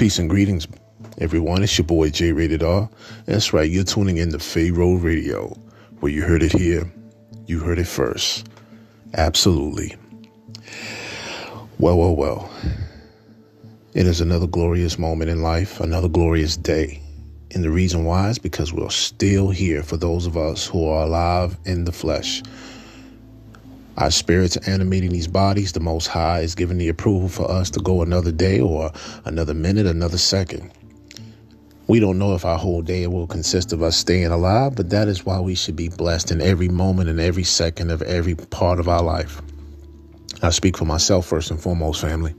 Peace and greetings, everyone. It's your boy J Rated R. That's right, you're tuning in to Pharaoh Radio, where you heard it here, you heard it first. Absolutely. Well, well, well. It is another glorious moment in life, another glorious day. And the reason why is because we're still here for those of us who are alive in the flesh. Our spirits are animating these bodies. The Most High is giving the approval for us to go another day or another minute, another second. We don't know if our whole day will consist of us staying alive, but that is why we should be blessed in every moment and every second of every part of our life. I speak for myself first and foremost, family.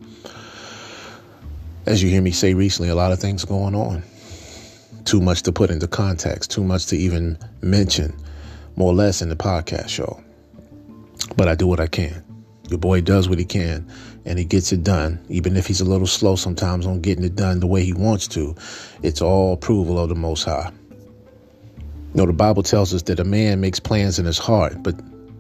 As you hear me say recently, a lot of things going on. Too much to put into context, too much to even mention, more or less in the podcast show but I do what I can. Your boy does what he can and he gets it done, even if he's a little slow sometimes on getting it done the way he wants to. It's all approval of the Most High. You know, the Bible tells us that a man makes plans in his heart, but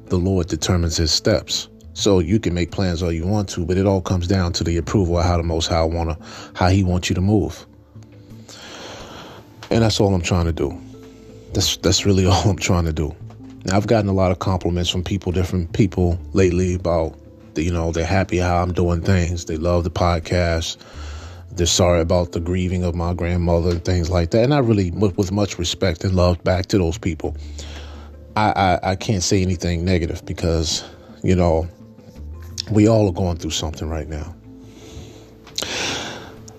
the Lord determines his steps. So you can make plans all you want to, but it all comes down to the approval of how the Most High wanna, how He wants you to move. And that's all I'm trying to do. That's that's really all I'm trying to do. Now, I've gotten a lot of compliments from people, different people lately about, the, you know, they're happy how I'm doing things. They love the podcast. They're sorry about the grieving of my grandmother and things like that. And I really, with, much respect and love back to those people, I, I, I can't say anything negative because, you know, we all are going through something right now.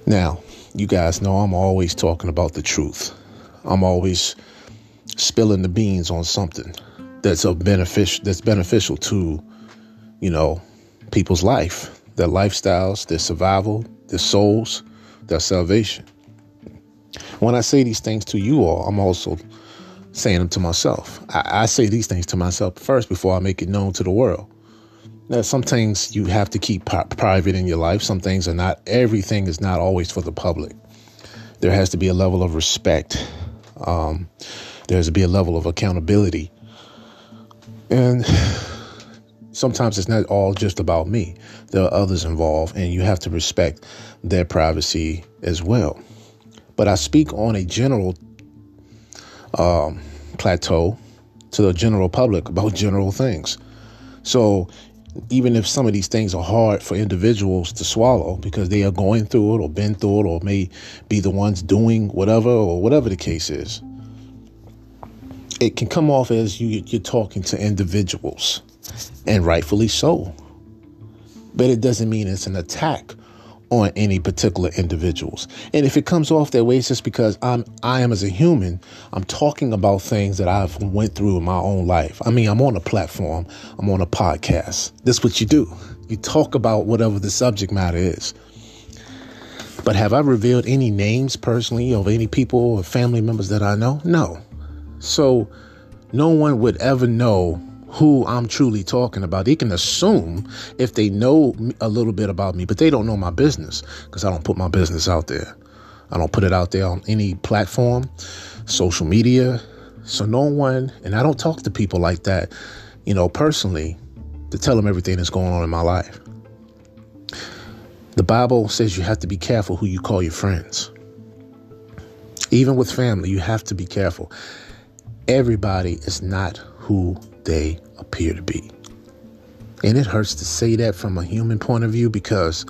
Now, you guys know I'm always talking about the truth. I'm always spilling the beans on something that's a beneficial that's beneficial to you know people's life their lifestyles their survival their souls their salvation. When i say these things to you all i'm also saying them to myself. I, I, say these things to myself first before i make it known to the world. Now some things you have to keep private in your life. Some things are not everything is not always for the public. There has to be a level of respect. Um, there has to be a level of accountability and sometimes it's not all just about me. There are others involved, and you have to respect their privacy as well. But I speak on a general um, plateau to the general public about general things. So even if some of these things are hard for individuals to swallow because they are going through it or been through it or may be the ones doing whatever or whatever the case is, it can come off as you, you're talking to individuals, and rightfully so. But it doesn't mean it's an attack on any particular individuals. And if it comes off that way, it's just because I'm I am as a human, I'm talking about things that I've went through in my own life. I mean, I'm on a platform, I'm on a podcast. This is what you do. You talk about whatever the subject matter is. But have I revealed any names personally of any people or family members that I know? No. So no one would ever know who I'm truly talking about. They can assume if they know a little bit about me, but they don't know my business because I don't put my business out there. I don't put it out there on any platform, social media. So no one, and I don't talk to people like that, you know, personally to tell them everything that's going on in my life. The Bible says you have to be careful who you call your friends. Even with family, you have to be careful everybody is not who they appear to be. And it hurts to say that from a human point of view because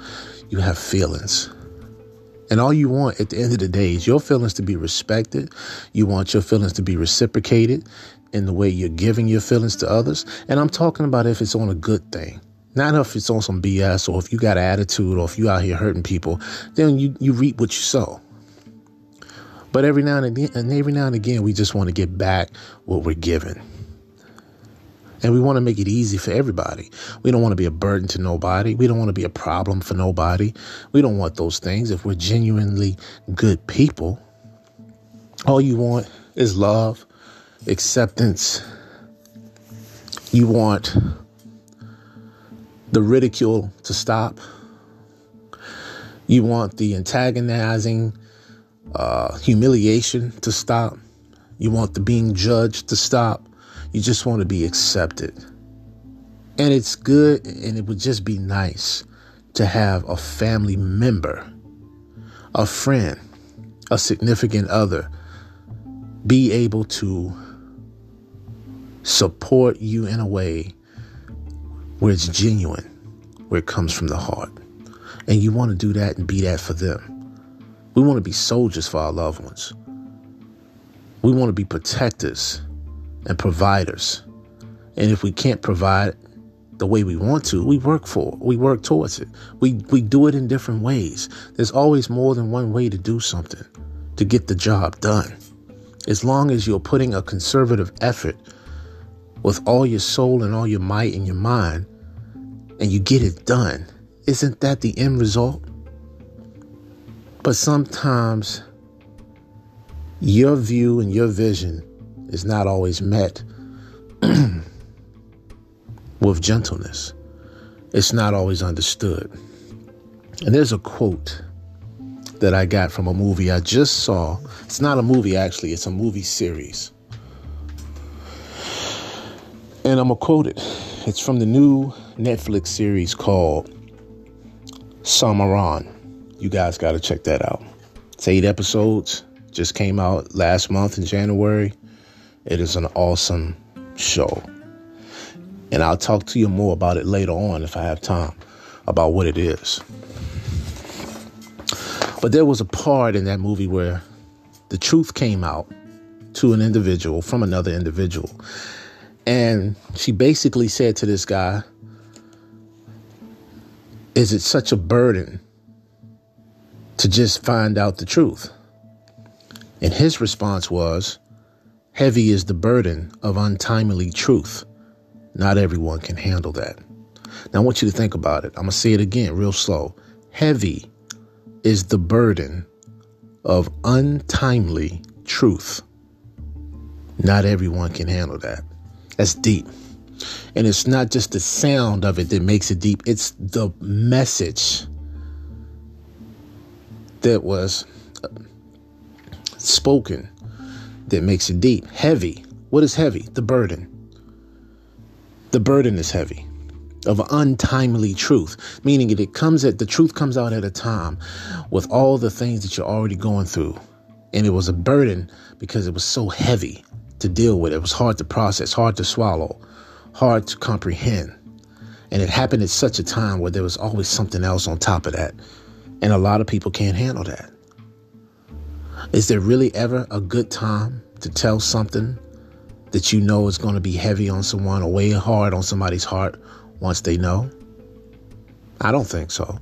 you have feelings. And all you want at the end of the day is your feelings to be respected. You want your feelings to be reciprocated in the way you're giving your feelings to others. And I'm talking about if it's on a good thing. Not if it's on some BS or if you got an attitude or if you out here hurting people, then you, you reap what you sow. But every now and again, and every now and again, we just want to get back what we're given. And we want to make it easy for everybody. We don't want to be a burden to nobody. We don't want to be a problem for nobody. We don't want those things. If we're genuinely good people, all you want is love, acceptance. You want the ridicule to stop. You want the antagonizing, uh, humiliation to stop. You want the being judged to stop. You just want to be accepted. And it's good and it would just be nice to have a family member, a friend, a significant other be able to support you in a way where it's genuine, where it comes from the heart. And you want to do that and be that for them. We want to be soldiers for our loved ones. We want to be protectors and providers. And if we can't provide the way we want to, we work for it. We work towards it. We we do it in different ways. There's always more than one way to do something to get the job done. As long as you're putting a conservative effort with all your soul and all your might and your mind, and you get it done, isn't that the end result? But sometimes your view and your vision is not always met with gentleness. It's not always understood. And there's a quote that I got from a movie I just saw. It's not a movie, actually, it's a movie series. And I'm going to quote it. It's from the new Netflix series called Samaran. You guys got to check that out. It's eight episodes, just came out last month in January. It is an awesome show. And I'll talk to you more about it later on if I have time about what it is. But there was a part in that movie where the truth came out to an individual from another individual. And she basically said to this guy, Is it such a burden to just find out the truth? And his response was, Heavy is the burden of untimely truth. Not everyone can handle that. Now, I want you to think about it. I'm going to say it again, real slow. Heavy is the burden of untimely truth. Not everyone can handle that. That's deep. And it's not just the sound of it that makes it deep, it's the message that was spoken that makes it deep. Heavy. What is heavy? The burden. The burden is heavy of untimely truth, meaning that it comes at the truth comes out at a time with all the things that you're already going through. And it was a burden because it was so heavy to deal with. It was hard to process, hard to swallow, hard to comprehend. And it happened at such a time where there was always something else on top of that. And a lot of people can't handle that. Is there really ever a good time to tell something that you know is going to be heavy on someone or weigh hard on somebody's heart once they know? I don't think so.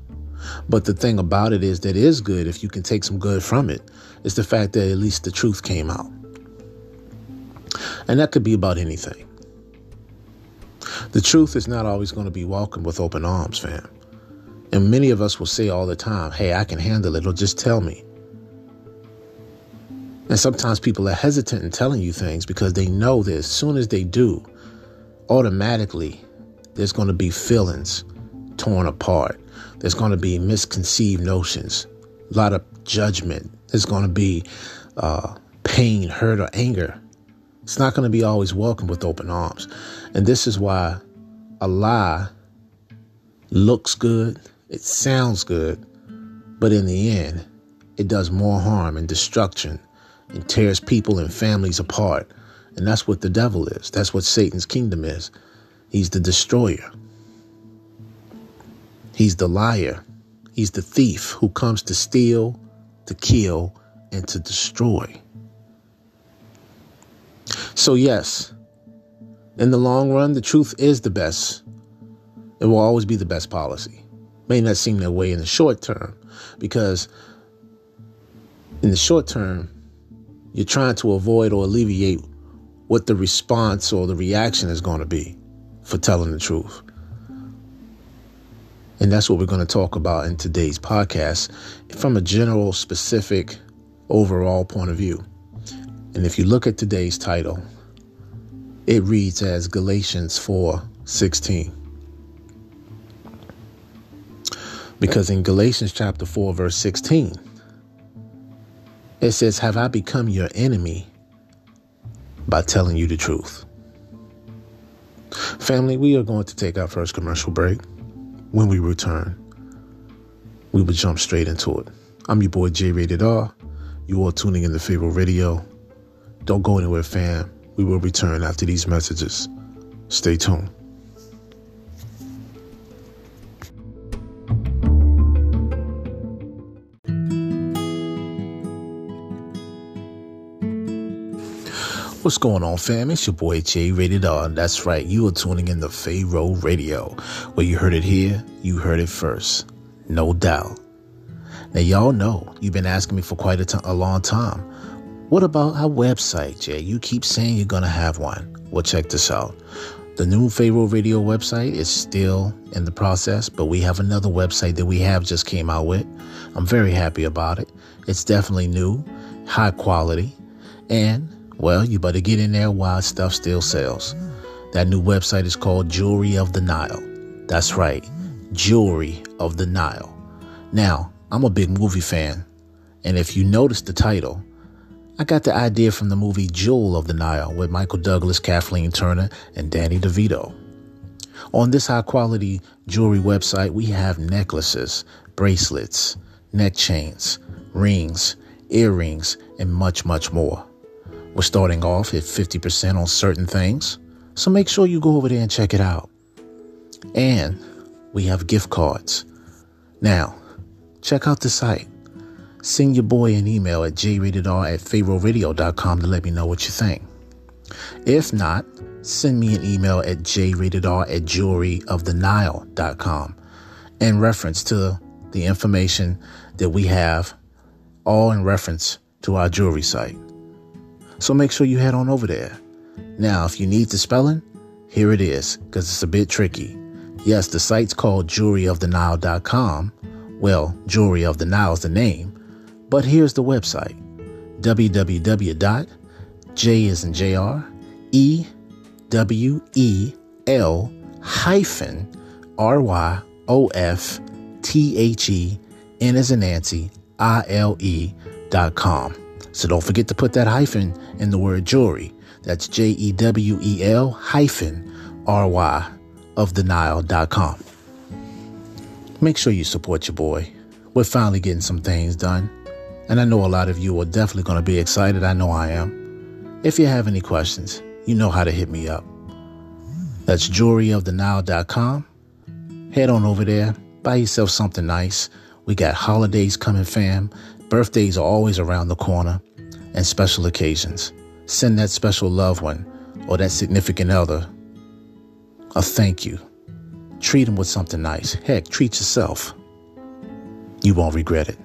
But the thing about it is that it is good if you can take some good from it. It's the fact that at least the truth came out. And that could be about anything. The truth is not always going to be welcomed with open arms, fam. And many of us will say all the time, hey, I can handle it, or just tell me. And sometimes people are hesitant in telling you things because they know that as soon as they do, automatically there's going to be feelings torn apart. There's going to be misconceived notions, a lot of judgment. There's going to be uh, pain, hurt, or anger it's not going to be always welcome with open arms. And this is why a lie looks good, it sounds good, but in the end, it does more harm and destruction and tears people and families apart. And that's what the devil is. That's what Satan's kingdom is. He's the destroyer. He's the liar. He's the thief who comes to steal, to kill, and to destroy. So, yes, in the long run, the truth is the best. It will always be the best policy. May not seem that way in the short term because in the short term, you're trying to avoid or alleviate what the response or the reaction is going to be for telling the truth. And that's what we're going to talk about in today's podcast from a general, specific, overall point of view. And if you look at today's title, it reads as Galatians 4 16. Because in Galatians chapter 4, verse 16, it says, Have I become your enemy by telling you the truth? Family, we are going to take our first commercial break. When we return, we will jump straight into it. I'm your boy J Rated R. You are tuning in to Pharaoh Radio. Don't go anywhere, fam. We will return after these messages. Stay tuned. What's going on, fam? It's your boy J Rated R. That's right, you are tuning in to Pharaoh Radio. Where you heard it here, you heard it first. No doubt. Now, y'all know you've been asking me for quite a, t- a long time. What about our website, Jay? You keep saying you're going to have one. Well, check this out. The new Pharaoh Radio website is still in the process, but we have another website that we have just came out with. I'm very happy about it. It's definitely new, high quality, and well, you better get in there while stuff still sells. That new website is called Jewelry of the Nile. That's right, Jewelry of the Nile. Now, I'm a big movie fan, and if you notice the title, I got the idea from the movie Jewel of the Nile with Michael Douglas, Kathleen Turner, and Danny DeVito. On this high quality jewelry website, we have necklaces, bracelets, neck chains, rings, earrings, and much, much more. We're starting off at 50% on certain things, so make sure you go over there and check it out. And we have gift cards. Now, check out the site. Send your boy an email at jratedr at pharaohradio.com to let me know what you think. If not, send me an email at jratedr at jewelryofthenile.com in reference to the information that we have, all in reference to our jewelry site. So make sure you head on over there. Now, if you need the spelling, here it is, because it's a bit tricky. Yes, the site's called jewelryofthenile.com. Well, Jewelry of the Nile is the name, but here's the website www.j is in JR, E W E L hyphen R Y O F T H E N as in Nancy I L E dot com. So don't forget to put that hyphen in the word jewelry. That's J E W E L hyphen R Y of the Nile.com. Make sure you support your boy. We're finally getting some things done. And I know a lot of you are definitely going to be excited. I know I am. If you have any questions, you know how to hit me up. That's jewelryofthenile.com. Head on over there, buy yourself something nice. We got holidays coming, fam. Birthdays are always around the corner, and special occasions. Send that special loved one or that significant other a thank you. Treat them with something nice. Heck, treat yourself. You won't regret it.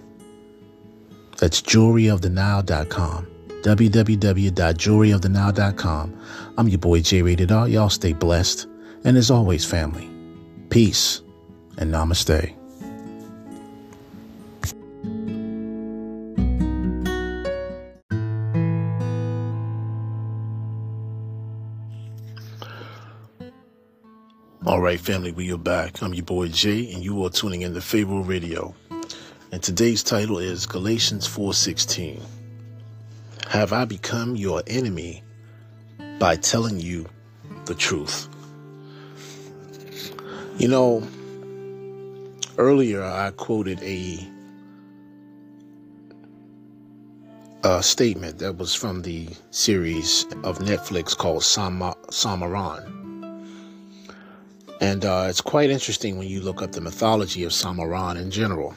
That's jewelryofthenile.com. www.jewelryofthenile.com. I'm your boy J Rated R. Y'all stay blessed. And as always, family, peace and namaste. All right, family, we are back. I'm your boy Jay, and you are tuning in to Pharaoh Radio. And today's title is Galatians 4:16. Have I become your enemy by telling you the truth? You know, earlier I quoted a, a statement that was from the series of Netflix called Sama, Samaran And uh, it's quite interesting when you look up the mythology of Samaran in general.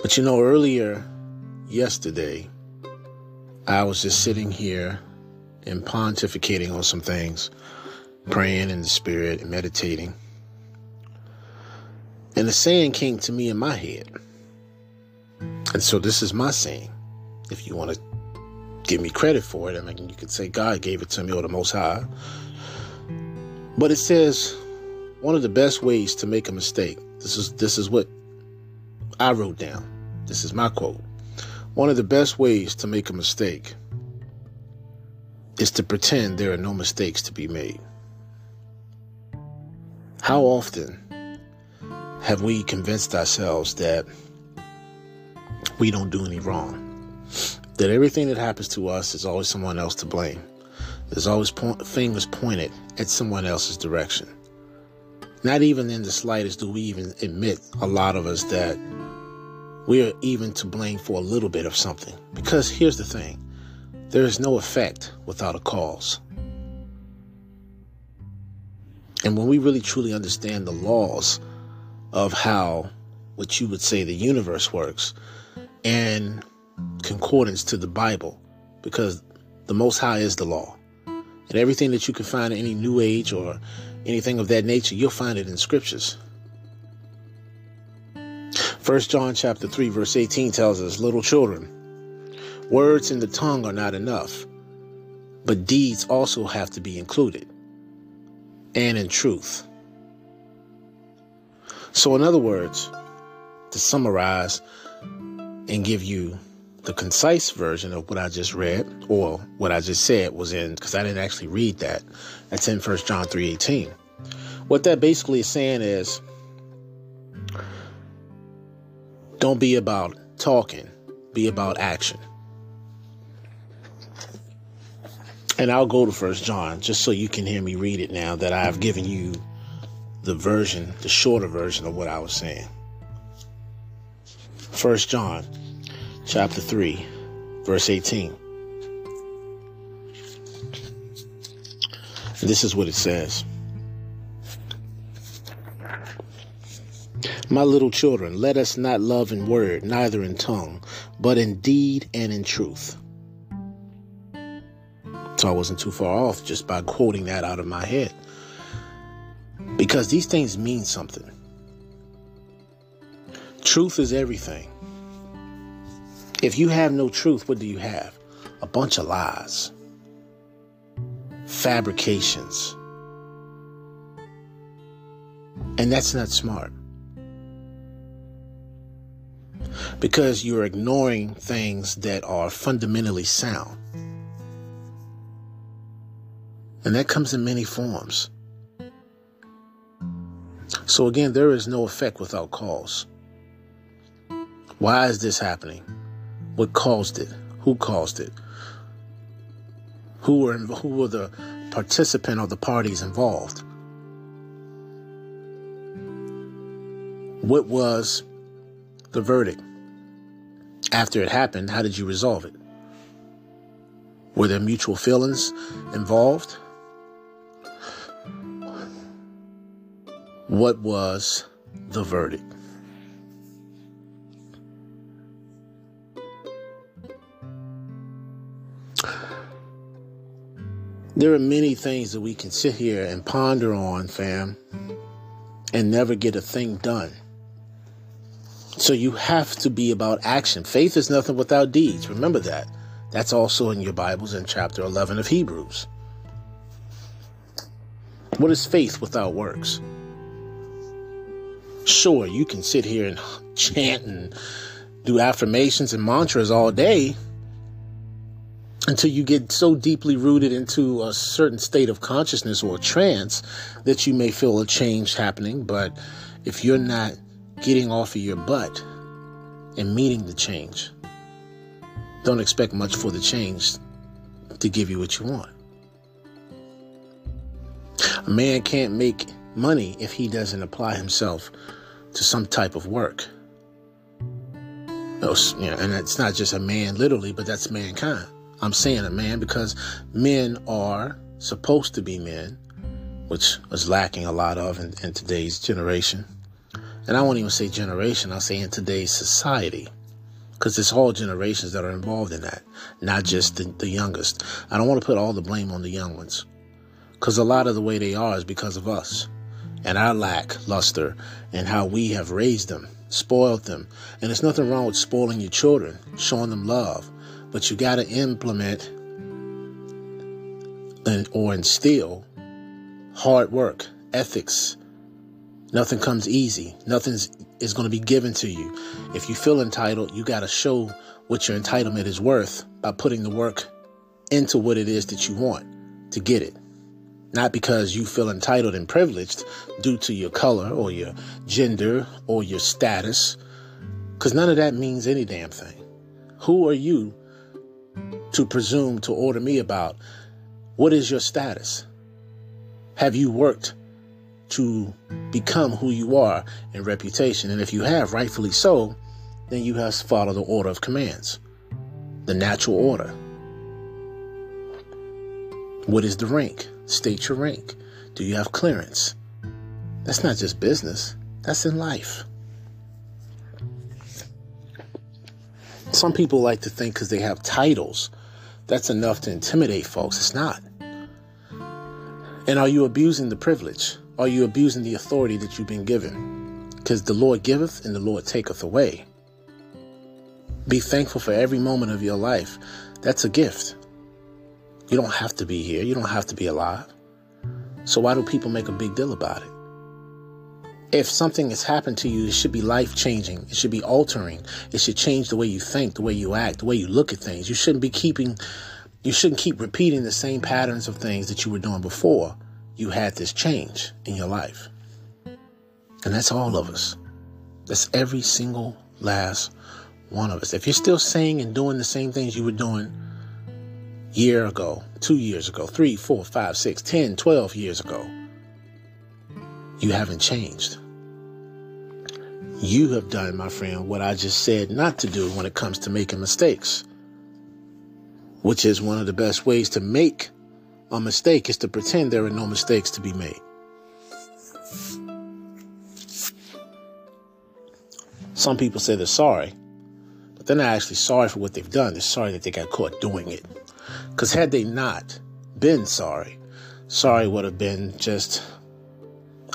But you know, earlier yesterday, I was just sitting here and pontificating on some things, praying in the spirit and meditating. And a saying came to me in my head. And so this is my saying. If you want to give me credit for it, I mean, you could say God gave it to me or the Most High. But it says one of the best ways to make a mistake. This is this is what I wrote down. This is my quote. One of the best ways to make a mistake is to pretend there are no mistakes to be made. How often have we convinced ourselves that we don't do any wrong? That everything that happens to us is always someone else to blame. There's always point, fingers pointed at someone else's direction. Not even in the slightest do we even admit, a lot of us, that we are even to blame for a little bit of something. Because here's the thing there is no effect without a cause. And when we really truly understand the laws of how what you would say the universe works and concordance to the Bible, because the Most High is the law. And everything that you can find in any New Age or anything of that nature, you'll find it in scriptures. First John chapter 3 verse 18 tells us, little children, Words in the tongue are not enough, but deeds also have to be included, and in truth. So, in other words, to summarize and give you the concise version of what I just read, or what I just said was in, because I didn't actually read that. That's in First John 3.18. What that basically is saying is, don't be about talking, be about action. And I'll go to First John just so you can hear me read it now that I've given you the version, the shorter version of what I was saying. First John chapter 3, verse 18. And this is what it says. My little children, let us not love in word, neither in tongue, but in deed and in truth. So I wasn't too far off just by quoting that out of my head. Because these things mean something. Truth is everything. If you have no truth, what do you have? A bunch of lies, fabrications. And that's not smart. Because you're ignoring things that are fundamentally sound. And that comes in many forms. So again, there is no effect without cause. Why is this happening? What caused it? Who caused it? Who were who were the participant or the parties involved? What was the verdict? After it happened, how did you resolve it? Were there mutual feelings involved? What was the verdict? There are many things that we can sit here and ponder on, fam, and never get a thing done. So you have to be about action. Faith is nothing without deeds. Remember that. That's also in your Bibles in chapter 11 of Hebrews. What is faith without works? Sure, you can sit here and chant and do affirmations and mantras all day until you get so deeply rooted into a certain state of consciousness or trance that you may feel a change happening. But if you're not getting off of your butt and meeting the change, don't expect much for the change to give you what you want. A man can't make money if he doesn't apply himself to some type of work. You know, and it's not just a man literally, but that's mankind. I'm saying a man because men are supposed to be men which is lacking a lot of in, in today's generation. And I won't even say generation, I'll say in today's society. Because it's all generations that are involved in that, not just the, the youngest. I don't want to put all the blame on the young ones. Because a lot of the way they are is because of us and our lack luster and how we have raised them, spoiled them. And there's nothing wrong with spoiling your children, showing them love. But you got to implement and, or instill hard work, ethics. Nothing comes easy. Nothing is going to be given to you. If you feel entitled, you got to show what your entitlement is worth by putting the work into what it is that you want to get it. Not because you feel entitled and privileged due to your color or your gender or your status, because none of that means any damn thing. Who are you to presume to order me about what is your status? Have you worked to become who you are in reputation? And if you have, rightfully so, then you have to follow the order of commands, the natural order. What is the rank? State your rank. Do you have clearance? That's not just business, that's in life. Some people like to think because they have titles, that's enough to intimidate folks. It's not. And are you abusing the privilege? Are you abusing the authority that you've been given? Because the Lord giveth and the Lord taketh away. Be thankful for every moment of your life. That's a gift. You don't have to be here. You don't have to be alive. So why do people make a big deal about it? If something has happened to you, it should be life changing. It should be altering. It should change the way you think, the way you act, the way you look at things. You shouldn't be keeping you shouldn't keep repeating the same patterns of things that you were doing before you had this change in your life. And that's all of us. That's every single last one of us. If you're still saying and doing the same things you were doing year ago, two years ago, three, four, five, six, ten, twelve years ago, you haven't changed. You have done, my friend, what I just said not to do when it comes to making mistakes which is one of the best ways to make a mistake is to pretend there are no mistakes to be made. Some people say they're sorry, but they're not actually sorry for what they've done. They're sorry that they got caught doing it. Because had they not been sorry, sorry would have been just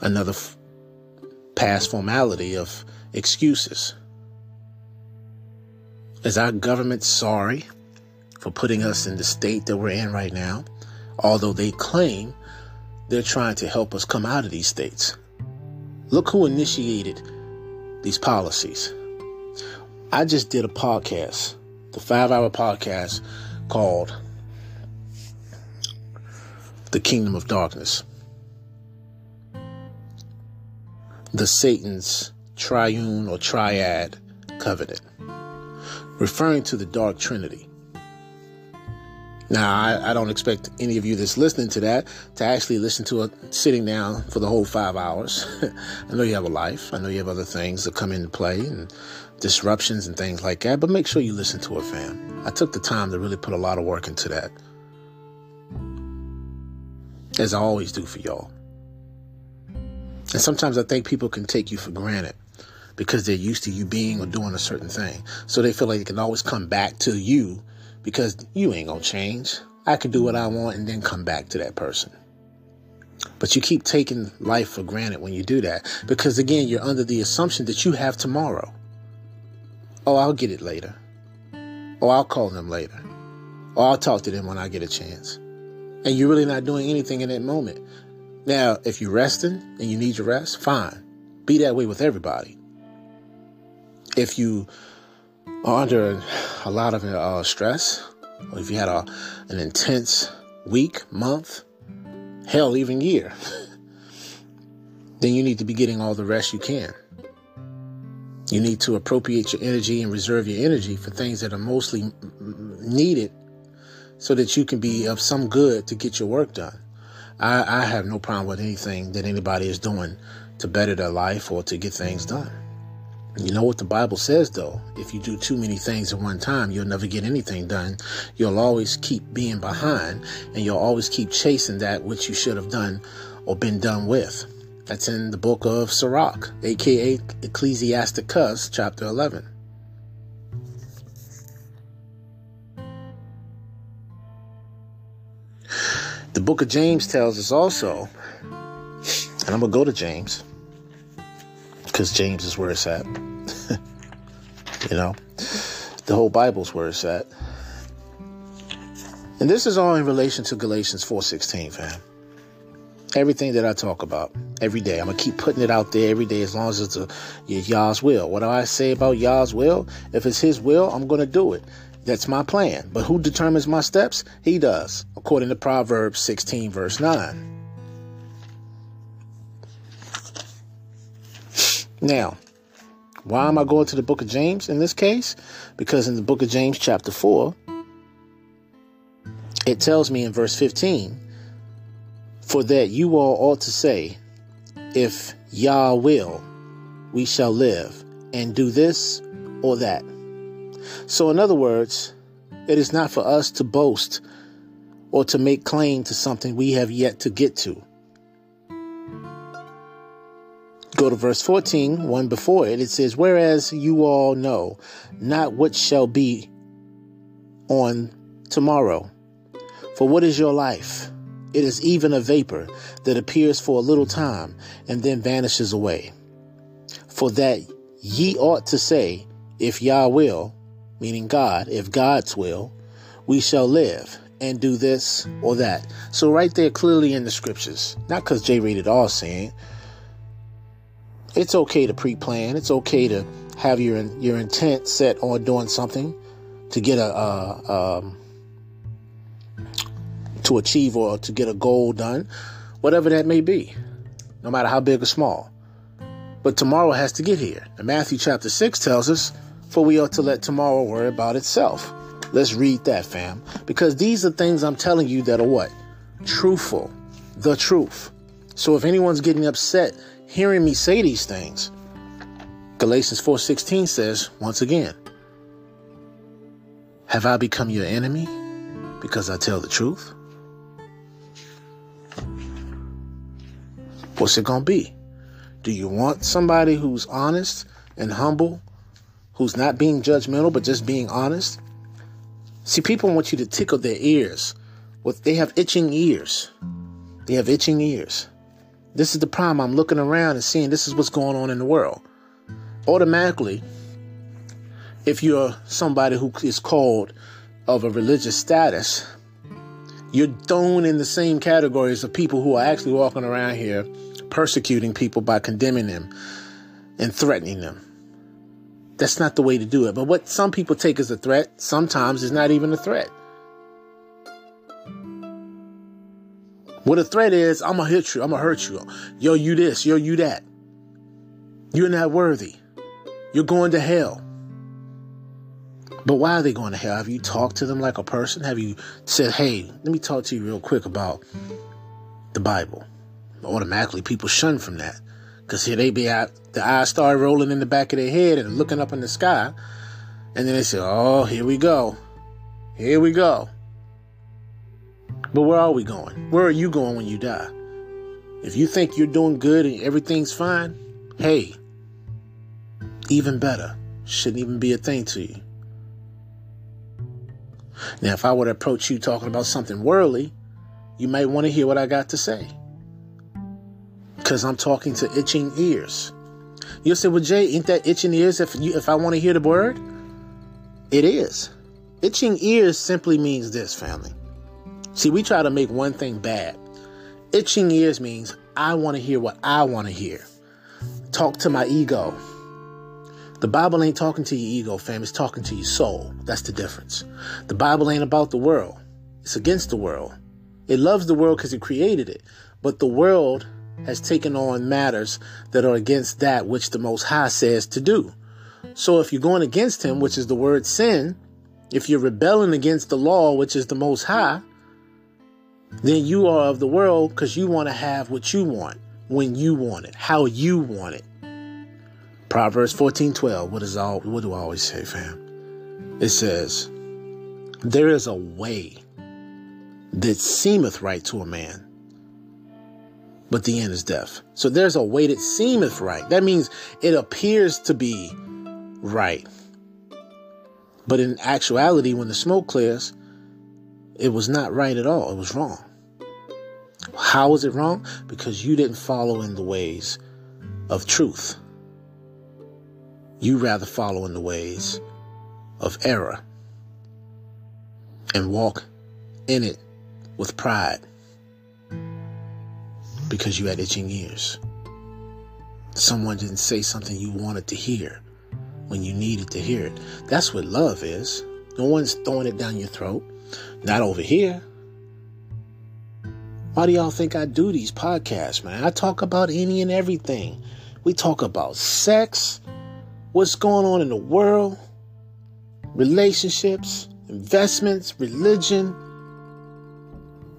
another f- past formality of excuses. Is our government sorry for putting us in the state that we're in right now, although they claim they're trying to help us come out of these states. Look who initiated these policies. I just did a podcast, the five hour podcast called The Kingdom of Darkness. The Satan's triune or triad covenant, referring to the dark trinity. Now, I, I, don't expect any of you that's listening to that to actually listen to it sitting down for the whole five hours. I know you have a life. I know you have other things that come into play and disruptions and things like that, but make sure you listen to it, fam. I took the time to really put a lot of work into that, as I always do for y'all. And sometimes I think people can take you for granted because they're used to you being or doing a certain thing. So they feel like they can always come back to you because you ain't gonna change. I can do what I want and then come back to that person. But you keep taking life for granted when you do that because, again, you're under the assumption that you have tomorrow. Oh, I'll get it later. Oh, I'll call them later. Oh, I'll talk to them when I get a chance. And you're really not doing anything in that moment. Now, if you're resting and you need your rest, fine. Be that way with everybody. If you are under a lot of uh, stress, or if you had a, an intense week, month, hell, even year, then you need to be getting all the rest you can. You need to appropriate your energy and reserve your energy for things that are mostly needed so that you can be of some good to get your work done. I, I have no problem with anything that anybody is doing to better their life or to get things done. You know what the Bible says, though? If you do too many things at one time, you'll never get anything done. You'll always keep being behind, and you'll always keep chasing that which you should have done or been done with. That's in the book of Sirach, aka Ecclesiasticus, chapter 11. The book of James tells us also, and I'm going to go to James because James is where it's at. you know, the whole Bible's where it's at. And this is all in relation to Galatians 4:16, fam. Everything that I talk about every day, I'm gonna keep putting it out there every day as long as it's a Yah's will. What do I say about Yah's will? If it's His will, I'm gonna do it. That's my plan. But who determines my steps? He does, according to Proverbs 16, verse 9. Now, why am I going to the book of James in this case? Because in the book of James, chapter 4, it tells me in verse 15, For that you all ought to say, If Yah will, we shall live, and do this or that. So, in other words, it is not for us to boast or to make claim to something we have yet to get to. Go to verse 14, one before it. It says, Whereas you all know not what shall be on tomorrow. For what is your life? It is even a vapor that appears for a little time and then vanishes away. For that ye ought to say, If Yah will, meaning God, if God's will, we shall live and do this or that. So, right there, clearly in the scriptures, not because J Rated R saying, it's okay to pre-plan. It's okay to have your your intent set on doing something to get a, um, to achieve or to get a goal done, whatever that may be, no matter how big or small. But tomorrow has to get here. And Matthew chapter 6 tells us, For we ought to let tomorrow worry about itself. Let's read that, fam. Because these are things I'm telling you that are what? Truthful. The truth. So if anyone's getting upset hearing me say these things. Galatians 4:16 says, once again, have I become your enemy because I tell the truth? What's it going to be? Do you want somebody who's honest and humble, who's not being judgmental but just being honest? See, people want you to tickle their ears. What they have itching ears. They have itching ears. This is the problem. I'm looking around and seeing this is what's going on in the world. Automatically, if you're somebody who is called of a religious status, you're thrown in the same categories of people who are actually walking around here persecuting people by condemning them and threatening them. That's not the way to do it. But what some people take as a threat sometimes is not even a threat. What a threat is, I'm gonna hit you, I'm gonna hurt you. Yo, you this, yo, you that. You're not worthy. You're going to hell. But why are they going to hell? Have you talked to them like a person? Have you said, hey, let me talk to you real quick about the Bible? Automatically, people shun from that. Because here they be out, the eyes start rolling in the back of their head and looking up in the sky. And then they say, oh, here we go. Here we go. But where are we going? Where are you going when you die? If you think you're doing good and everything's fine, hey, even better. Shouldn't even be a thing to you. Now, if I were to approach you talking about something worldly, you might want to hear what I got to say. Because I'm talking to itching ears. You'll say, well, Jay, ain't that itching ears if, you, if I want to hear the word? It is. Itching ears simply means this, family. See, we try to make one thing bad. Itching ears means I want to hear what I want to hear. Talk to my ego. The Bible ain't talking to your ego, fam. It's talking to your soul. That's the difference. The Bible ain't about the world. It's against the world. It loves the world because it created it. But the world has taken on matters that are against that which the Most High says to do. So if you're going against Him, which is the word sin, if you're rebelling against the law, which is the Most High, then you are of the world because you want to have what you want when you want it, how you want it. Proverbs 14 12. What, is all, what do I always say, fam? It says, There is a way that seemeth right to a man, but the end is death. So there's a way that seemeth right. That means it appears to be right. But in actuality, when the smoke clears, it was not right at all. It was wrong. How was it wrong? Because you didn't follow in the ways of truth. You rather follow in the ways of error and walk in it with pride because you had itching ears. Someone didn't say something you wanted to hear when you needed to hear it. That's what love is. No one's throwing it down your throat. Not over here. Why do y'all think I do these podcasts, man? I talk about any and everything. We talk about sex, what's going on in the world, relationships, investments, religion,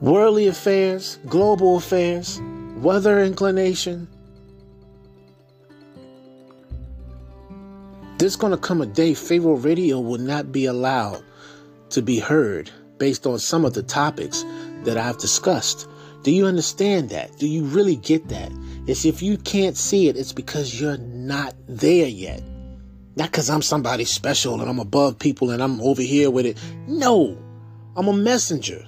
worldly affairs, global affairs, weather inclination. There's going to come a day Pharaoh Radio will not be allowed to be heard based on some of the topics that I've discussed. Do you understand that? Do you really get that? It's if you can't see it, it's because you're not there yet. Not because I'm somebody special and I'm above people and I'm over here with it. No, I'm a messenger.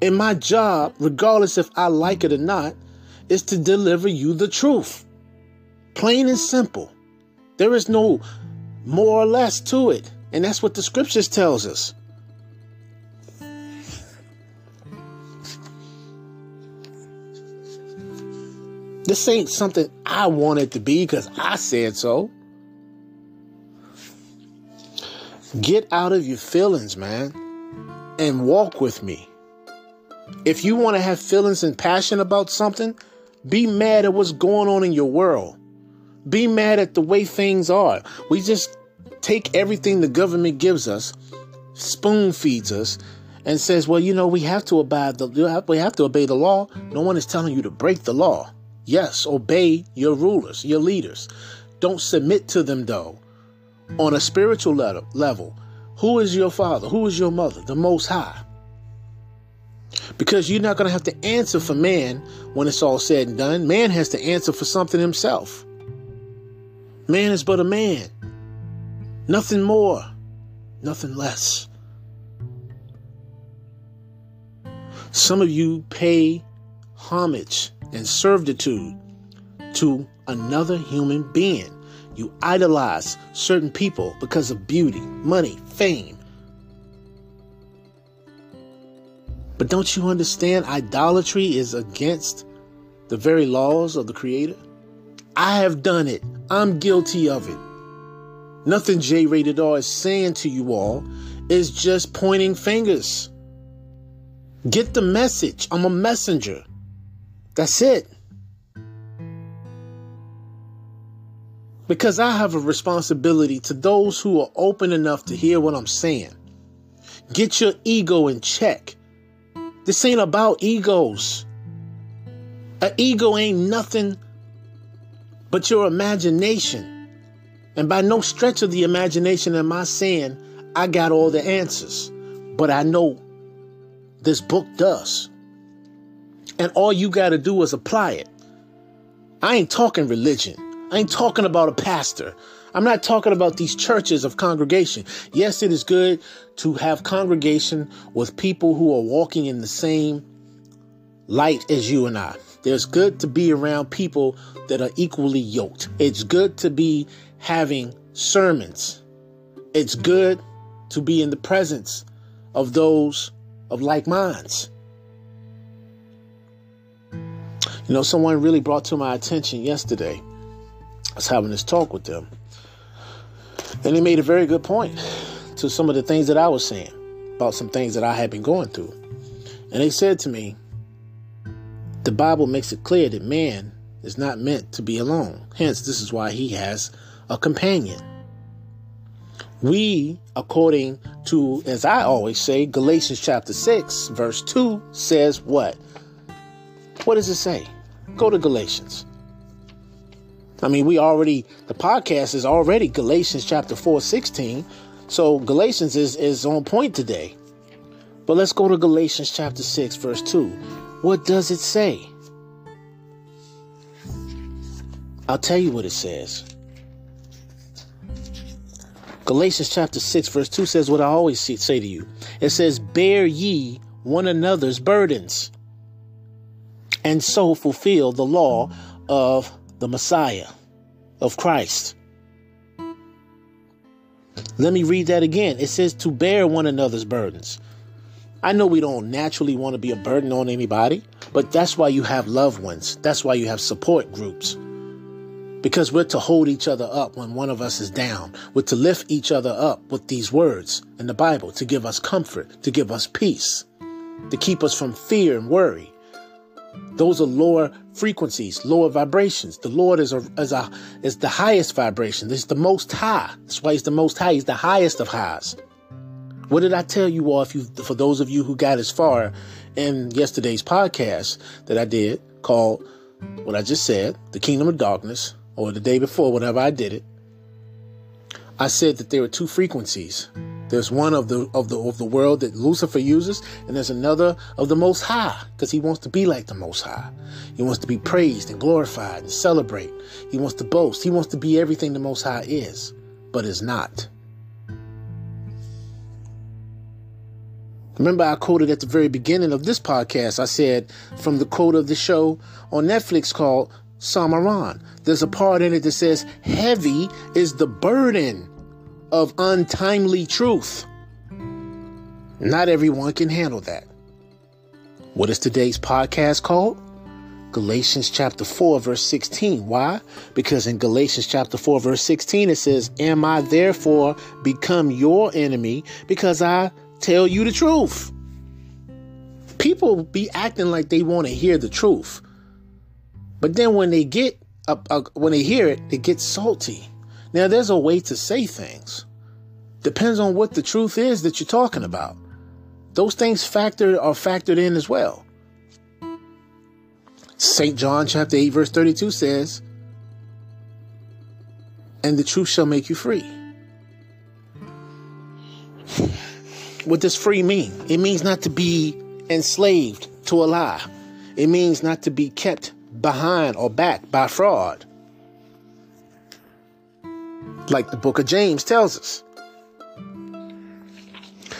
And my job, regardless if I like it or not, is to deliver you the truth. Plain and simple. There is no more or less to it. And that's what the scriptures tells us. This ain't something I wanted to be because I said so. Get out of your feelings, man, and walk with me. If you want to have feelings and passion about something, be mad at what's going on in your world. Be mad at the way things are. We just take everything the government gives us, spoon feeds us, and says, "Well, you know, we have to abide the we have to obey the law." No one is telling you to break the law. Yes, obey your rulers, your leaders. Don't submit to them though. On a spiritual level, who is your father? Who is your mother? The Most High. Because you're not going to have to answer for man when it's all said and done. Man has to answer for something himself. Man is but a man. Nothing more, nothing less. Some of you pay homage and servitude to another human being. You idolize certain people because of beauty, money, fame. But don't you understand? Idolatry is against the very laws of the Creator. I have done it. I'm guilty of it. Nothing J Rated R is saying to you all is just pointing fingers. Get the message. I'm a messenger. That's it. Because I have a responsibility to those who are open enough to hear what I'm saying. Get your ego in check. This ain't about egos. An ego ain't nothing but your imagination. And by no stretch of the imagination am I saying I got all the answers. But I know this book does. And all you got to do is apply it. I ain't talking religion. I ain't talking about a pastor. I'm not talking about these churches of congregation. Yes, it is good to have congregation with people who are walking in the same light as you and I. There's good to be around people that are equally yoked. It's good to be having sermons. It's good to be in the presence of those of like minds. You know, someone really brought to my attention yesterday. I was having this talk with them. And they made a very good point to some of the things that I was saying about some things that I had been going through. And they said to me, the Bible makes it clear that man is not meant to be alone. Hence, this is why he has a companion. We, according to, as I always say, Galatians chapter 6, verse 2 says what? What does it say? Go to Galatians. I mean, we already, the podcast is already Galatians chapter 4, 16. So Galatians is, is on point today. But let's go to Galatians chapter 6, verse 2. What does it say? I'll tell you what it says. Galatians chapter 6, verse 2 says what I always say to you. It says, Bear ye one another's burdens, and so fulfill the law of the Messiah, of Christ. Let me read that again. It says to bear one another's burdens. I know we don't naturally want to be a burden on anybody, but that's why you have loved ones. That's why you have support groups. Because we're to hold each other up when one of us is down. We're to lift each other up with these words in the Bible to give us comfort, to give us peace, to keep us from fear and worry. Those are lower frequencies, lower vibrations. The Lord is a, is a is the highest vibration. This is the most high. That's why he's the most high. He's the highest of highs. What did I tell you all? If you, for those of you who got as far in yesterday's podcast that I did called what I just said, the Kingdom of Darkness, or the day before, whenever I did it, I said that there were two frequencies. There's one of the of the of the world that Lucifer uses, and there's another of the Most High, because he wants to be like the Most High. He wants to be praised and glorified and celebrate. He wants to boast. He wants to be everything the Most High is, but is not. Remember, I quoted at the very beginning of this podcast, I said from the quote of the show on Netflix called Samaran. There's a part in it that says, Heavy is the burden of untimely truth. Not everyone can handle that. What is today's podcast called? Galatians chapter 4, verse 16. Why? Because in Galatians chapter 4, verse 16, it says, Am I therefore become your enemy because I tell you the truth. People be acting like they want to hear the truth. But then when they get up, uh, when they hear it, they get salty. Now there's a way to say things. Depends on what the truth is that you're talking about. Those things factor are factored in as well. St. John chapter 8 verse 32 says, "And the truth shall make you free." What does free mean? It means not to be enslaved to a lie. It means not to be kept behind or back by fraud. Like the book of James tells us.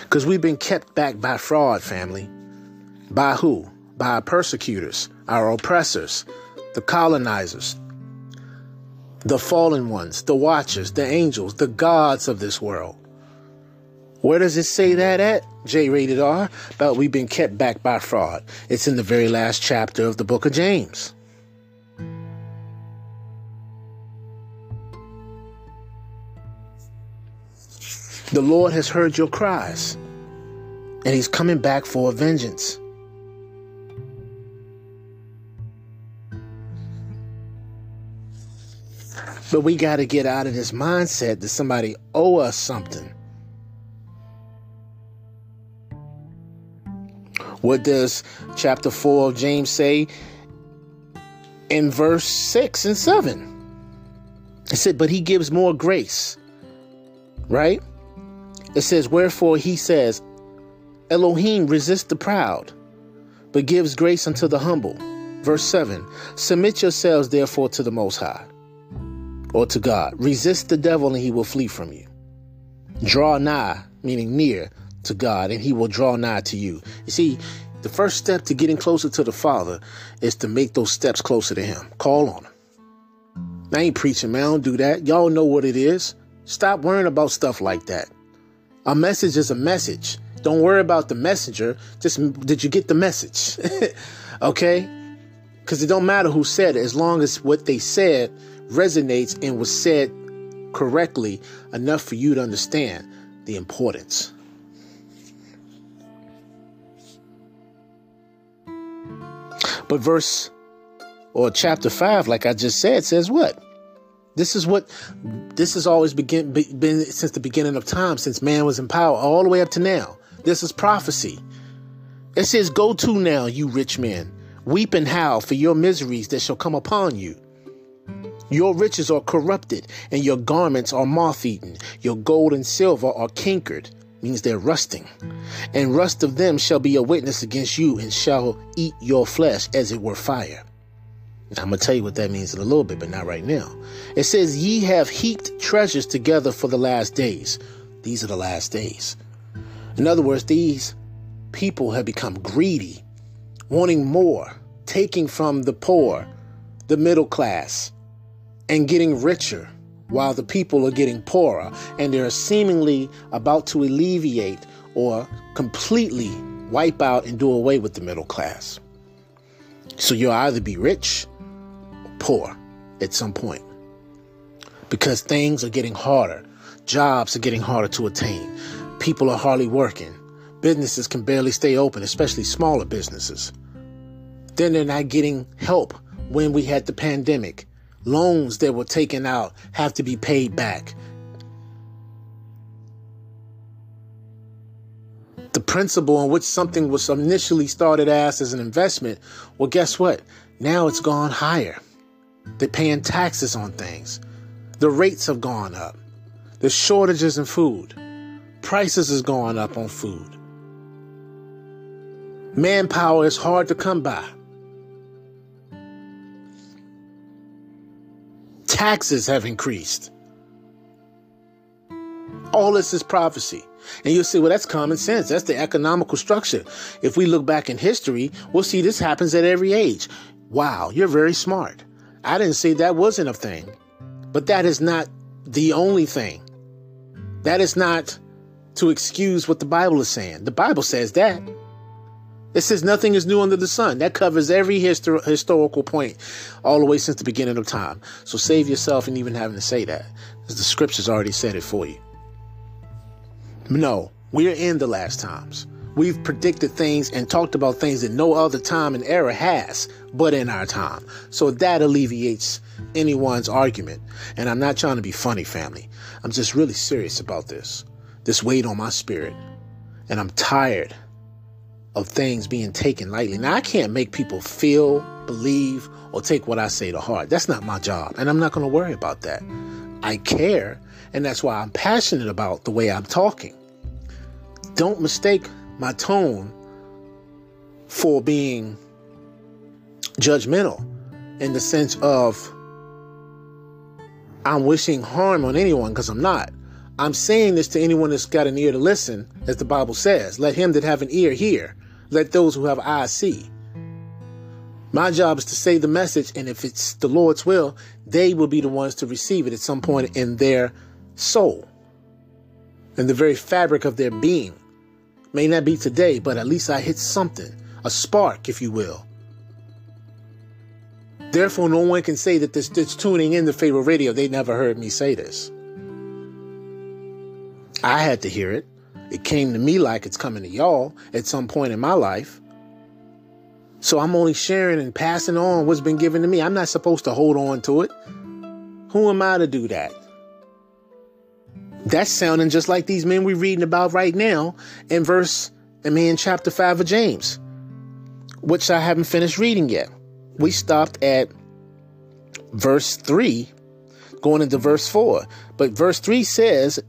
Because we've been kept back by fraud, family. By who? By our persecutors, our oppressors, the colonizers, the fallen ones, the watchers, the angels, the gods of this world. Where does it say that at? J Rated R, But we've been kept back by fraud. It's in the very last chapter of the book of James. The Lord has heard your cries, and He's coming back for a vengeance. But we got to get out of this mindset that somebody owe us something. What does chapter 4 of James say in verse 6 and 7? It said, But he gives more grace. Right? It says, Wherefore he says, Elohim resists the proud, but gives grace unto the humble. Verse 7 Submit yourselves therefore to the Most High, or to God. Resist the devil, and he will flee from you. Draw nigh, meaning near, to God and he will draw nigh to you. You see, the first step to getting closer to the Father is to make those steps closer to him. Call on him. I ain't preaching, man. I don't do that. Y'all know what it is. Stop worrying about stuff like that. A message is a message. Don't worry about the messenger. Just did you get the message? okay? Because it don't matter who said it, as long as what they said resonates and was said correctly enough for you to understand the importance. But verse or chapter 5, like I just said, says what? This is what this has always begin, been since the beginning of time, since man was in power, all the way up to now. This is prophecy. It says, Go to now, you rich men, weep and howl for your miseries that shall come upon you. Your riches are corrupted, and your garments are moth eaten. Your gold and silver are cankered, means they're rusting. And rust of them shall be a witness against you and shall eat your flesh as it were fire. I'm going to tell you what that means in a little bit, but not right now. It says, Ye have heaped treasures together for the last days. These are the last days. In other words, these people have become greedy, wanting more, taking from the poor, the middle class, and getting richer while the people are getting poorer and they're seemingly about to alleviate or completely wipe out and do away with the middle class. So you'll either be rich poor at some point because things are getting harder. Jobs are getting harder to attain. People are hardly working. Businesses can barely stay open, especially smaller businesses. Then they're not getting help when we had the pandemic loans that were taken out have to be paid back. The principle on which something was initially started as as an investment, well, guess what? Now it's gone higher. They're paying taxes on things. The rates have gone up. The shortages in food. Prices has gone up on food. Manpower is hard to come by. taxes have increased. All this is prophecy. And you'll say, well, that's common sense. That's the economical structure. If we look back in history, we'll see this happens at every age. Wow, you're very smart. I didn't say that wasn't a thing, but that is not the only thing. That is not to excuse what the Bible is saying. The Bible says that. It says nothing is new under the sun. That covers every histor- historical point all the way since the beginning of time. So save yourself and even having to say that, because the scriptures already said it for you. No, we're in the last times. We've predicted things and talked about things that no other time and era has, but in our time. So that alleviates anyone's argument. And I'm not trying to be funny, family. I'm just really serious about this. This weight on my spirit. And I'm tired of things being taken lightly. Now, I can't make people feel, believe, or take what I say to heart. That's not my job, and I'm not going to worry about that. I care, and that's why I'm passionate about the way I'm talking. Don't mistake my tone for being judgmental in the sense of I'm wishing harm on anyone because I'm not. I'm saying this to anyone that's got an ear to listen, as the Bible says. Let him that have an ear hear. Let those who have eyes see. My job is to say the message, and if it's the Lord's will, they will be the ones to receive it at some point in their soul, in the very fabric of their being. May not be today, but at least I hit something, a spark, if you will. Therefore, no one can say that this, this tuning in to Pharaoh Radio, they never heard me say this. I had to hear it. It came to me like it's coming to y'all at some point in my life. So I'm only sharing and passing on what's been given to me. I'm not supposed to hold on to it. Who am I to do that? That's sounding just like these men we're reading about right now in verse, I mean, chapter 5 of James, which I haven't finished reading yet. We stopped at verse 3, going into verse 4. But verse 3 says,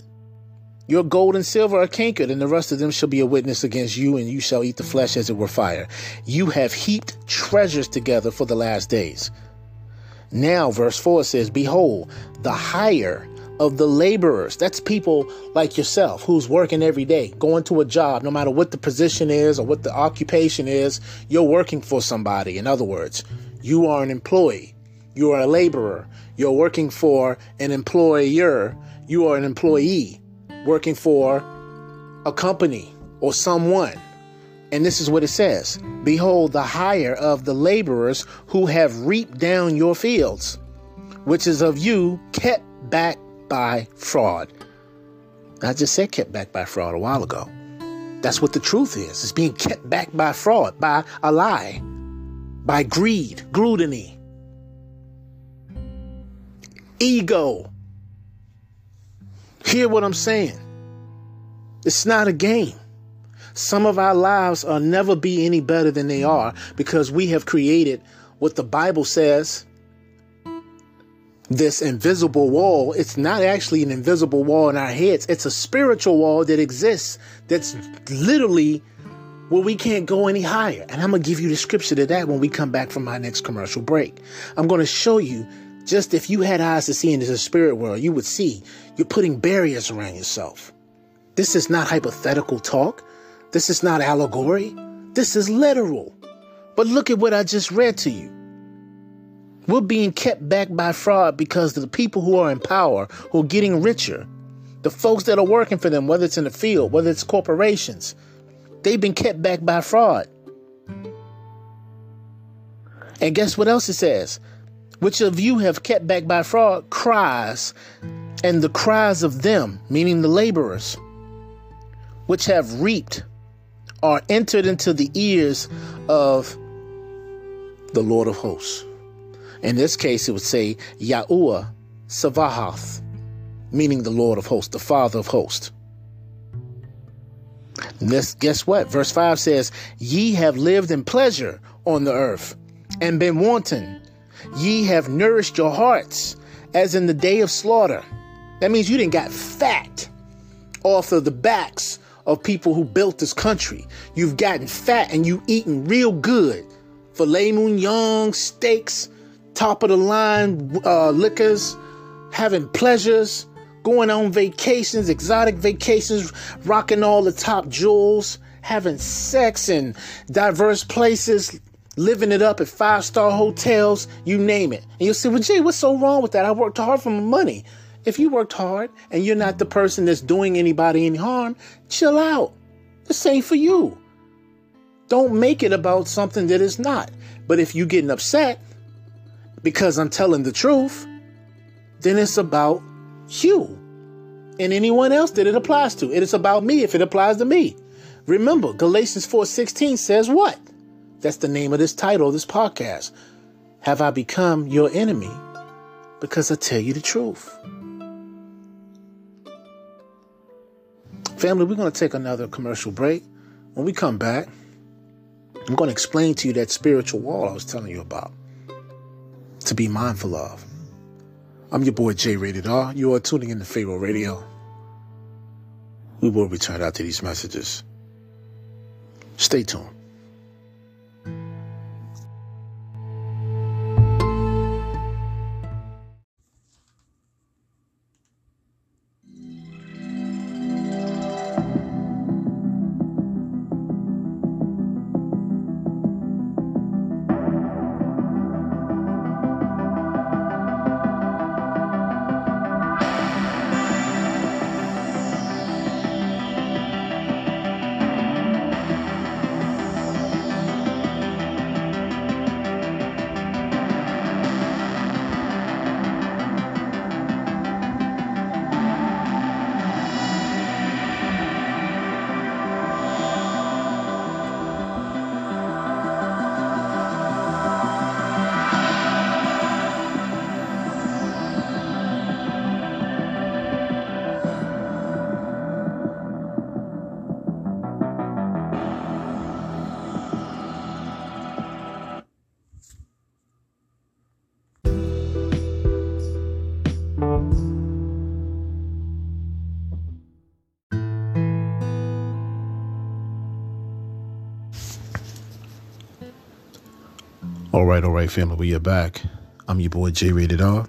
your gold and silver are cankered, and the rest of them shall be a witness against you, and you shall eat the flesh as it were fire. You have heaped treasures together for the last days. Now, verse 4 says, Behold, the hire of the laborers, that's people like yourself who's working every day, going to a job, no matter what the position is or what the occupation is, you're working for somebody. In other words, you are an employee, you are a laborer, you're working for an employer, you are an employee working for a company or someone. And this is what it says. Behold, the hire of the laborers who have reaped down your fields, which is of you kept back by fraud. I just said kept back by fraud a while ago. That's what the truth is. It's being kept back by fraud, by a lie, by greed, gluttony, ego, Hear what I'm saying. It's not a game. Some of our lives will never be any better than they are because we have created what the Bible says this invisible wall, it's not actually an invisible wall in our heads. It's a spiritual wall that exists that's literally where we can't go any higher. And I'm going to give you the scripture to that when we come back from my next commercial break. I'm going to show you just if you had eyes to see into the spirit world, you would see you're putting barriers around yourself. This is not hypothetical talk. This is not allegory. This is literal. But look at what I just read to you. We're being kept back by fraud because the people who are in power, who are getting richer, the folks that are working for them, whether it's in the field, whether it's corporations, they've been kept back by fraud. And guess what else it says? Which of you have kept back by fraud cries, and the cries of them, meaning the laborers, which have reaped, are entered into the ears of the Lord of hosts. In this case, it would say Yahuwah Savahath, meaning the Lord of hosts, the Father of hosts. This, guess what? Verse 5 says, Ye have lived in pleasure on the earth and been wanton. Ye have nourished your hearts as in the day of slaughter. That means you didn't got fat off of the backs of people who built this country. You've gotten fat and you eating real good. Filet mignon, steaks, top of the line uh, liquors, having pleasures, going on vacations, exotic vacations, rocking all the top jewels, having sex in diverse places, living it up at five star hotels, you name it. And you'll say, well, Jay, what's so wrong with that? I worked hard for my money. If you worked hard and you're not the person that's doing anybody any harm, chill out. The same for you. Don't make it about something that is not. But if you're getting upset, because I'm telling the truth, then it's about you and anyone else that it applies to. It is about me if it applies to me. Remember, Galatians 4:16 says what? That's the name of this title of this podcast. Have I become your enemy because I tell you the truth? Family, we're going to take another commercial break. When we come back, I'm going to explain to you that spiritual wall I was telling you about to be mindful of. I'm your boy J Rated R. You are tuning in to Pharaoh Radio. We will return after these messages. Stay tuned. Family, we are back. I'm your boy J Rated R,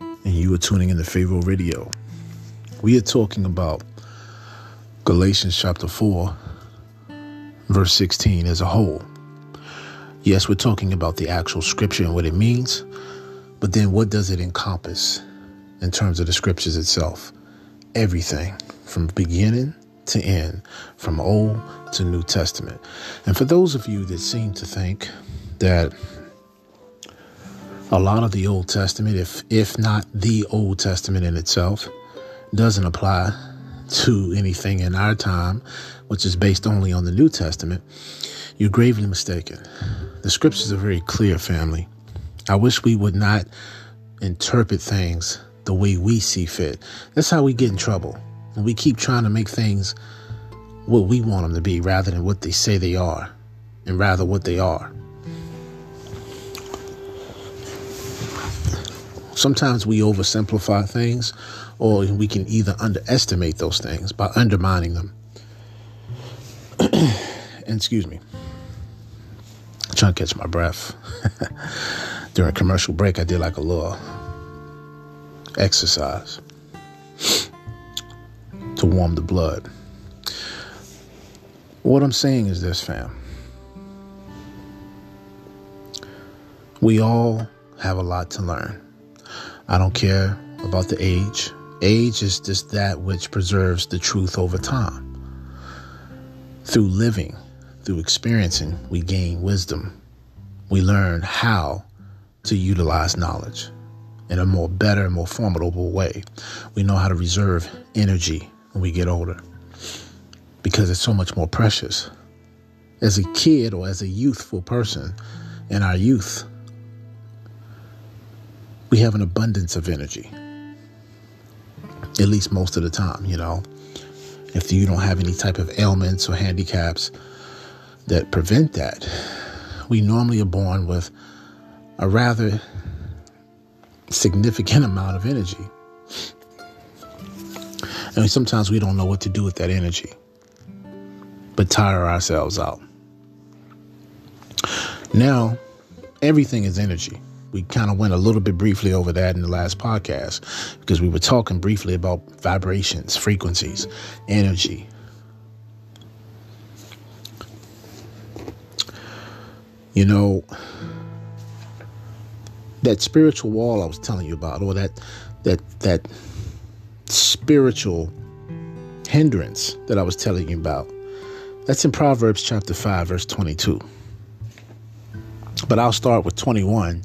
and you are tuning in to Pharaoh Radio. We are talking about Galatians chapter 4, verse 16 as a whole. Yes, we're talking about the actual scripture and what it means, but then what does it encompass in terms of the scriptures itself? Everything from beginning to end, from Old to New Testament. And for those of you that seem to think that a lot of the Old Testament, if if not the Old Testament in itself, doesn't apply to anything in our time, which is based only on the New Testament, you're gravely mistaken. The scriptures are very clear, family. I wish we would not interpret things the way we see fit. That's how we get in trouble. And we keep trying to make things what we want them to be rather than what they say they are, and rather what they are. Sometimes we oversimplify things, or we can either underestimate those things by undermining them. and excuse me, I'm trying to catch my breath. During a commercial break, I did like a little exercise to warm the blood. What I'm saying is this, fam. We all have a lot to learn. I don't care about the age. Age is just that which preserves the truth over time. Through living, through experiencing, we gain wisdom. We learn how to utilize knowledge in a more better, more formidable way. We know how to reserve energy when we get older because it's so much more precious. As a kid or as a youthful person in our youth, we have an abundance of energy. At least most of the time, you know. If you don't have any type of ailments or handicaps that prevent that, we normally are born with a rather significant amount of energy. And sometimes we don't know what to do with that energy, but tire ourselves out. Now, everything is energy. We kind of went a little bit briefly over that in the last podcast because we were talking briefly about vibrations, frequencies, energy. You know, that spiritual wall I was telling you about, or that that that spiritual hindrance that I was telling you about. That's in Proverbs chapter 5 verse 22. But I'll start with 21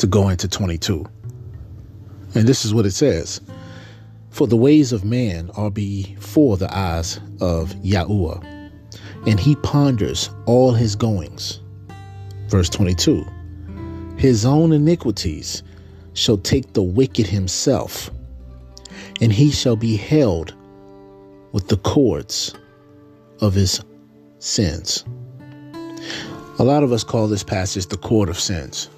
to go into 22. And this is what it says. For the ways of man are before the eyes of Yahuwah, and he ponders all his goings. Verse 22 His own iniquities shall take the wicked himself, and he shall be held with the cords of his sins. A lot of us call this passage the cord of sins.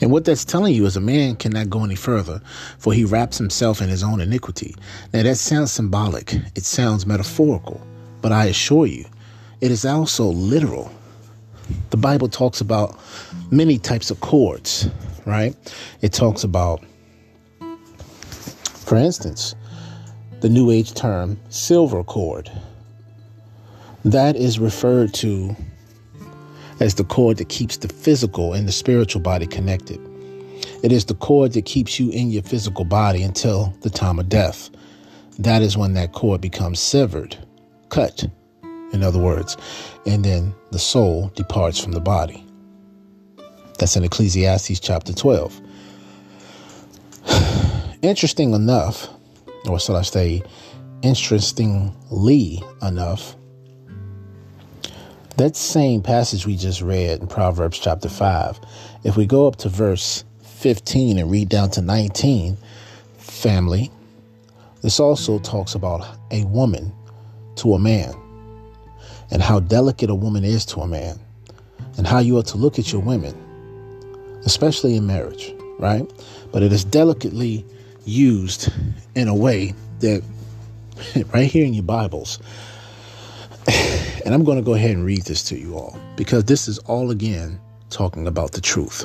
And what that's telling you is a man cannot go any further, for he wraps himself in his own iniquity. Now that sounds symbolic, it sounds metaphorical, but I assure you, it is also literal. The Bible talks about many types of cords, right? It talks about, for instance, the New Age term silver cord. That is referred to as the cord that keeps the physical and the spiritual body connected. It is the cord that keeps you in your physical body until the time of death. That is when that cord becomes severed, cut, in other words, and then the soul departs from the body. That's in Ecclesiastes chapter 12. Interesting enough, or shall I say, interestingly enough, that same passage we just read in Proverbs chapter 5, if we go up to verse 15 and read down to 19, family, this also talks about a woman to a man and how delicate a woman is to a man and how you are to look at your women, especially in marriage, right? But it is delicately used in a way that, right here in your Bibles, and I'm going to go ahead and read this to you all because this is all again talking about the truth.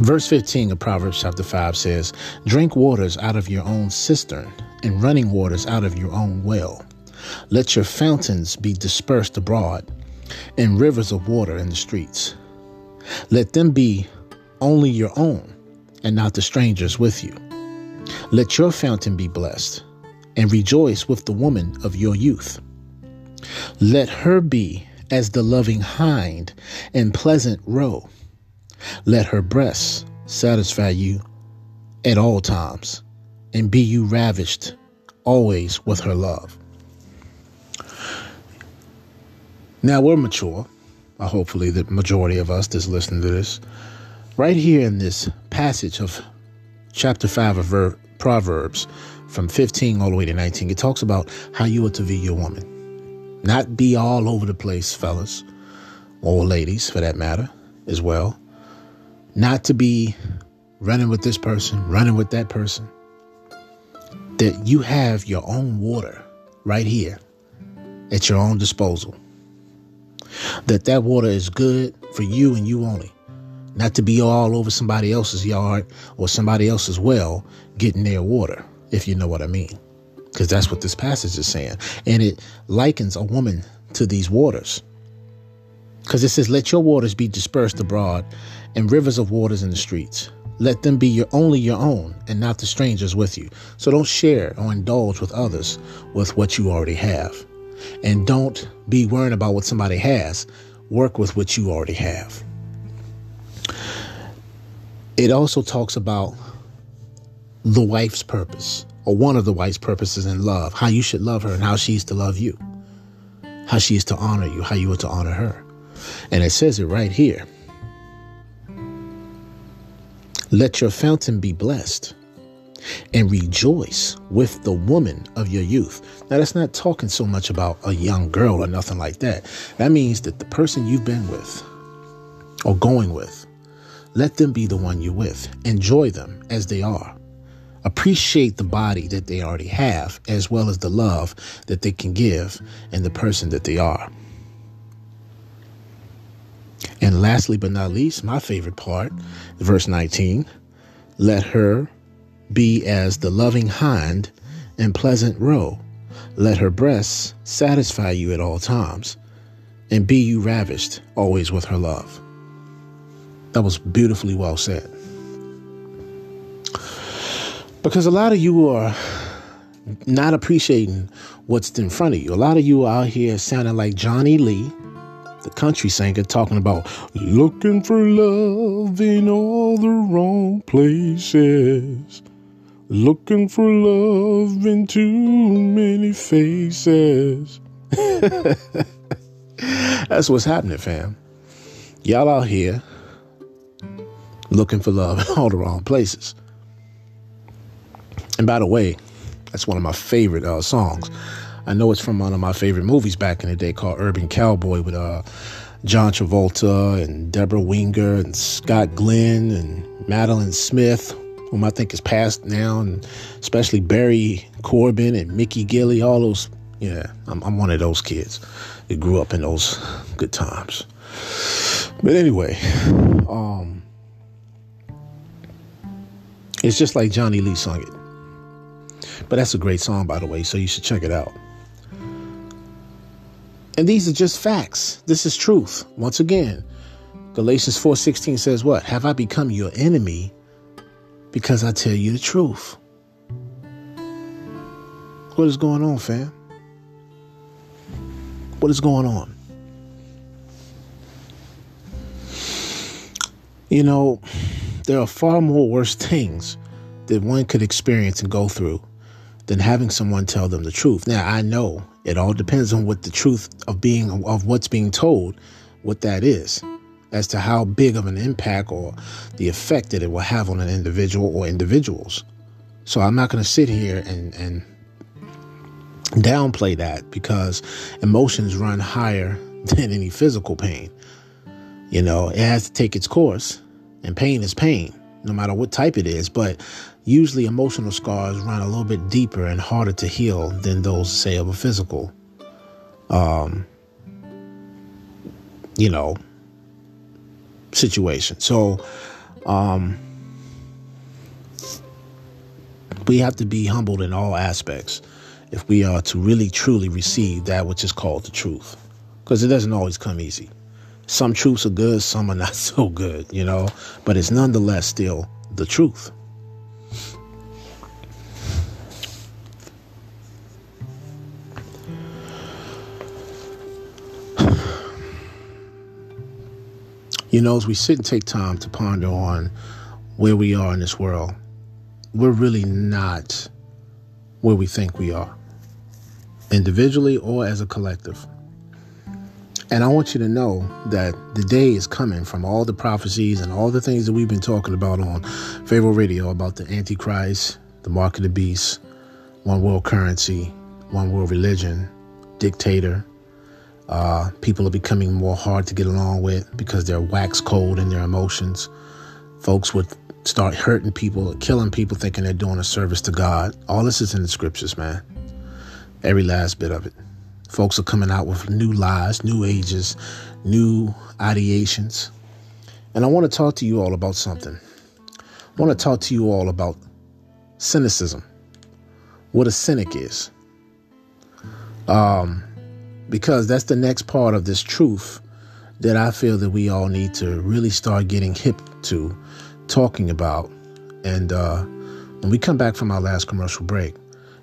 Verse 15 of Proverbs chapter 5 says, Drink waters out of your own cistern and running waters out of your own well. Let your fountains be dispersed abroad and rivers of water in the streets. Let them be only your own and not the strangers with you. Let your fountain be blessed and rejoice with the woman of your youth. Let her be as the loving hind and pleasant roe. Let her breasts satisfy you at all times, and be you ravished always with her love. Now we're mature. Uh, hopefully, the majority of us that's listening to this, right here in this passage of chapter 5 of Proverbs, from 15 all the way to 19, it talks about how you are to view your woman. Not be all over the place, fellas, or ladies for that matter, as well. not to be running with this person, running with that person. That you have your own water right here at your own disposal. That that water is good for you and you only. Not to be all over somebody else's yard or somebody else's well getting their water, if you know what I mean. Because that's what this passage is saying. And it likens a woman to these waters. Because it says, Let your waters be dispersed abroad and rivers of waters in the streets. Let them be your only your own and not the strangers with you. So don't share or indulge with others with what you already have. And don't be worrying about what somebody has. Work with what you already have. It also talks about the wife's purpose, or one of the wife's purposes in love, how you should love her and how she's to love you, how she is to honor you, how you are to honor her. And it says it right here. Let your fountain be blessed and rejoice with the woman of your youth. Now, that's not talking so much about a young girl or nothing like that. That means that the person you've been with or going with, let them be the one you're with. Enjoy them as they are. Appreciate the body that they already have, as well as the love that they can give and the person that they are. And lastly, but not least, my favorite part, verse 19 let her be as the loving hind and pleasant roe. Let her breasts satisfy you at all times, and be you ravished always with her love. That was beautifully well said. Because a lot of you are not appreciating what's in front of you. A lot of you out here sounding like Johnny Lee the country singer talking about looking for love in all the wrong places. Looking for love in too many faces. That's what's happening, fam. Y'all out here looking for love in all the wrong places. And by the way, that's one of my favorite uh, songs. I know it's from one of my favorite movies back in the day called Urban Cowboy with uh, John Travolta and Debra Winger and Scott Glenn and Madolyn Smith, whom I think is passed now, and especially Barry Corbin and Mickey Gilley, all those. Yeah, I'm, I'm one of those kids that grew up in those good times. But anyway, um, it's just like Johnny Lee sung it. But that's a great song, by the way, so you should check it out. And these are just facts. This is truth. Once again, Galatians 4:16 says what? Have I become your enemy because I tell you the truth? What is going on, fam? What is going on? You know, there are far more worse things that one could experience and go through than having someone tell them the truth. Now, I know it all depends on what the truth of being of what's being told, what that is, as to how big of an impact or the effect that it will have on an individual or individuals. So I'm not going to sit here and and downplay that because emotions run higher than any physical pain. You know, it has to take its course, and pain is pain, no matter what type it is. But Usually, emotional scars run a little bit deeper and harder to heal than those, say, of a physical, um, you know, situation. So, um, we have to be humbled in all aspects if we are to really truly receive that which is called the truth, because it doesn't always come easy. Some truths are good, some are not so good, you know, but it's nonetheless still the truth. You know, as we sit and take time to ponder on where we are in this world, we're really not where we think we are, individually or as a collective. And I want you to know that the day is coming from all the prophecies and all the things that we've been talking about on Pharaoh Radio about the Antichrist, the mark of the beast, one world currency, one world religion, dictator, uh, people are becoming more hard to get along with because they're wax cold in their emotions. Folks would start hurting people, killing people, thinking they're doing a service to God. All this is in the scriptures, man. Every last bit of it. Folks are coming out with new lies, new ages, new ideations. And I want to talk to you all about something. I want to talk to you all about cynicism, what a cynic is. Um, because that's the next part of this truth that I feel that we all need to really start getting hip to talking about. And uh, when we come back from our last commercial break,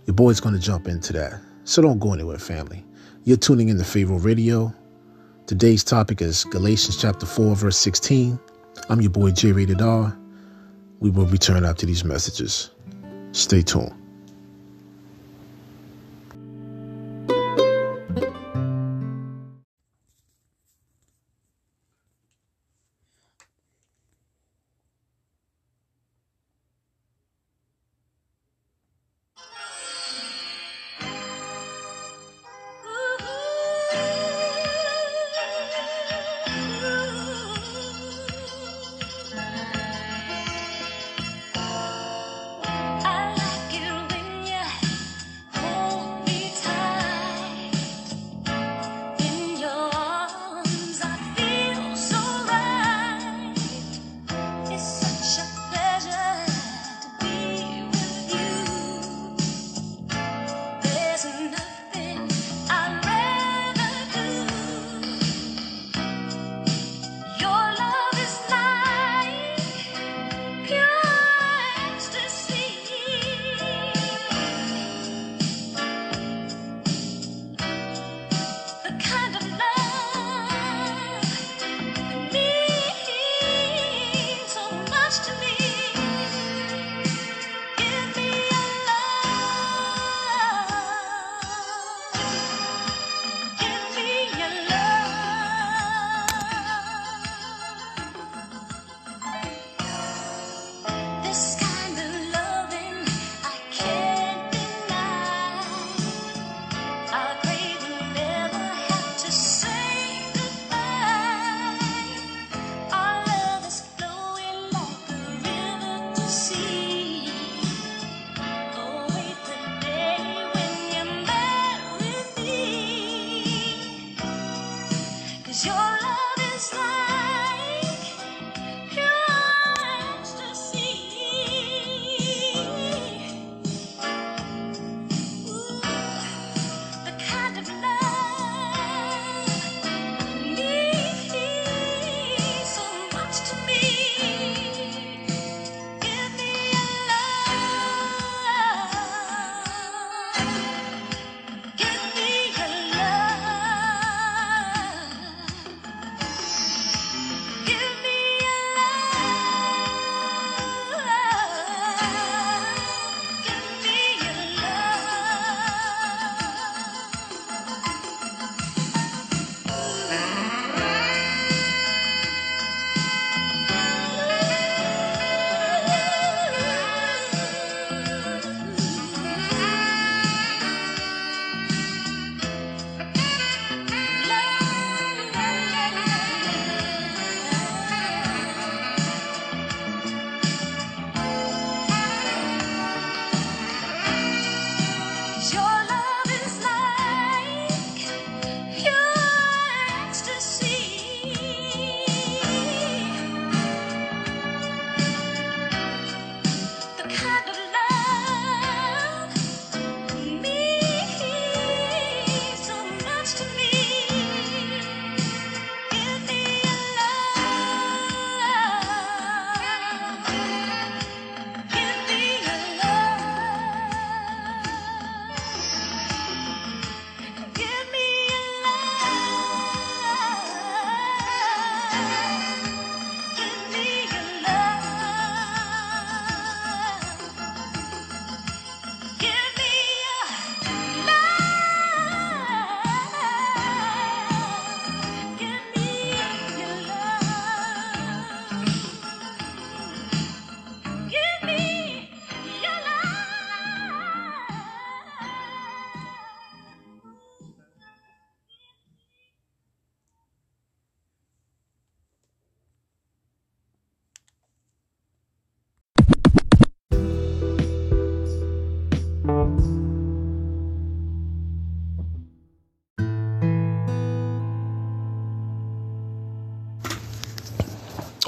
your boy's going to jump into that. So don't go anywhere, family. You're tuning in to Pharaoh Radio. Today's topic is Galatians chapter 4, verse 16. I'm your boy J Rated R. We will return after these messages. Stay tuned.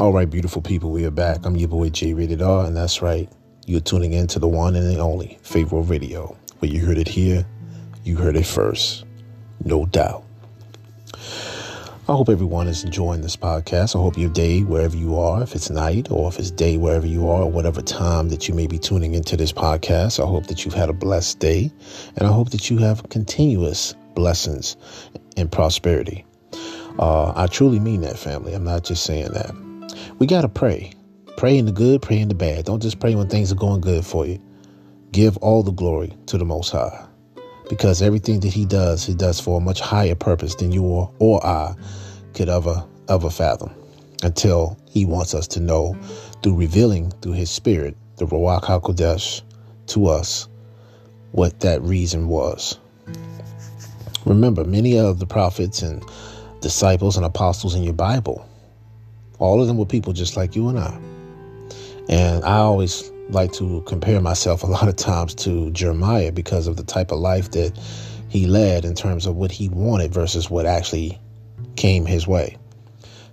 All right, beautiful people, we are back. I'm your boy J Rated R, and that's right. You're tuning in to the one and the only Pharaoh Radio. Where you heard it here, you heard it first. No doubt. I hope everyone is enjoying this podcast. I hope your day, wherever you are, if it's night or if it's day, wherever you are, or whatever time that you may be tuning into this podcast, I hope that you've had a blessed day. And I hope that you have continuous blessings and prosperity. Uh, I truly mean that, family. I'm not just saying that we got to pray. Pray in the good, pray in the bad. Don't just pray when things are going good for you. Give all the glory to the Most High. Because everything that He does, He does for a much higher purpose than you or, or I could ever, ever fathom. Until He wants us to know through revealing through His Spirit, the Ruach HaKodesh, to us what that reason was. Remember, many of the prophets and disciples and apostles in your Bible all of them were people just like you and I. And I always like to compare myself a lot of times to Jeremiah because of the type of life that he led in terms of what he wanted versus what actually came his way.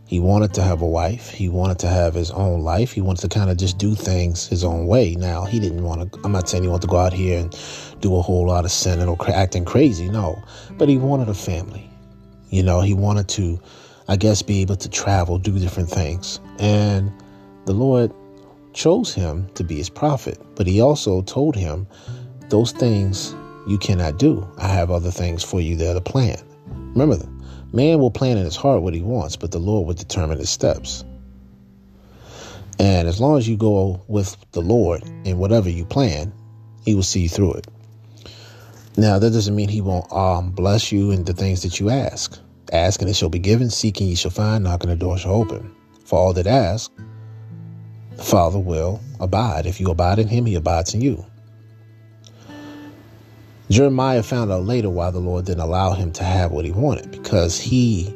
He wanted to have a wife. He wanted to have his own life. He wanted to kind of just do things his own way. Now, he didn't want to, I'm not saying he wanted to go out here and do a whole lot of sinning or acting crazy, no. But he wanted a family. You know, he wanted to I guess, be able to travel, do different things. And the Lord chose him to be his prophet, but he also told him, Those things you cannot do. I have other things for you that are planned. Remember, man will plan in his heart what he wants, but the Lord will determine his steps. And as long as you go with the Lord in whatever you plan, he will see you through it. Now, that doesn't mean he won't um, bless you in the things that you ask. Ask and it shall be given, seeking ye shall find, knocking the door shall open. For all that ask, the Father will abide. If you abide in him, he abides in you. Jeremiah found out later why the Lord didn't allow him to have what he wanted, because he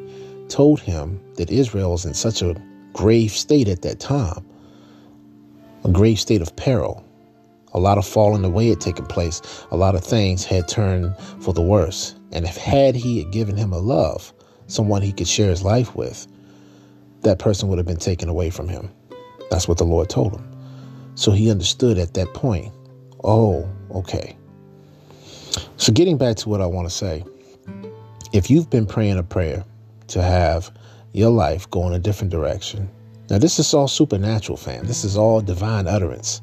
told him that Israel was in such a grave state at that time, a grave state of peril. A lot of falling away had taken place. A lot of things had turned for the worse. And if had he had given him a love, someone he could share his life with, that person would have been taken away from him. That's what the Lord told him. So he understood at that point, oh, okay. So getting back to what I want to say, if you've been praying a prayer to have your life go in a different direction, now this is all supernatural, fam. This is all divine utterance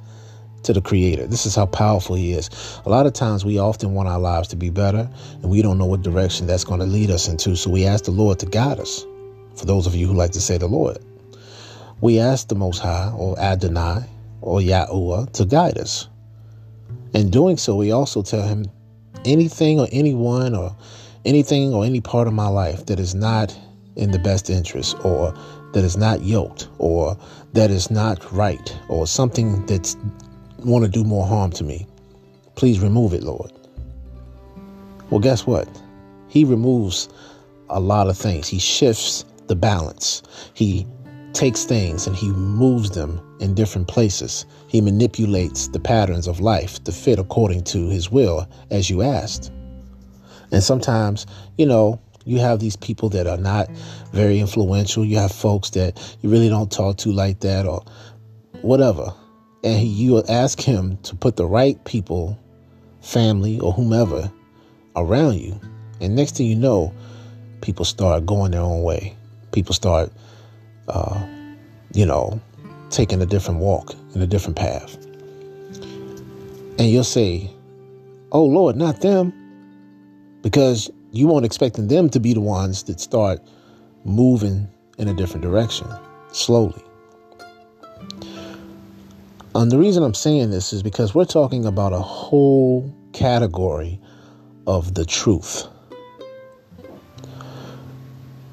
to the creator. This is how powerful he is. A lot of times we often want our lives to be better and we don't know what direction that's going to lead us into. So we ask the Lord to guide us. For those of you who like to say the Lord, we ask the Most High or Adonai or Yahuwah to guide us. In doing so, we also tell him anything or anyone or anything or any part of my life that is not in the best interest or that is not yoked or that is not right or something that's want to do more harm to me. Please remove it, Lord. Well, guess what? He removes a lot of things. He shifts the balance. He takes things and he moves them in different places. He manipulates the patterns of life to fit according to his will, as you asked. And sometimes, you know, you have these people that are not very influential. You have folks that you really don't talk to like that or whatever and you ask him to put the right people, family, or whomever around you. And next thing you know, people start going their own way. People start, uh, you know, taking a different walk in a different path. And you'll say, Oh Lord, not them. Because you weren't expecting them to be the ones that start moving in a different direction slowly. And the reason I'm saying this is because we're talking about a whole category of the truth.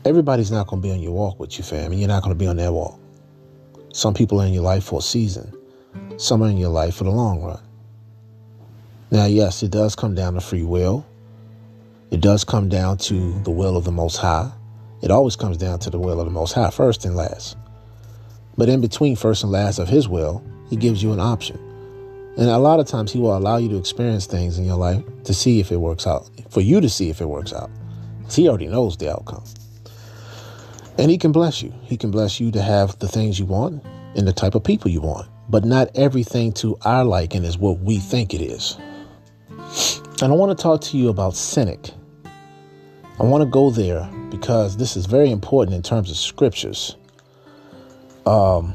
Everybody's not going to be on your walk with you, fam, and you're not going to be on their walk. Some people are in your life for a season, some are in your life for the long run. Now, yes, it does come down to free will. It does come down to the will of the Most High. It always comes down to the will of the Most High, first and last. But in between first and last of His will, he gives you an option. And a lot of times he will allow you to experience things in your life to see if it works out, for you to see if it works out. He already knows the outcome. And He can bless you. He can bless you to have the things you want and the type of people you want. But not everything to our liking is what we think it is. And I want to talk to you about cynic. I want to go there because this is very important in terms of scriptures. Um,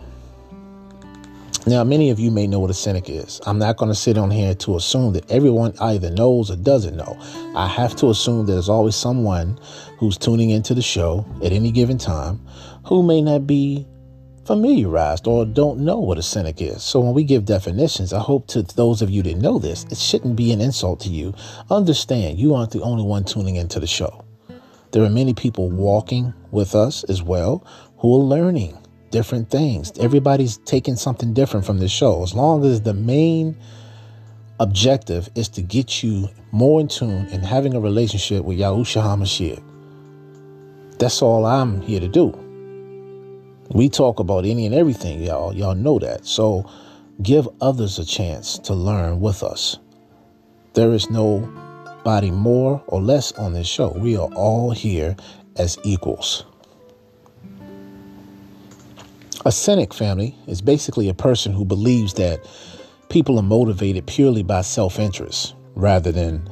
now, many of you may know what a cynic is. I'm not going to sit on here to assume that everyone either knows or doesn't know. I have to assume there's always someone who's tuning into the show at any given time who may not be familiarized or don't know what a cynic is. So when we give definitions, I hope to those of you that know this, it shouldn't be an insult to you. Understand you aren't the only one tuning into the show. There are many people walking with us as well who are learning different things. Everybody's taking something different from this show. As long as the main objective is to get you more in tune and having a relationship with Yahushua HaMashiach. That's all I'm here to do. We talk about any and everything, y'all. Y'all know that. So give others a chance to learn with us. There is nobody more or less on this show. We are all here as equals. A cynic family is basically a person who believes that people are motivated purely by self interest rather than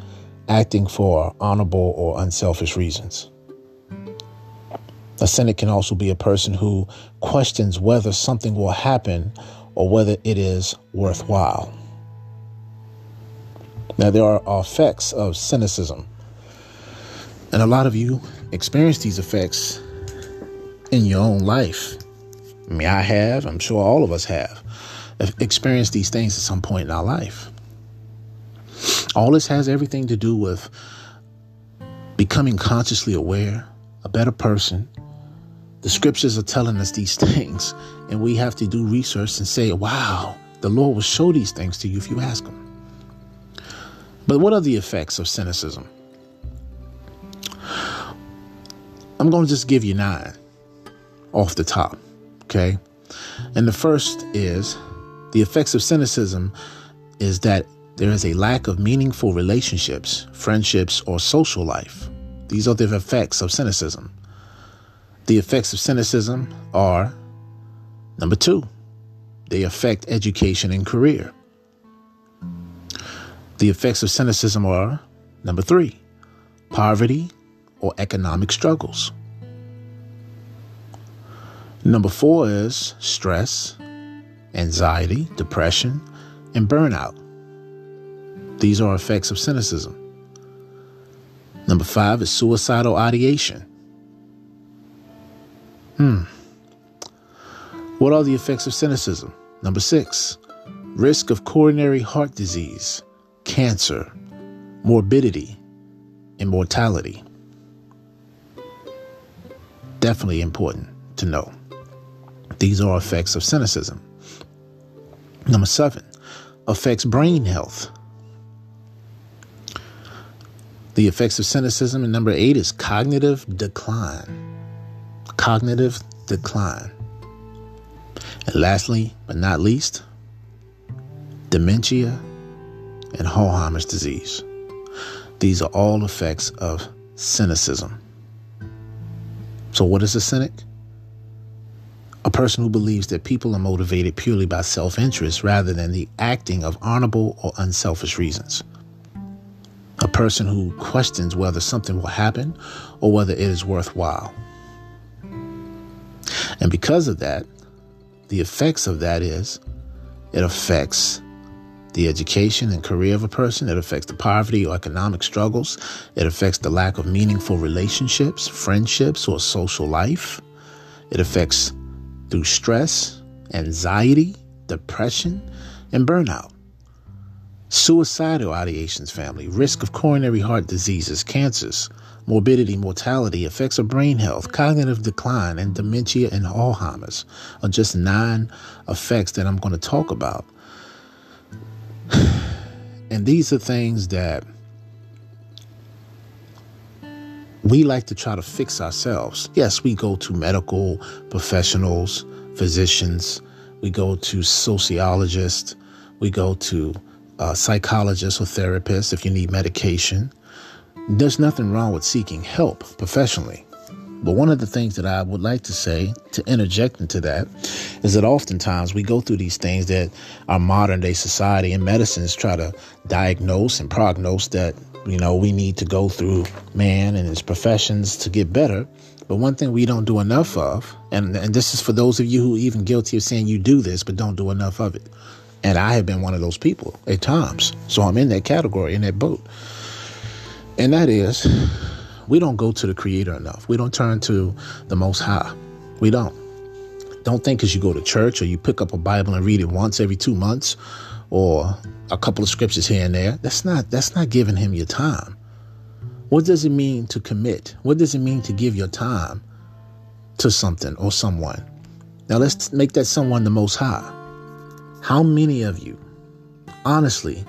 acting for honorable or unselfish reasons. A cynic can also be a person who questions whether something will happen or whether it is worthwhile. Now, there are effects of cynicism, and a lot of you experience these effects in your own life. I mean, I have, I'm sure all of us have experienced these things at some point in our life. All this has everything to do with becoming consciously aware, a better person. The scriptures are telling us these things, and we have to do research and say, wow, the Lord will show these things to you if you ask Him. But what are the effects of cynicism? I'm going to just give you nine off the top. Okay. And the first is the effects of cynicism is that there is a lack of meaningful relationships, friendships, or social life. These are the effects of cynicism. The effects of cynicism are number two, they affect education and career. The effects of cynicism are number three, poverty or economic struggles. Number four is stress, anxiety, depression, and burnout. These are effects of cynicism. Number five is suicidal ideation. Hmm. What are the effects of cynicism? Number six, risk of coronary heart disease, cancer, morbidity, and mortality. Definitely important to know. These are effects of cynicism. Number seven, affects brain health. The effects of cynicism. And number eight is cognitive decline. Cognitive decline. And lastly, but not least, dementia and Alzheimer's disease. These are all effects of cynicism. So, what is a cynic? A person who believes that people are motivated purely by self interest rather than the acting of honorable or unselfish reasons. A person who questions whether something will happen or whether it is worthwhile. And because of that, the effects of that is it affects the education and career of a person. It affects the poverty or economic struggles. It affects the lack of meaningful relationships, friendships, or social life. It affects through stress, anxiety, depression, and burnout. Suicidal ideations, family, risk of coronary heart diseases, cancers, morbidity, mortality, effects of brain health, cognitive decline, and dementia and Alzheimer's are just nine effects that I'm going to talk about. And these are things that we like to try to fix ourselves. Yes, we go to medical professionals, physicians, we go to sociologists, we go to uh, psychologists or therapists if you need medication. There's nothing wrong with seeking help professionally. But one of the things that I would like to say to interject into that is that oftentimes we go through these things that our modern day society and medicines try to diagnose and prognose that, you know, we need to go through man and his professions to get better. But one thing we don't do enough of, and, and this is for those of you who are even guilty of saying you do this, but don't do enough of it. And I have been one of those people at times. So I'm in that category, in that boat. And that is we don't go to the Creator enough. We don't turn to the Most High. We don't. Don't think because you go to church or you pick up a Bible and read it once every two months or a couple of scriptures here and there. That's not that's not giving him your time. What does it mean to commit? What does it mean to give your time to something or someone? Now let's make that someone the most high. How many of you, honestly,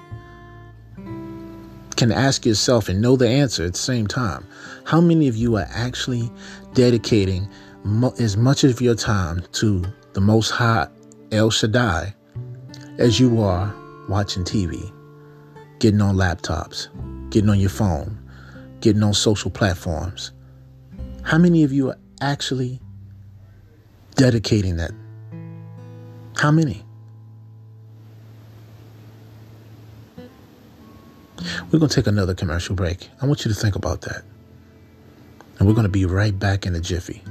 can ask yourself and know the answer at the same time. How many of you are actually dedicating mo- as much of your time to the Most High El Shaddai as you are watching TV, getting on laptops, getting on your phone, getting on social platforms? How many of you are actually dedicating that? How many? We're going to take another commercial break. I want you to think about that. And we're going to be right back in a jiffy.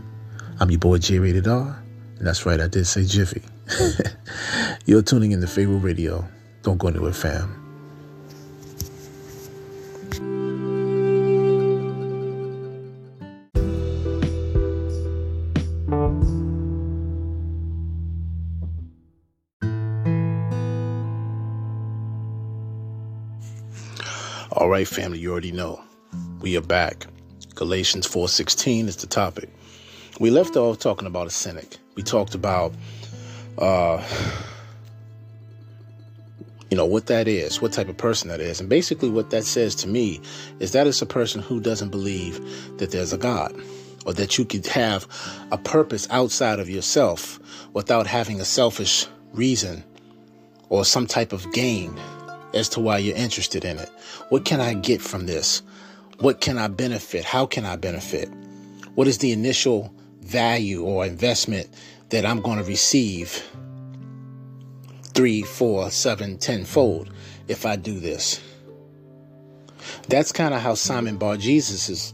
I'm your boy J Rated R. And that's right, I did say jiffy. You're tuning in to Pharaoh Radio. Don't go anywhere, fam. All right, family, you already know. We are back. Galatians 4:16 is the topic. We left off talking about a cynic. We talked about uh you know what that is, what type of person that is. And basically what that says to me is that it's a person who doesn't believe that there's a God or that you could have a purpose outside of yourself without having a selfish reason or some type of gain as to why you're interested in it. What can I get from this? What can I benefit? How can I benefit? What is the initial value or investment that I'm going to receive three, four, seven, tenfold if I do this? That's kind of how Simon Bar Jesus is,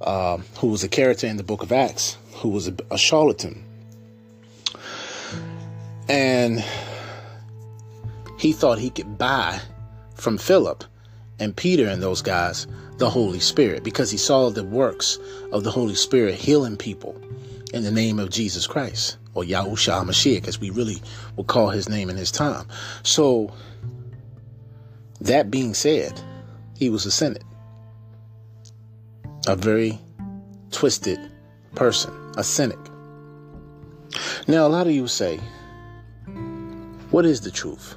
uh, who was a character in the book of Acts, who was a, a charlatan. And he thought he could buy from Philip and Peter and those guys the Holy Spirit because he saw the works of the Holy Spirit healing people in the name of Jesus Christ or Yahushua HaMashiach, as we really would call his name in his time. So, that being said, he was a cynic, a very twisted person, a cynic. Now, a lot of you say, What is the truth?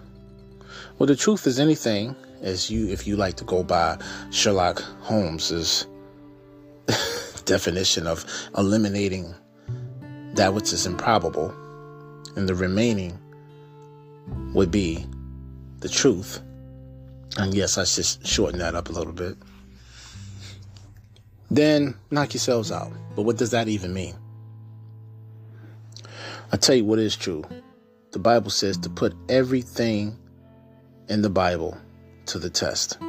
Well, the truth is anything, as you, if you like to go by Sherlock Holmes's definition of eliminating that which is improbable, and the remaining would be the truth. And yes, I just shorten that up a little bit. Then knock yourselves out. But what does that even mean? I tell you what is true. The Bible says to put everything in the Bible to the test.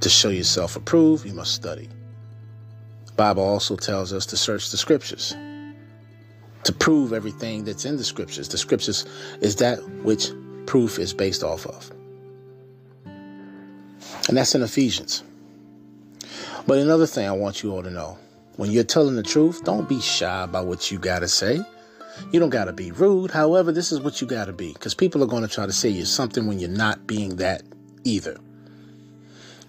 To show yourself approved, you must study. The Bible also tells us to search the scriptures. To prove everything that's in the scriptures. The scriptures is that which proof is based off of. And that's in Ephesians. But another thing I want you all to know when you're telling the truth, don't be shy about what you got to say. You don't got to be rude. However, this is what you got to be because people are going to try to say you're something when you're not being that either.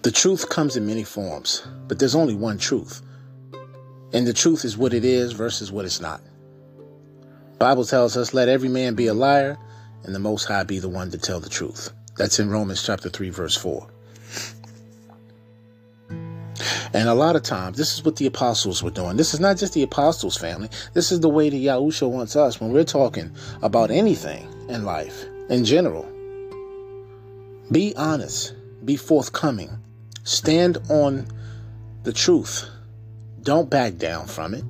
The truth comes in many forms, but there's only one truth. And the truth is what it is versus what it's not. Bible tells us, let every man be a liar and the most high be the one to tell the truth. That's in Romans chapter 3 verse 4. And a lot of times, this is what the apostles were doing. This is not just the apostles' family. This is the way that Yahusha wants us when we're talking about anything in life, in general. Be honest. Be forthcoming. Stand on the truth. Don't back down from it.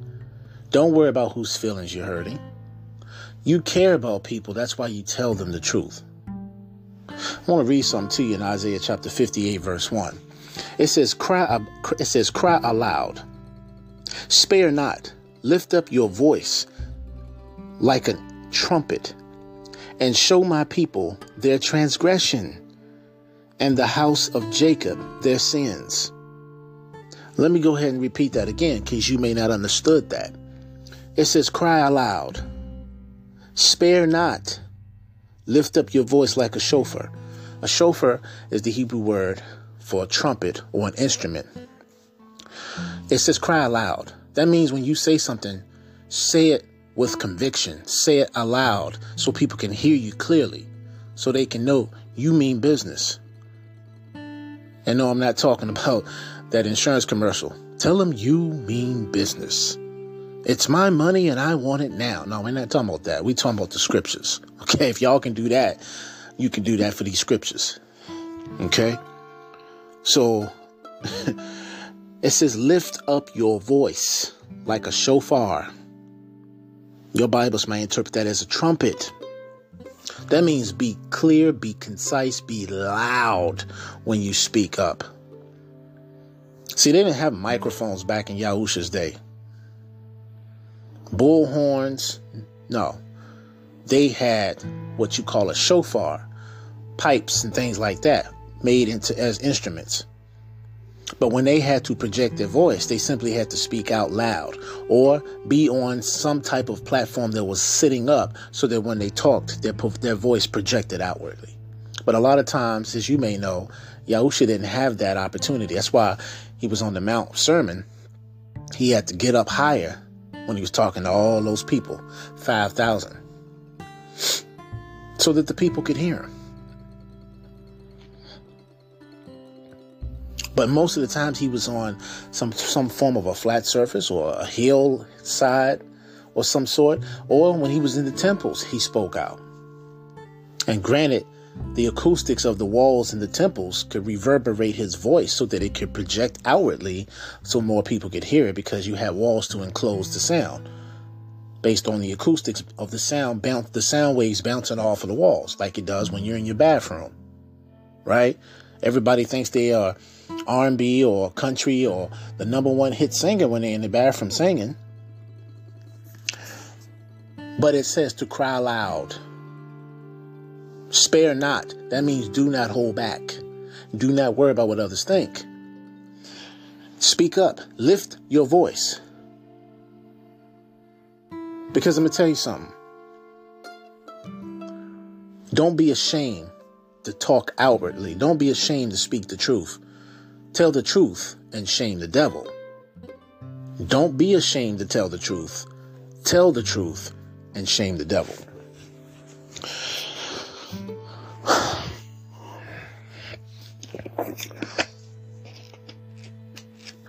Don't worry about whose feelings you're hurting. You care about people. That's why you tell them the truth. I want to read something to you in Isaiah chapter 58, verse 1. It says, cry, it says, cry aloud. Spare not. Lift up your voice like a trumpet and show my people their transgression and the house of Jacob their sins. Let me go ahead and repeat that again in case you may not understood that. It says, cry aloud. Spare not. Lift up your voice like a shofar. A shofar is the Hebrew word for a trumpet or an instrument. It says cry aloud. That means when you say something, say it with conviction. Say it aloud so people can hear you clearly, so they can know you mean business. And no, I'm not talking about that insurance commercial. Tell them you mean business. It's my money and I want it now. No, we're not talking about that. We're talking about the scriptures. Okay, if y'all can do that, you can do that for these scriptures. Okay? So it says, lift up your voice like a shofar. Your Bibles may interpret that as a trumpet. That means be clear, be concise, be loud when you speak up. See, they didn't have microphones back in Yahusha's day bullhorns. No. They had what you call a shofar, pipes and things like that made into as instruments. But when they had to project their voice, they simply had to speak out loud or be on some type of platform that was sitting up so that when they talked, their, their voice projected outwardly. But a lot of times, as you may know, Yahusha didn't have that opportunity. That's why he was on the Mount Sermon. He had to get up higher when he was talking to all those people 5,000 so that the people could hear him. But most of the times he was on some some form of a flat surface or a hillside or some sort, or when he was in the temples, he spoke out. And granted, the acoustics of the walls in the temples could reverberate his voice so that it could project outwardly so more people could hear it because you had walls to enclose the sound. Based on the acoustics of the sound bounce the sound waves bouncing off of the walls like it does when you're in your bathroom right? Everybody thinks they are r&b or country or the number one hit singer when they're in the bathroom singing. But it says to cry loud Spare not. That means do not hold back. Do not worry about what others think. Speak up. Lift your voice. Because I'm going to tell you something. Don't be ashamed to talk outwardly. Don't be ashamed to speak the truth. Tell the truth and shame the devil. Don't be ashamed to tell the truth. Tell the truth and shame the devil.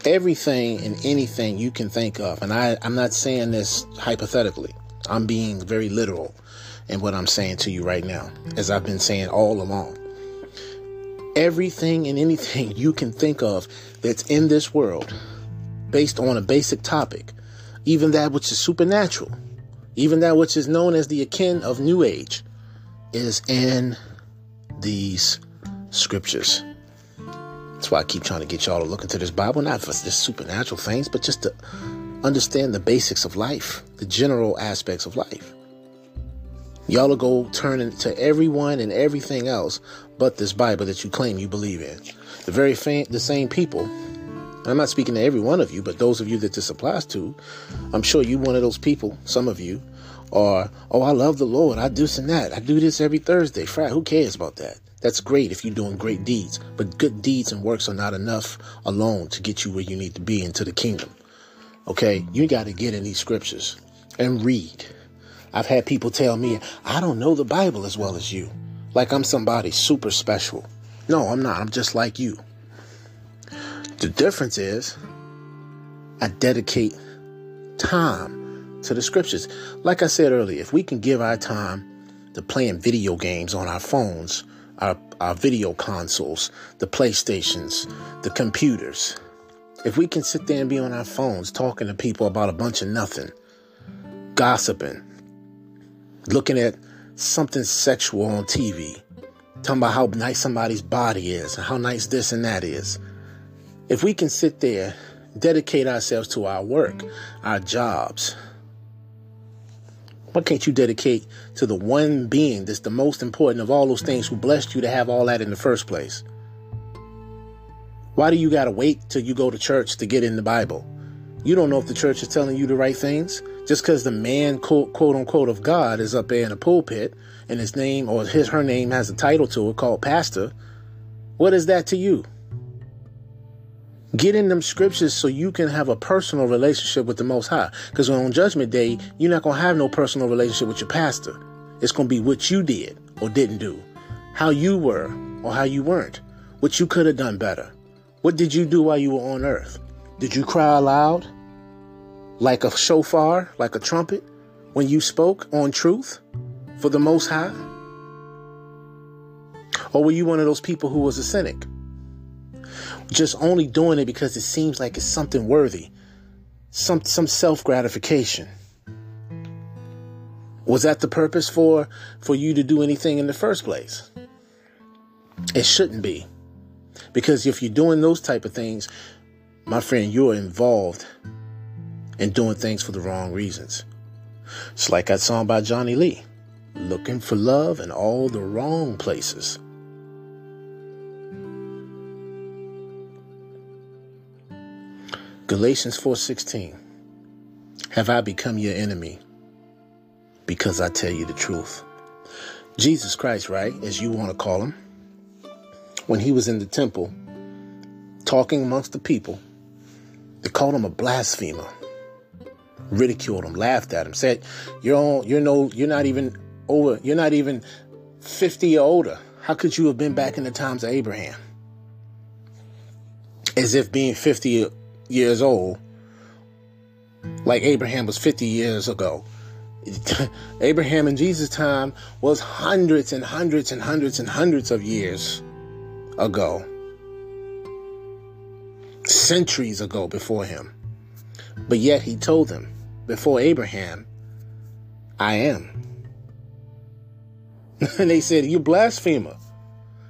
Everything and anything you can think of, and I, I'm not saying this hypothetically, I'm being very literal in what I'm saying to you right now, as I've been saying all along. Everything and anything you can think of that's in this world, based on a basic topic, even that which is supernatural, even that which is known as the akin of New Age, is in these scriptures. That's why I keep trying to get y'all to look into this Bible, not for just supernatural things, but just to understand the basics of life, the general aspects of life. Y'all will go turn to everyone and everything else but this Bible that you claim you believe in. The very the same people. I'm not speaking to every one of you, but those of you that this applies to, I'm sure you one of those people, some of you, are, oh, I love the Lord. I do this and that. I do this every Thursday. Friday. Who cares about that? That's great if you're doing great deeds, but good deeds and works are not enough alone to get you where you need to be into the kingdom. Okay, you got to get in these scriptures and read. I've had people tell me, I don't know the Bible as well as you. Like I'm somebody super special. No, I'm not. I'm just like you. The difference is I dedicate time to the scriptures. Like I said earlier, if we can give our time to playing video games on our phones our, our video consoles, the PlayStations, the computers, If we can sit there and be on our phones talking to people about a bunch of nothing, gossiping, looking at something sexual on TV, talking about how nice somebody's body is and how nice this and that is. If we can sit there, dedicate ourselves to our work, our jobs, why can't you dedicate to the one being that's the most important of all those things who blessed you to have all that in the first place? Why do you got to wait till you go to church to get in the Bible? You don't know if the church is telling you the right things. Just because the man, quote, quote unquote, of God is up there in a pulpit and his name or his her name has a title to it called pastor, what is that to you? Get in them scriptures so you can have a personal relationship with the Most High. Because on Judgment Day, you're not going to have no personal relationship with your pastor. It's going to be what you did or didn't do, how you were or how you weren't, what you could have done better. What did you do while you were on earth? Did you cry aloud like a shofar, like a trumpet, when you spoke on truth for the Most High? Or were you one of those people who was a cynic? Just only doing it because it seems like it's something worthy, some some self gratification. Was that the purpose for for you to do anything in the first place? It shouldn't be. Because if you're doing those type of things, my friend, you're involved in doing things for the wrong reasons. It's like that song by Johnny Lee, looking for love in all the wrong places. Galatians 4:16 Have I become your enemy because I tell you the truth? Jesus Christ, right, as you want to call him, when he was in the temple talking amongst the people, they called him a blasphemer, ridiculed him, laughed at him, said, "You're you're no, you're not even over, you're not even 50 or older. How could you have been back in the times of Abraham?" As if being 50 years old, like Abraham was 50 years ago. Abraham in Jesus' time was hundreds and hundreds and hundreds and hundreds of years ago, centuries ago before him. But yet he told them, before Abraham, I am. and they said, You blasphemer.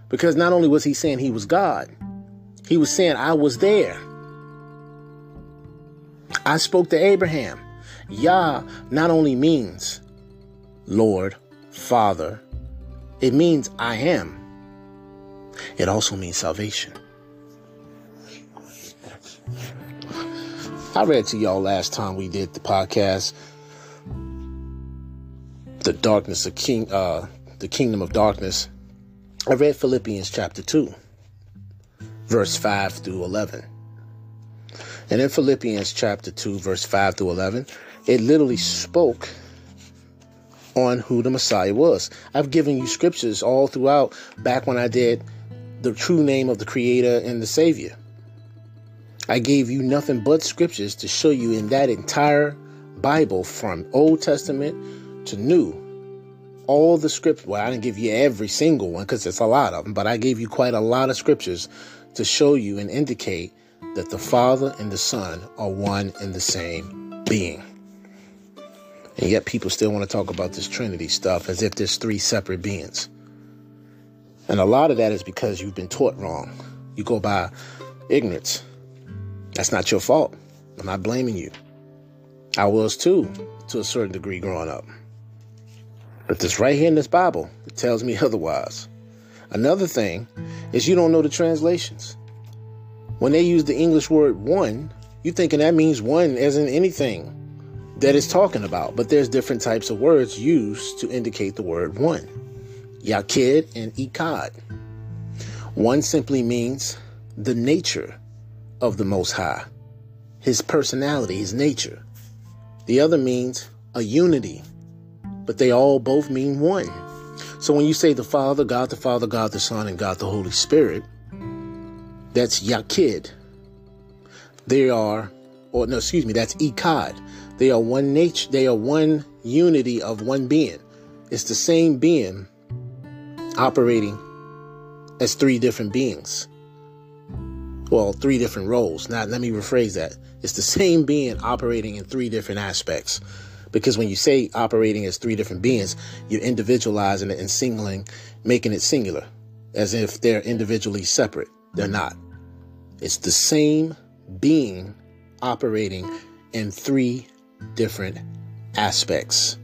Because not only was he saying he was God, he was saying, I was there. I spoke to Abraham. Yah not only means Lord, Father, it means I am. It also means salvation. I read to y'all last time we did the podcast, the darkness of king, uh, the kingdom of darkness. I read Philippians chapter two, verse five through eleven. And in Philippians chapter 2, verse 5 through 11, it literally spoke on who the Messiah was. I've given you scriptures all throughout back when I did the true name of the Creator and the Savior. I gave you nothing but scriptures to show you in that entire Bible from Old Testament to New. All the scriptures, well, I didn't give you every single one because it's a lot of them, but I gave you quite a lot of scriptures to show you and indicate that the Father and the Son are one and the same being. And yet people still want to talk about this Trinity stuff as if there's three separate beings. And a lot of that is because you've been taught wrong. You go by ignorance. That's not your fault. I'm not blaming you. I was too, to a certain degree growing up. But this right here in this Bible, it tells me otherwise. Another thing is you don't know the translations. When they use the English word one, you're thinking that means one as in anything that it's talking about. But there's different types of words used to indicate the word one. Yachid and Echad. One simply means the nature of the Most High, his personality, his nature. The other means a unity, but they all both mean one. So when you say the Father, God the Father, God the Son, and God the Holy Spirit, that's Yachid. They are, or no, excuse me, that's Echad. They are one nature, they are one unity of one being. It's the same being operating as three different beings. well, three different roles. Now, let me rephrase that. It's the same being operating in three different aspects. Because when you say operating as three different beings, you're individualizing it and singling, making it singular, as if they're individually separate. They're not. It's the same being operating in three different aspects.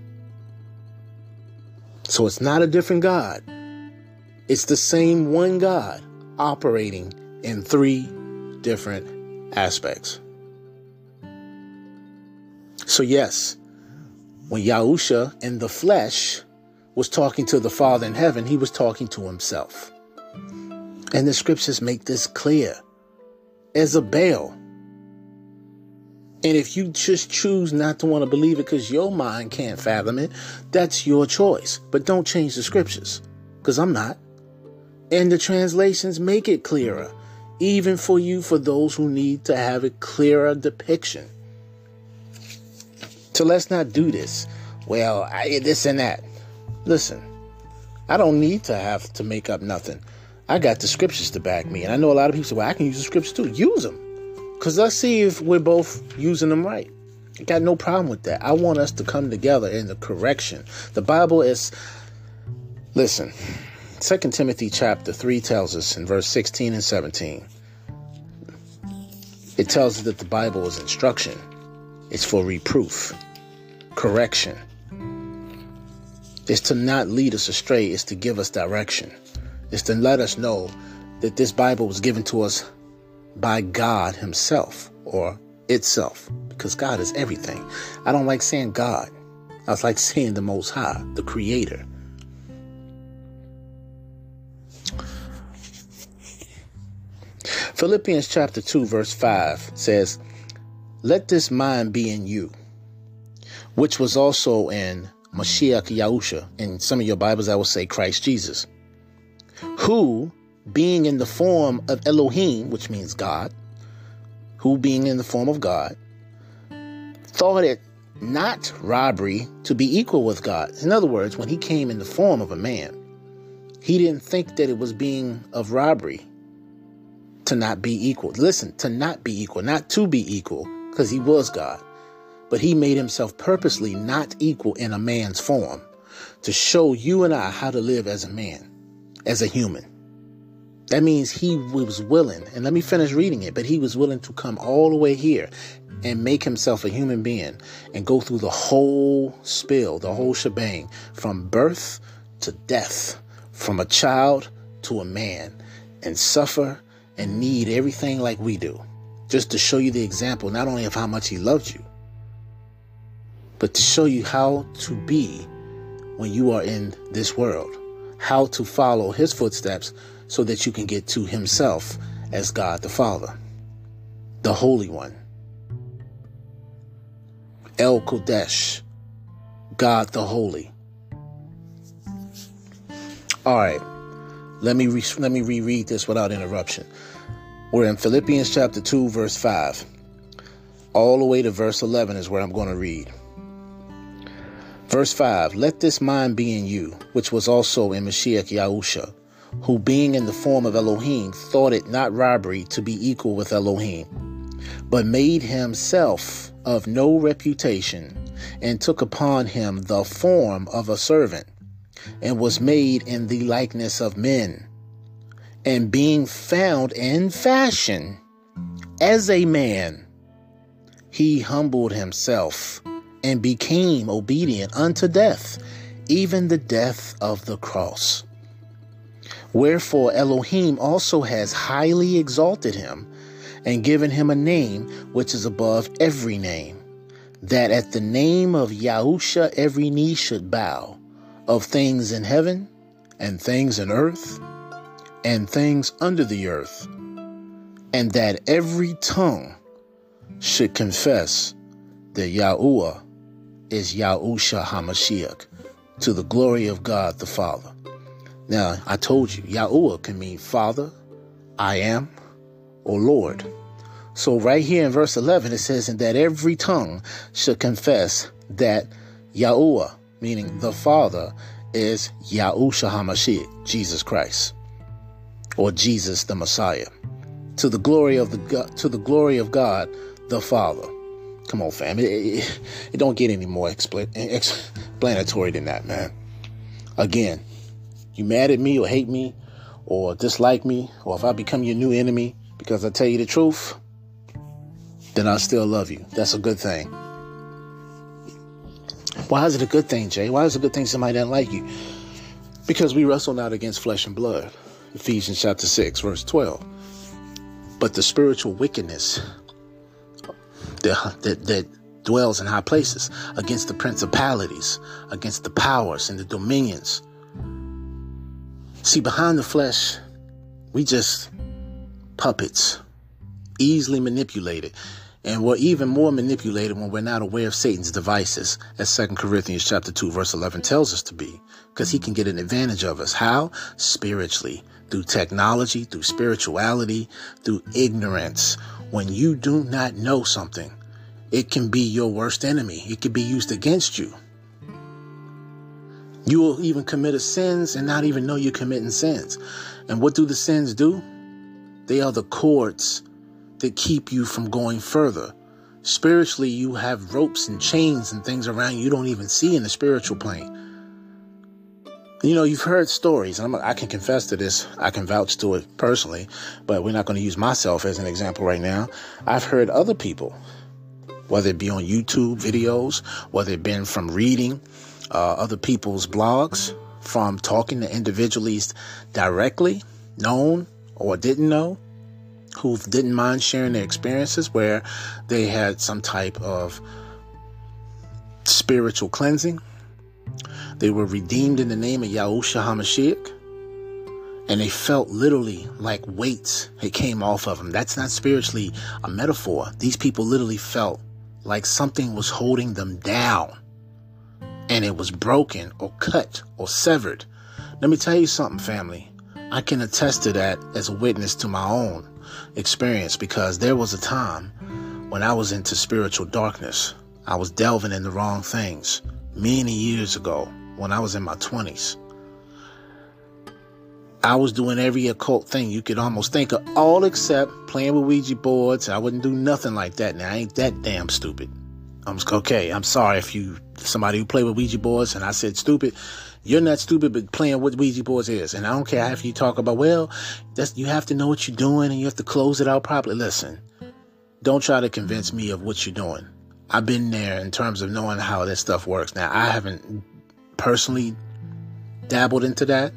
So it's not a different God. It's the same one God operating in three different aspects. So, yes, when Yahusha in the flesh was talking to the Father in heaven, he was talking to himself. And the scriptures make this clear as a bail. And if you just choose not to want to believe it because your mind can't fathom it, that's your choice. But don't change the scriptures because I'm not. And the translations make it clearer, even for you, for those who need to have a clearer depiction. So let's not do this. Well, I, this and that. Listen, I don't need to have to make up nothing. I got the scriptures to back me. And I know a lot of people say, well, I can use the scriptures too. Use them. Because let's see if we're both using them right. I got no problem with that. I want us to come together in the correction. The Bible is, listen, 2 Timothy chapter 3 tells us in verse 16 and 17, it tells us that the Bible is instruction, it's for reproof, correction. It's to not lead us astray, it's to give us direction. It's to let us know that this Bible was given to us by God Himself or itself, because God is everything. I don't like saying God, I was like saying the Most High, the Creator. Philippians chapter 2, verse 5 says, Let this mind be in you, which was also in Mashiach Yahusha. In some of your Bibles, I will say Christ Jesus, who, being in the form of Elohim, which means God, who being in the form of God, thought it not robbery to be equal with God. In other words, when he came in the form of a man, he didn't think that it was being of robbery to not be equal. Listen, to not be equal, not to be equal, because he was God. But he made himself purposely not equal in a man's form to show you and I how to live as a man, as a human. That means he was willing, and let me finish reading it, but he was willing to come all the way here and make himself a human being and go through the whole spill, the whole shebang, from birth to death, from a child to a man, and suffer and need everything like we do, just to show you the example not only of how much he loved you, but to show you how to be when you are in this world, how to follow his footsteps so that you can get to himself as God the Father, the Holy One, El Kodesh, God the Holy. All right, let me re- let me reread this without interruption. We're in Philippians chapter 2 verse 5. All the way to verse 11 is where I'm going to read. Verse 5 Let this mind be in you, which was also in Mashiach Yahusha, who being in the form of Elohim thought it not robbery to be equal with Elohim, but made himself of no reputation, and took upon him the form of a servant, and was made in the likeness of men. And being found in fashion as a man, he humbled himself and became obedient unto death, even the death of the cross. Wherefore Elohim also has highly exalted him and given him a name which is above every name, that at the name of Yahusha every knee should bow, of things in heaven and things in earth and things under the earth, and that every tongue should confess that Yahuwah is Yahusha HaMashiach, to the glory of God the Father. Now, I told you, Yahuwah can mean Father, I am, or Lord. So, right here in verse 11, it says, And that every tongue should confess that Yahuwah, meaning the Father, is Yahusha HaMashiach, Jesus Christ, or Jesus the Messiah. to the glory of the to the glory of God the Father. Come on, fam. It, it, it don't get any more explanatory than that, man. Again, you mad at me or hate me or dislike me or if I become your new enemy because I tell you the truth, then I still love you. That's a good thing. Why is it a good thing, Jay? Why is it a good thing somebody doesn't like you? Because we wrestle not against flesh and blood. Ephesians chapter 6, verse 12. But the spiritual wickedness that, that, that dwells in high places, against the principalities, against the powers and the dominions. See, behind the flesh, we just puppets, easily manipulated. And we're even more manipulated when we're not aware of Satan's devices, as 2 Corinthians chapter 2, verse 11 tells us to be, because he can get an advantage of us. How? Spiritually, through technology, through spirituality, through ignorance. When you do not know something, it can be your worst enemy. It can be used against you. You will even commit a sins and not even know you're committing sins. And what do the sins do? They are the cords that keep you from going further. Spiritually, you have ropes and chains and things around you, you don't even see in the spiritual plane. You know, you've heard stories, and I'm, i can confess to this. I can vouch to it personally, but we're not going to use myself as an example right now. I've heard other people whether it be on YouTube videos, whether it been from reading uh, other people's blogs, from talking to individuals directly, known or didn't know, who didn't mind sharing their experiences where they had some type of spiritual cleansing. They were redeemed in the name of Yahushua HaMashiach. And they felt literally like weights it came off of them. That's not spiritually a metaphor. These people literally felt like something was holding them down and it was broken or cut or severed. Let me tell you something, family. I can attest to that as a witness to my own experience because there was a time when I was into spiritual darkness. I was delving in the wrong things many years ago when I was in my 20s. I was doing every occult thing you could almost think of, all except playing with Ouija boards. I wouldn't do nothing like that. Now I ain't that damn stupid. I'm okay. I'm sorry if you somebody who play with Ouija boards and I said stupid. You're not stupid, but playing with Ouija boards is. And I don't care if you talk about well, that's you have to know what you're doing and you have to close it out properly. Listen, don't try to convince me of what you're doing. I've been there in terms of knowing how this stuff works. Now I haven't personally dabbled into that.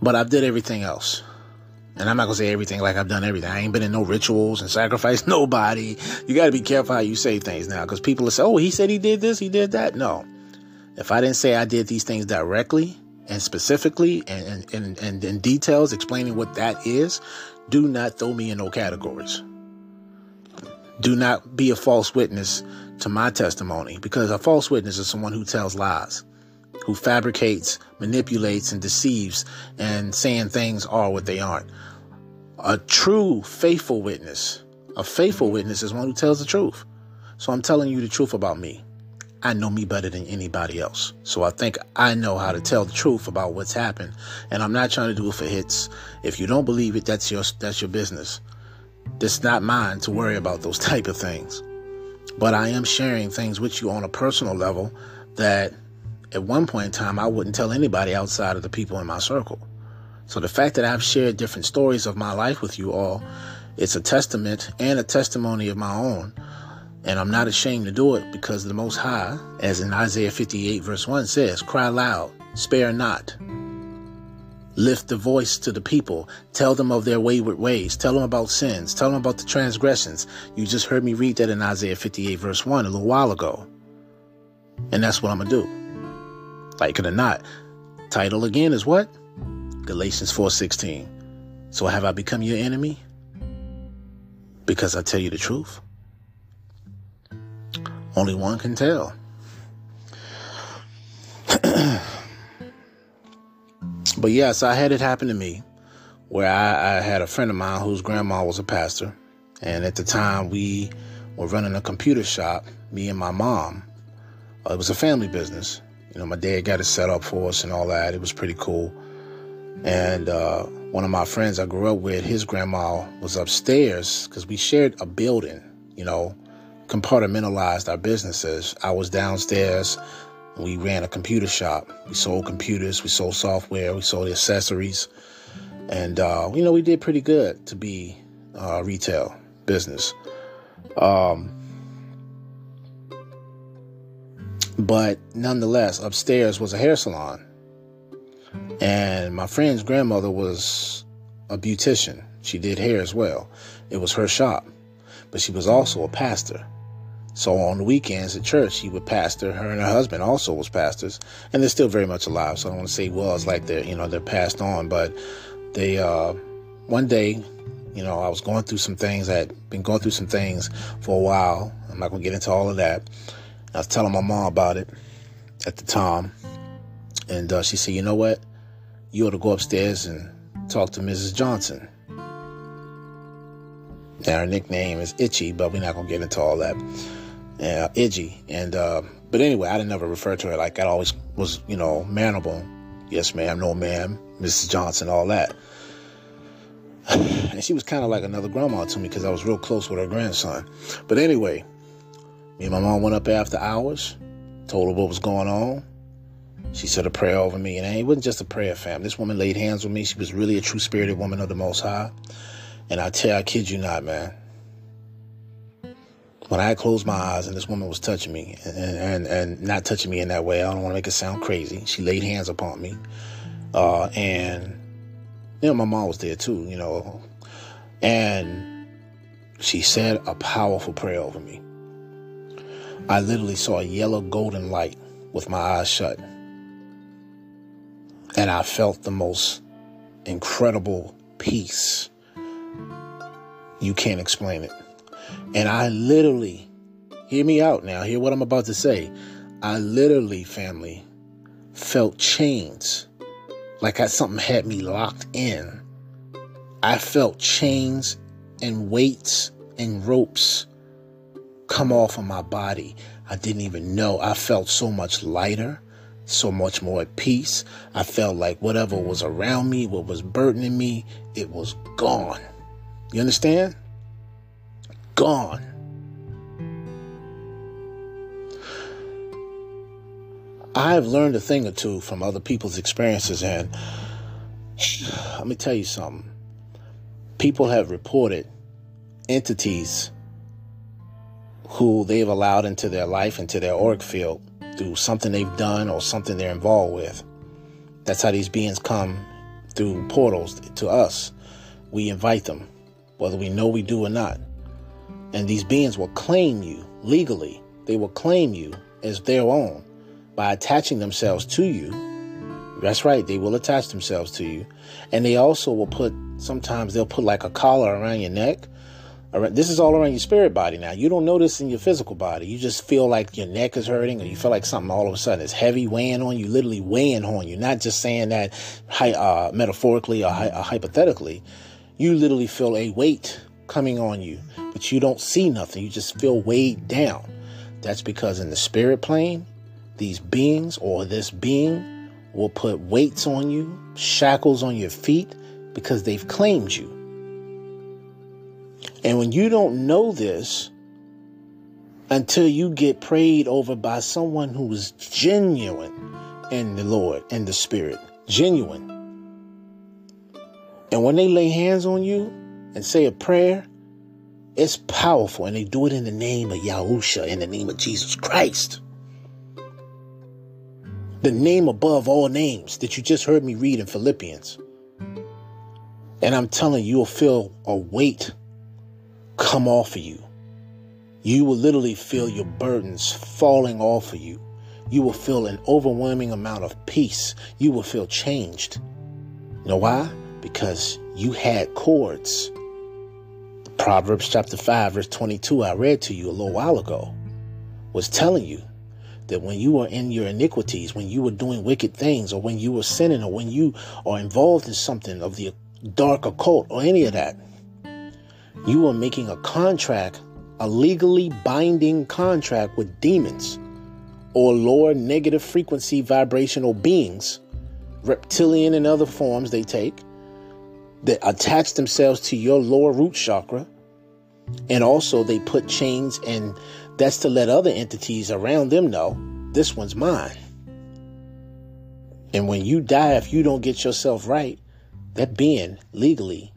But I've did everything else. And I'm not gonna say everything like I've done everything. I ain't been in no rituals and sacrificed nobody. You gotta be careful how you say things now, because people will say, oh, he said he did this, he did that. No. If I didn't say I did these things directly and specifically and, and, and, and in details explaining what that is, do not throw me in no categories. Do not be a false witness to my testimony, because a false witness is someone who tells lies who fabricates, manipulates, and deceives, and saying things are what they aren't. A true faithful witness, a faithful witness is one who tells the truth. So I'm telling you the truth about me. I know me better than anybody else. So I think I know how to tell the truth about what's happened. And I'm not trying to do it for hits. If you don't believe it, that's your that's your business. It's not mine to worry about those type of things. But I am sharing things with you on a personal level that at one point in time, I wouldn't tell anybody outside of the people in my circle. So the fact that I've shared different stories of my life with you all, it's a testament and a testimony of my own. And I'm not ashamed to do it because the Most High, as in Isaiah 58 verse 1 says, cry loud, spare not. Lift the voice to the people. Tell them of their wayward ways. Tell them about sins. Tell them about the transgressions. You just heard me read that in Isaiah 58 verse 1 a little while ago. And that's what I'm going to do like it or not. Title again is what? Galatians 4:16. So have I become your enemy? Because I tell you the truth. Only one can tell. but yes, I had it happen to me where I, I, had a friend of mine whose grandma was a pastor. And at the time, we were running a computer shop, me and my mom. Uh, it was a family business. You know, my dad got it set up for us and all that. It was pretty cool. And uh, one of my friends I grew up with, his grandma was upstairs because we shared a building, you know, compartmentalized our businesses. I was downstairs. We ran a computer shop. We sold computers, we sold software, we sold accessories. And, uh, you know, we did pretty good to be uh, retail business. Um, but nonetheless, upstairs was a hair salon. And my friend's grandmother was a beautician. She did hair as well. It was her shop. But she was also a pastor. So on the weekends at church, she would pastor. Her and her husband also was pastors, and they're still very much alive. So I don't want to say was like they're you know they're passed on, but they uh, one day, you know, I was going through some things. I had been going through some things for a while. I'm not gonna get into all of that. I was telling my mom about it at the time, and uh, she said, "You know what? You ought to go upstairs and talk to Mrs. Johnson." Now her nickname is Itchy, but we're not gonna get into all that uh, Iggy. And uh, but anyway, I didn't ever refer to her like I always was, you know, manable. Yes, ma'am. No, ma'am. Mrs. Johnson, all that. and she was kind of like another grandma to me because I was real close with her grandson. But anyway, me and my mom went up after hours, told her what was going on. She said a prayer over me, and it wasn't just a prayer, fam. This woman laid hands on me. She was really a true spirited woman of the Most High. And I tell you, I kid you not, man when I closed my eyes and this woman was touching me and, and, and not touching me in that way, I don't want to make it sound crazy. She laid hands upon me. Uh, and, you know, my mom was there too, you know, and she said a powerful prayer over me. I literally saw a yellow golden light with my eyes shut. And I felt the most incredible peace. You can't explain it. And I literally, hear me out now, hear what I'm about to say. I literally, family, felt chains like I, something had me locked in. I felt chains and weights and ropes come off of my body. I didn't even know. I felt so much lighter, so much more at peace. I felt like whatever was around me, what was burdening me, it was gone. You understand? Gone. I've learned a thing or two from other people's experiences, and let me tell you something. People have reported entities who they've allowed into their life, into their auric field, through something they've done or something they're involved with. That's how these beings come through portals to us. We invite them, whether we know we do or not. And these beings will claim you legally, they will claim you as their own by attaching themselves to you. That's right, they will attach themselves to you. And they also will put, sometimes they'll put like a collar around your neck. This is all around your spirit body now. You don't notice in your physical body. You just feel like your neck is hurting or you feel like something all of a sudden is heavy weighing on you, literally weighing on you. Not just saying that uh, metaphorically or, or hypothetically. You literally feel a weight coming on you, but you don't see nothing. You just feel weighed down. That's because in the spirit plane, these beings or this being will put weights on you, shackles on your feet, because they've claimed you. And when you don't know this until you get prayed over by someone who is genuine in the Lord, in the Spirit, genuine. And when they lay hands on you, and say a prayer, it's powerful. And they do it in the name of Yahusha, in the name of Jesus Christ. The name above all names that you just heard me read in Philippians. And I'm telling you, you'll feel a weight come off of you. You will literally feel your burdens falling off of you. You will feel an overwhelming amount of peace. You will feel changed. You know why? Because you had cords Proverbs chapter 5, verse 22, I read to you a little while ago, was telling you that when you were in your iniquities, when you were doing wicked things, or when you were sinning, or when you are involved in something of the dark occult, or any of that, you were making a contract, a legally binding contract with demons or lower negative frequency vibrational beings reptilian and other forms they take that attach themselves to your lower root chakra. And also, they put chains, and that's to let other entities around them know this one's mine. And when you die, if you don't get yourself right, that being legally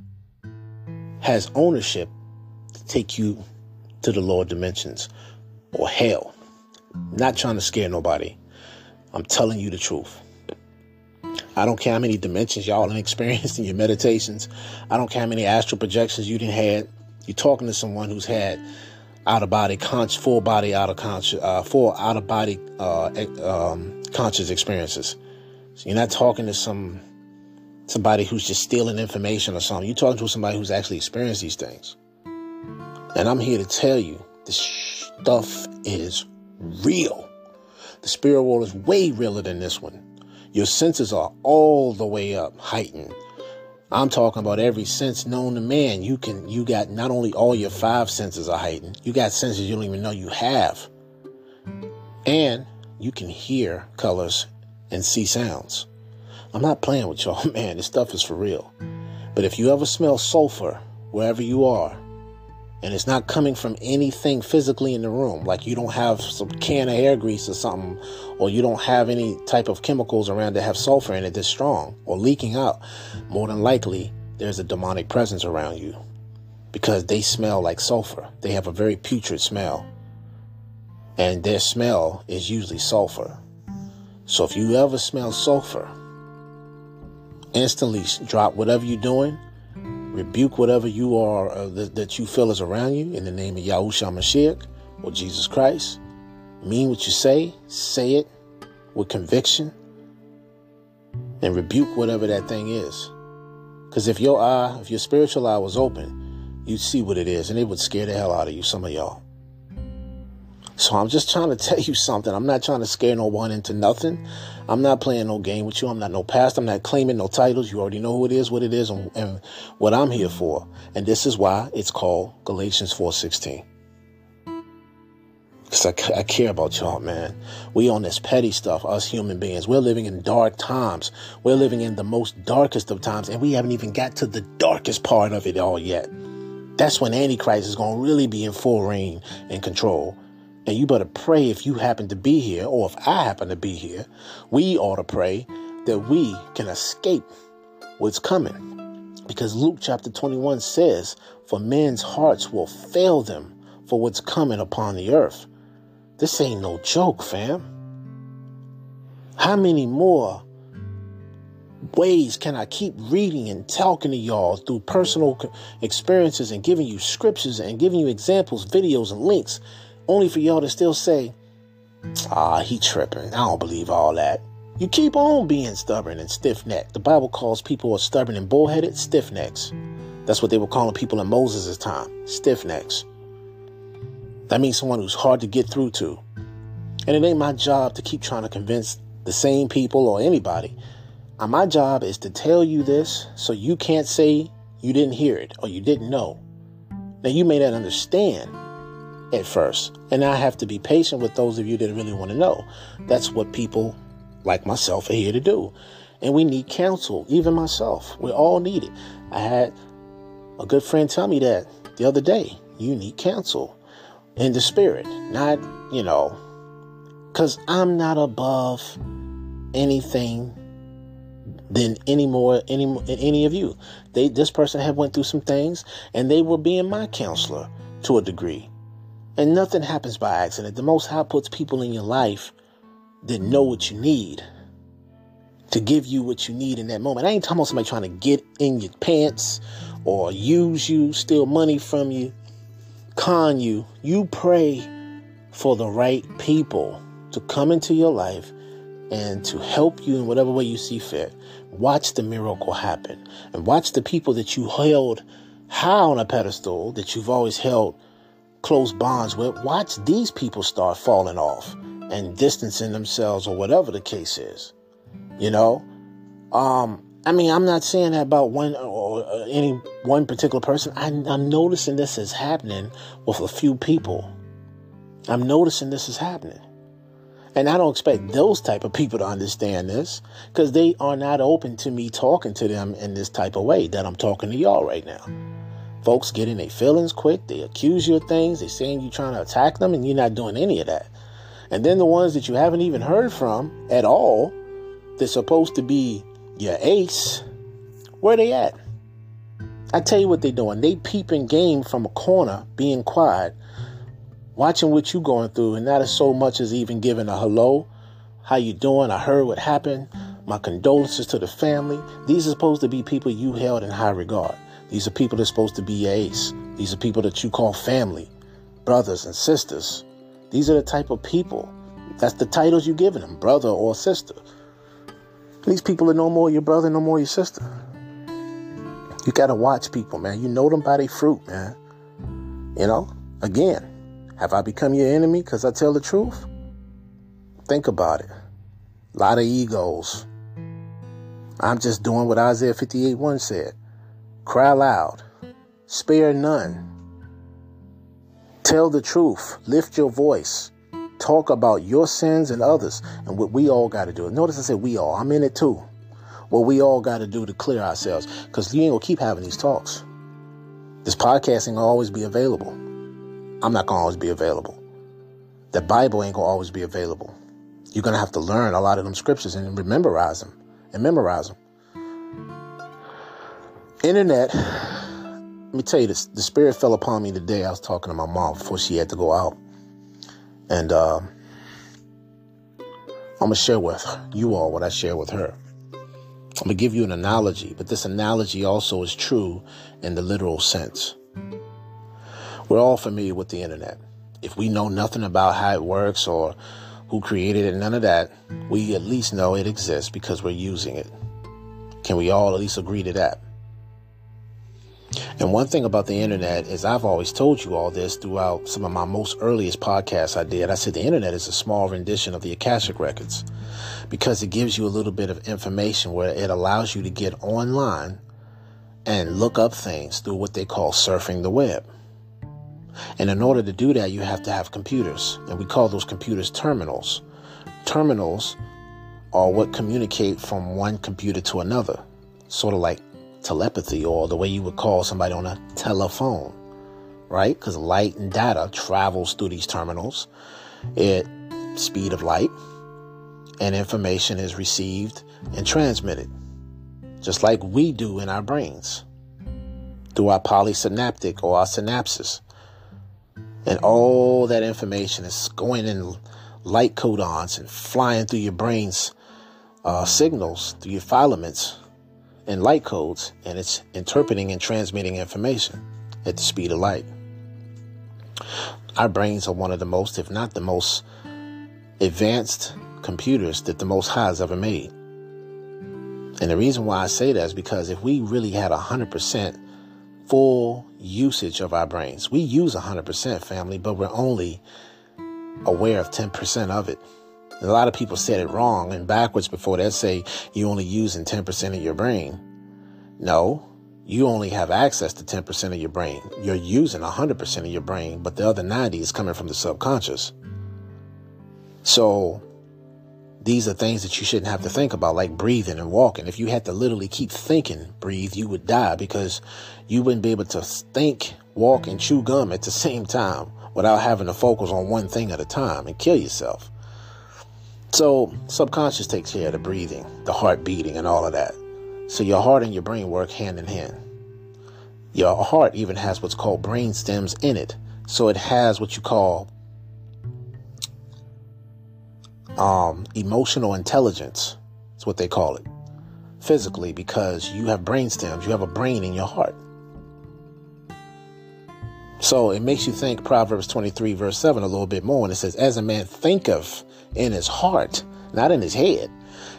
has ownership to take you to the lower dimensions or hell. Not trying to scare nobody. I'm telling you the truth. I don't care how many dimensions y'all experienced in your meditations. I don't care how many astral projections you didn't had. You're talking to someone who's had out of body, conscious, full body, out of conscious, uh, full out of body uh, um, conscious experiences. So you're not talking to some somebody who's just stealing information or something. You're talking to somebody who's actually experienced these things. And I'm here to tell you this stuff is real. The spirit world is way realer than this one. Your senses are all the way up, heightened. I'm talking about every sense known to man. You can, you got not only all your five senses are heightened, you got senses you don't even know you have. And you can hear colors and see sounds. I'm not playing with y'all, man. This stuff is for real. But if you ever smell sulfur wherever you are, and it's not coming from anything physically in the room, like you don't have some mm-hmm. can of hair grease or something, or you don't have any type of chemicals around that have sulfur in it that's strong or leaking out, more than likely there's a demonic presence around you because they smell like sulfur. They have a very putrid smell, and their smell is usually sulfur. So if you ever smell sulfur, instantly drop whatever you're doing, rebuke whatever you are uh, th- that you feel is around you in the name of Yahushua Mashiach or Jesus Christ. Mean what you say, say it with conviction, and rebuke whatever that thing is. Because if your eye, if your spiritual eye was open, you'd see what it is, and it would scare the hell out of you, some of y'all. So I'm just trying to tell you something. I'm not trying to scare no one into nothing. I'm not playing no game with you. I'm not no past. I'm not claiming no titles. You already know who it is, what it is, and, and what I'm here for. And this is why it's called Galatians 4:16. Because I, I care about y'all, man. We on this petty stuff, us human beings. We're living in dark times. We're living in the most darkest of times, and we haven't even got to the darkest part of it all yet. That's when Antichrist is going to really be in full reign and control. And you better pray if you happen to be here, or if I happen to be here, we ought to pray that we can escape what's coming. Because Luke chapter 21 says, For men's hearts will fail them for what's coming upon the earth. This ain't no joke, fam. How many more ways can I keep reading and talking to y'all through personal experiences and giving you scriptures and giving you examples, videos, and links only for y'all to still say, ah, he tripping. I don't believe all that. You keep on being stubborn and stiff necked. The Bible calls people who are stubborn and bullheaded stiff necks. That's what they were calling people in Moses' time stiff necks. That means someone who's hard to get through to. And it ain't my job to keep trying to convince the same people or anybody. And my job is to tell you this so you can't say you didn't hear it or you didn't know. Now, you may not understand, at first. And I have to be patient with those of you that really want to know. That's what people like myself are here to do. And we need counsel, even myself. We all need it. I had a good friend tell me that the other day. You need counsel in the spirit, not, you know, because I'm not above anything than any more any any of you. They this person had went through some things and they were being my counselor to a degree. And nothing happens by accident. The Most High puts people in your life that know what you need to give you what you need in that moment. I ain't talking about somebody trying to get in your pants or use you, steal money from you, con you. You pray for the right people to come into your life and to help you in whatever way you see fit. Watch the miracle happen and watch the people that you held high on a pedestal that you've always held close bonds with, watch these people start falling off and distancing themselves or whatever the case is. You know? Um, I mean, I'm not saying that about one or any one particular person. I, I'm noticing this is happening with a few people. I'm noticing this is happening. And I don't expect those type of people to understand this because they are not open to me talking to them in this type of way that I'm talking to y'all right now. Folks get in their feelings quick. They accuse you of things. They're saying you're trying to attack them, and you're not doing any of that. And then the ones that you haven't even heard from at all, they're supposed to be your ace. Where they at? I tell you what they're doing. They peeping game from a corner, being quiet, watching what you going through, and not as so much as even giving a hello. How you doing? I heard what happened. My condolences to the family. These are supposed to be people you held in high regard. These are people that's supposed to be your ace. These are people that you call family, brothers and sisters. These are the type of people. That's the titles you're giving them, brother or sister. These people are no more your brother, no more your sister. You gotta watch people, man. You know them by their fruit, man. You know? Again, have I become your enemy because I tell the truth? Think about it. A lot of egos. I'm just doing what Isaiah 58 1 said. Cry loud, spare none. Tell the truth, lift your voice, talk about your sins and others, and what we all got to do. Notice I said we all, I'm in it too. What we all got to do to clear ourselves, because you ain't gonna keep having these talks. This podcasting will always be available. I'm not gonna always be available. The Bible ain't gonna always be available. You're gonna have to learn a lot of them scriptures and memorize them and memorize them. Internet, let me tell you this. The spirit fell upon me today. I was talking to my mom before she had to go out. And uh, I'm going to share with you all what I share with her. I'm going to give you an analogy, but this analogy also is true in the literal sense. We're all familiar with the internet. If we know nothing about how it works or who created it, none of that, we at least know it exists because we're using it. Can we all at least agree to that? And one thing about the internet is I've always told you all this throughout some of my most earliest podcasts I did. I said the internet is a small rendition of the Akashic Records because it gives you a little bit of information where it allows you to get online and look up things through what they call surfing the web. And in order to do that, you have to have computers, and we call those computers terminals. Terminals are what communicate from one computer to another, sort of like telepathy or the way you would call somebody on a telephone, right? Because light and data travels through these terminals at speed of light, and information is received and transmitted, just like we do in our brains through our polysynaptic or our synapses. And all that information is going in light codons and flying through your brain's uh, signals, through your filaments, and light codes, and it's interpreting and transmitting information at the speed of light. Our brains are one of the most, if not the most, advanced computers that the Most High has ever made. And the reason why I say that is because if we really had 100% full usage of our brains, we use 100% family, but we're only aware of 10% of it. A lot of people said it wrong and backwards before. They say you only using 10% of your brain. No, you only have access to 10% of your brain. You're using 100% of your brain, but the other 90 is coming from the subconscious. So these are things that you shouldn't have to think about, like breathing and walking. If you had to literally keep thinking, breathe, you would die because you wouldn't be able to think, walk, and chew gum at the same time without having to focus on one thing at a time and kill yourself. So, subconscious takes care of the breathing, the heart beating, and all of that. So, your heart and your brain work hand in hand. Your heart even has what's called brain stems in it. So, it has what you call um, emotional intelligence. That's what they call it physically because you have brain stems, you have a brain in your heart. So it makes you think Proverbs 23, verse 7, a little bit more. And it says, As a man thinketh in his heart, not in his head.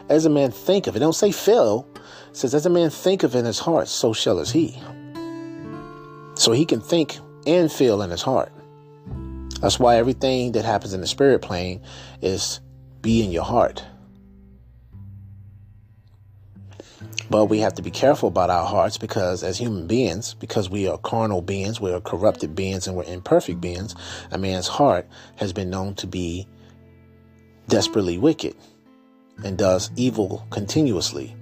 As a man thinketh, it don't say feel. It says, As a man thinketh in his heart, so shall is he. So he can think and feel in his heart. That's why everything that happens in the spirit plane is be in your heart. But we have to be careful about our hearts because, as human beings, because we are carnal beings, we are corrupted beings, and we're imperfect beings, a man's heart has been known to be desperately wicked and does evil continuously.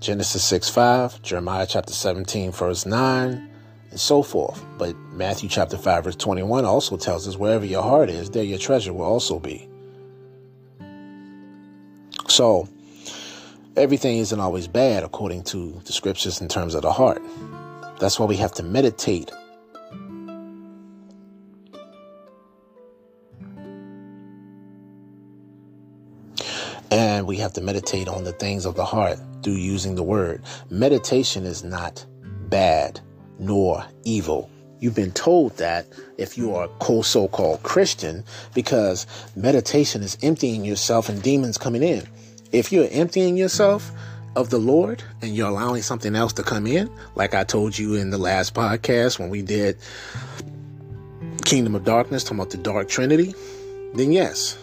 Genesis 6 5, Jeremiah chapter 17, verse 9, and so forth. But Matthew chapter 5, verse 21 also tells us wherever your heart is, there your treasure will also be. So, everything isn't always bad according to the scriptures in terms of the heart. That's why we have to meditate And we have to meditate on the things of the heart through using the word. Meditation is not bad nor evil. You've been told that if you are a so called Christian, because meditation is emptying yourself and demons coming in. If you're emptying yourself of the Lord and you're allowing something else to come in, like I told you in the last podcast when we did Kingdom of Darkness, talking about the Dark Trinity, then yes,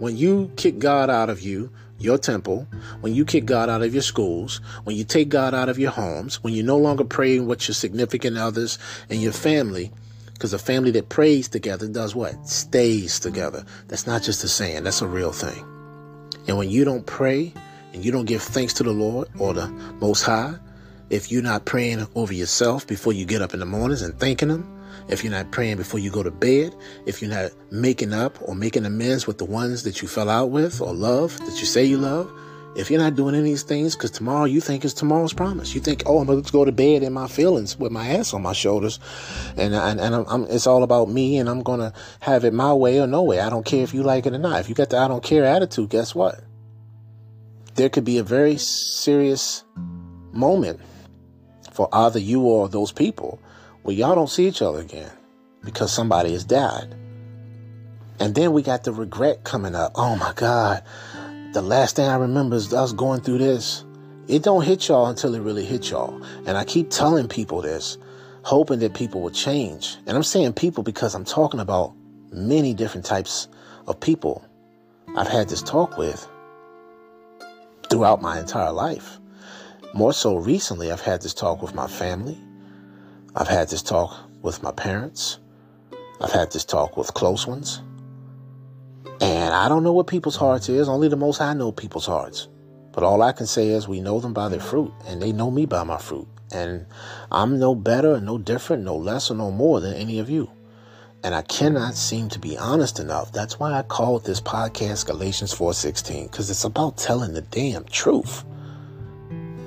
when you kick God out of you, your temple, when you kick God out of your schools, when you take God out of your homes, when you're no longer praying with your significant others and your family, because a family that prays together does what? Stays together. That's not just a saying, that's a real thing. And when you don't pray and you don't give thanks to the Lord or the Most High, if you're not praying over yourself before you get up in the mornings and thanking Him, if you're not praying before you go to bed, if you're not making up or making amends with the ones that you fell out with or love that you say you love, if you're not doing any of these things, because tomorrow you think it's tomorrow's promise, you think, oh, I'm going to go to bed in my feelings with my ass on my shoulders, and and, and I'm, I'm, it's all about me, and I'm going to have it my way or no way. I don't care if you like it or not. If you got the I don't care attitude, guess what? There could be a very serious moment for either you or those people where y'all don't see each other again because somebody has died. And then we got the regret coming up. Oh my God. The last thing I remember is us going through this. It don't hit y'all until it really hits y'all. And I keep telling people this, hoping that people will change. And I'm saying people because I'm talking about many different types of people I've had this talk with throughout my entire life. More so recently, I've had this talk with my family, I've had this talk with my parents. I've had this talk with close ones. And I don't know what people's hearts is. Only the Most High know people's hearts. But all I can say is we know them by their fruit, and they know me by my fruit. And I'm no better, no different, no less, or no more than any of you. And I cannot seem to be honest enough. That's why I called this podcast Galatians 4:16, because it's about telling the damn truth.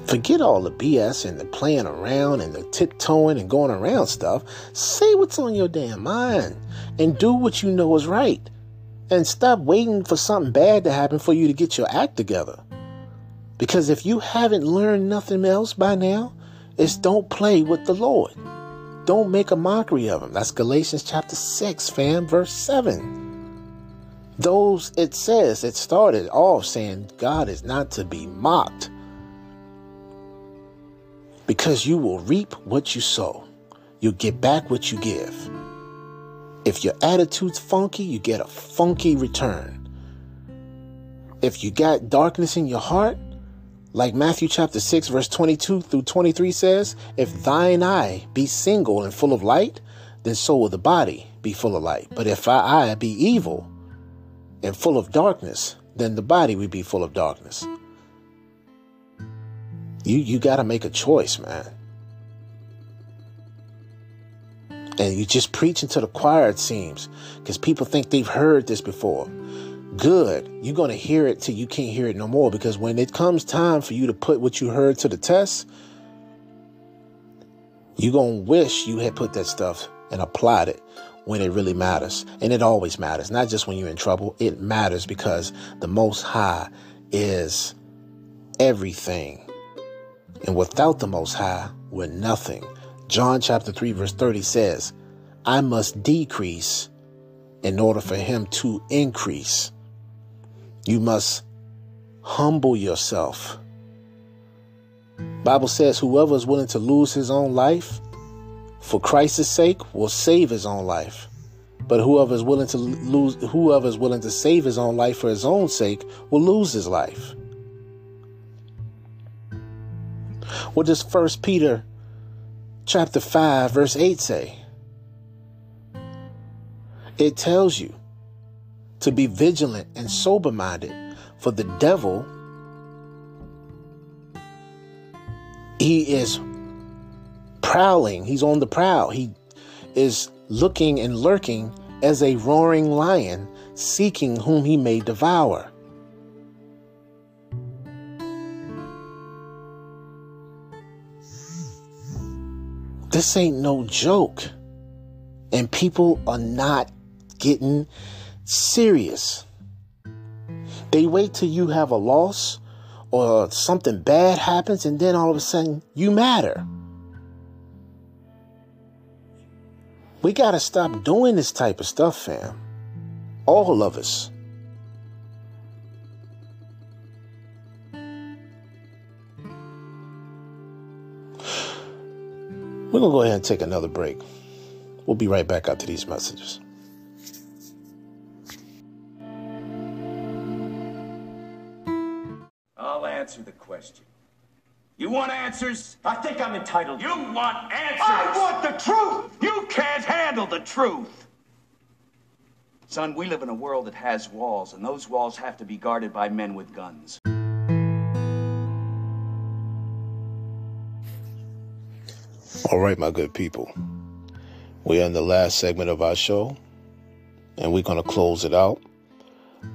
Forget all the BS and the playing around and the tiptoeing and going around stuff. Say what's on your damn mind and do what you know is right. And stop waiting for something bad to happen for you to get your act together. Because if you haven't learned nothing else by now, it's don't play with the Lord. Don't make a mockery of him. That's Galatians chapter 6, fam, verse 7. Those, it says, it started off saying God is not to be mocked because you will reap what you sow. You'll get back what you give. If your attitude's funky, you get a funky return. If you got darkness in your heart, like Matthew chapter 6 verse 22 through 23 says, if thine eye be single and full of light, then so will the body be full of light. But if our eye be evil and full of darkness, then the body will be full of darkness. You you got to make a choice, man. And you're just preaching to the choir, it seems, because people think they've heard this before. Good. You're going to hear it till you can't hear it no more because when it comes time for you to put what you heard to the test, you're going to wish you had put that stuff and applied it when it really matters. And it always matters, not just when you're in trouble. It matters because the Most High is everything. And without the Most High, we're nothing. John chapter 3, verse 30 says, I must decrease in order for him to increase. You must humble yourself. Bible says whoever is willing to lose his own life for Christ's sake will save his own life. But whoever is willing to lose whoever is willing to save his own life for his own sake will lose his life. What does First Peter chapter 5 verse 8 say? It tells you to be vigilant and sober minded, for the devil, he is prowling, he's on the prowl. He is looking and lurking as a roaring lion, seeking whom he may devour. This ain't no joke. And people are not getting serious. They wait till you have a loss or something bad happens, and then all of a sudden you matter. We got to stop doing this type of stuff, fam. All of us. We're going to go ahead and take another break. We'll be right back after these messages. I'll answer the question. You want answers? I think I'm entitled. You want answers? I want the truth! You can't handle the truth! Son, we live in a world that has walls, and those walls have to be guarded by men with guns. All right, my good people. We're in the last segment of our show, and we're going to close it out.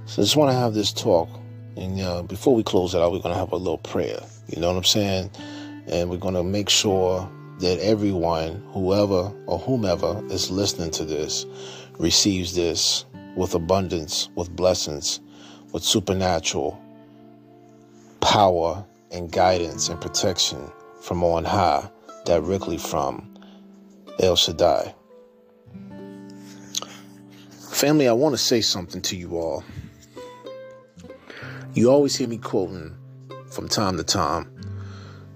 So I just want to have this talk. And uh, before we close it out, we're going to have a little prayer. You know what I'm saying? And we're going to make sure that everyone, whoever or whomever is listening to this, receives this with abundance, with blessings, with supernatural power and guidance and protection from on high, directly from El Shaddai. Family, I want to say something to you all. You always hear me quoting from time to time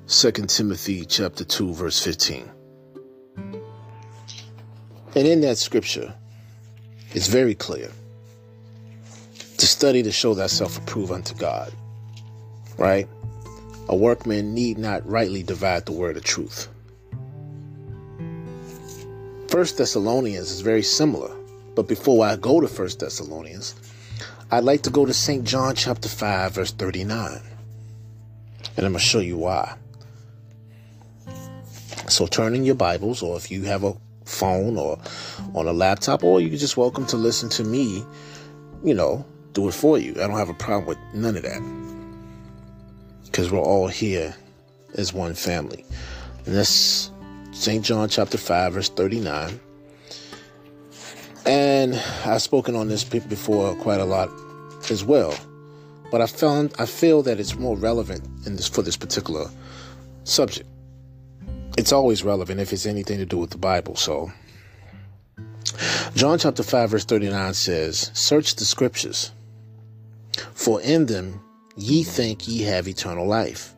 2 Timothy chapter 2 verse 15. And in that scripture, it's very clear to study to show thyself approved unto God. Right? A workman need not rightly divide the word of truth. First Thessalonians is very similar. But before I go to First Thessalonians, I'd like to go to St. John chapter 5, verse 39. And I'm going to show you why. So turn in your Bibles, or if you have a phone or on a laptop, or you're just welcome to listen to me, you know, do it for you. I don't have a problem with none of that. Because we're all here as one family. And that's St. John chapter 5, verse 39. And I've spoken on this before quite a lot as well. But I found I feel that it's more relevant in this for this particular subject. It's always relevant if it's anything to do with the Bible. So John chapter 5 verse 39 says, "Search the scriptures, for in them ye think ye have eternal life,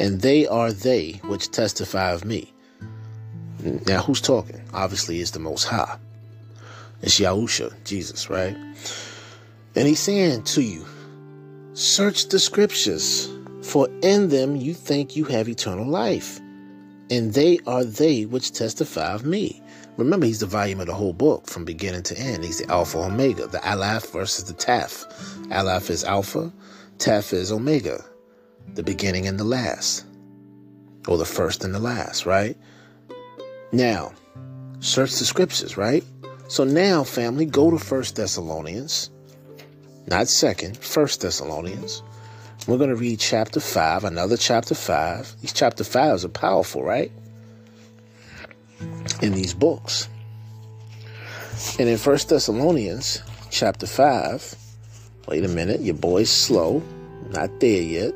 and they are they which testify of me." Mm-hmm. Now, who's talking? Obviously, it's the Most High. It's Yahusha, Jesus, right? And he's saying to you, search the scriptures, for in them you think you have eternal life, and they are they which testify of me. Remember, he's the volume of the whole book from beginning to end. He's the Alpha Omega, the Aleph versus the Taf. Aleph is Alpha, Taf is Omega, the beginning and the last, or the first and the last, right? Now, search the scriptures, right? So now, family, go to First Thessalonians, not Second, First Thessalonians. We're going to read chapter five, another chapter five. These chapter fives are powerful, right? In these books, and in First Thessalonians chapter five. Wait a minute, your boy's slow, not there yet.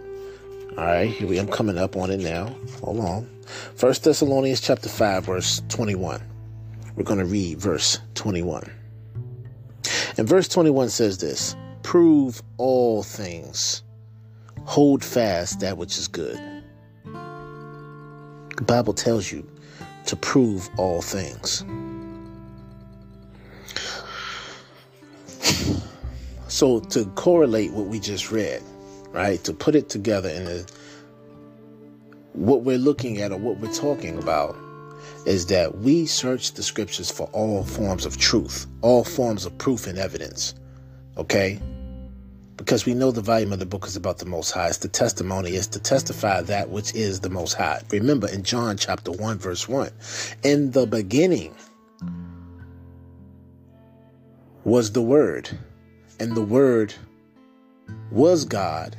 All right, here we. I'm coming up on it now. Hold on. First Thessalonians chapter five, verse twenty-one. We're going to read verse 21. And verse 21 says this Prove all things, hold fast that which is good. The Bible tells you to prove all things. So, to correlate what we just read, right, to put it together in a, what we're looking at or what we're talking about is that we search the scriptures for all forms of truth, all forms of proof and evidence, Okay? Because we know the volume of the book is about the Most High. It's the testimony, it's to testify that which is the Most High. Remember in John chapter 1, verse 1, in the beginning was the Word, and the Word was God.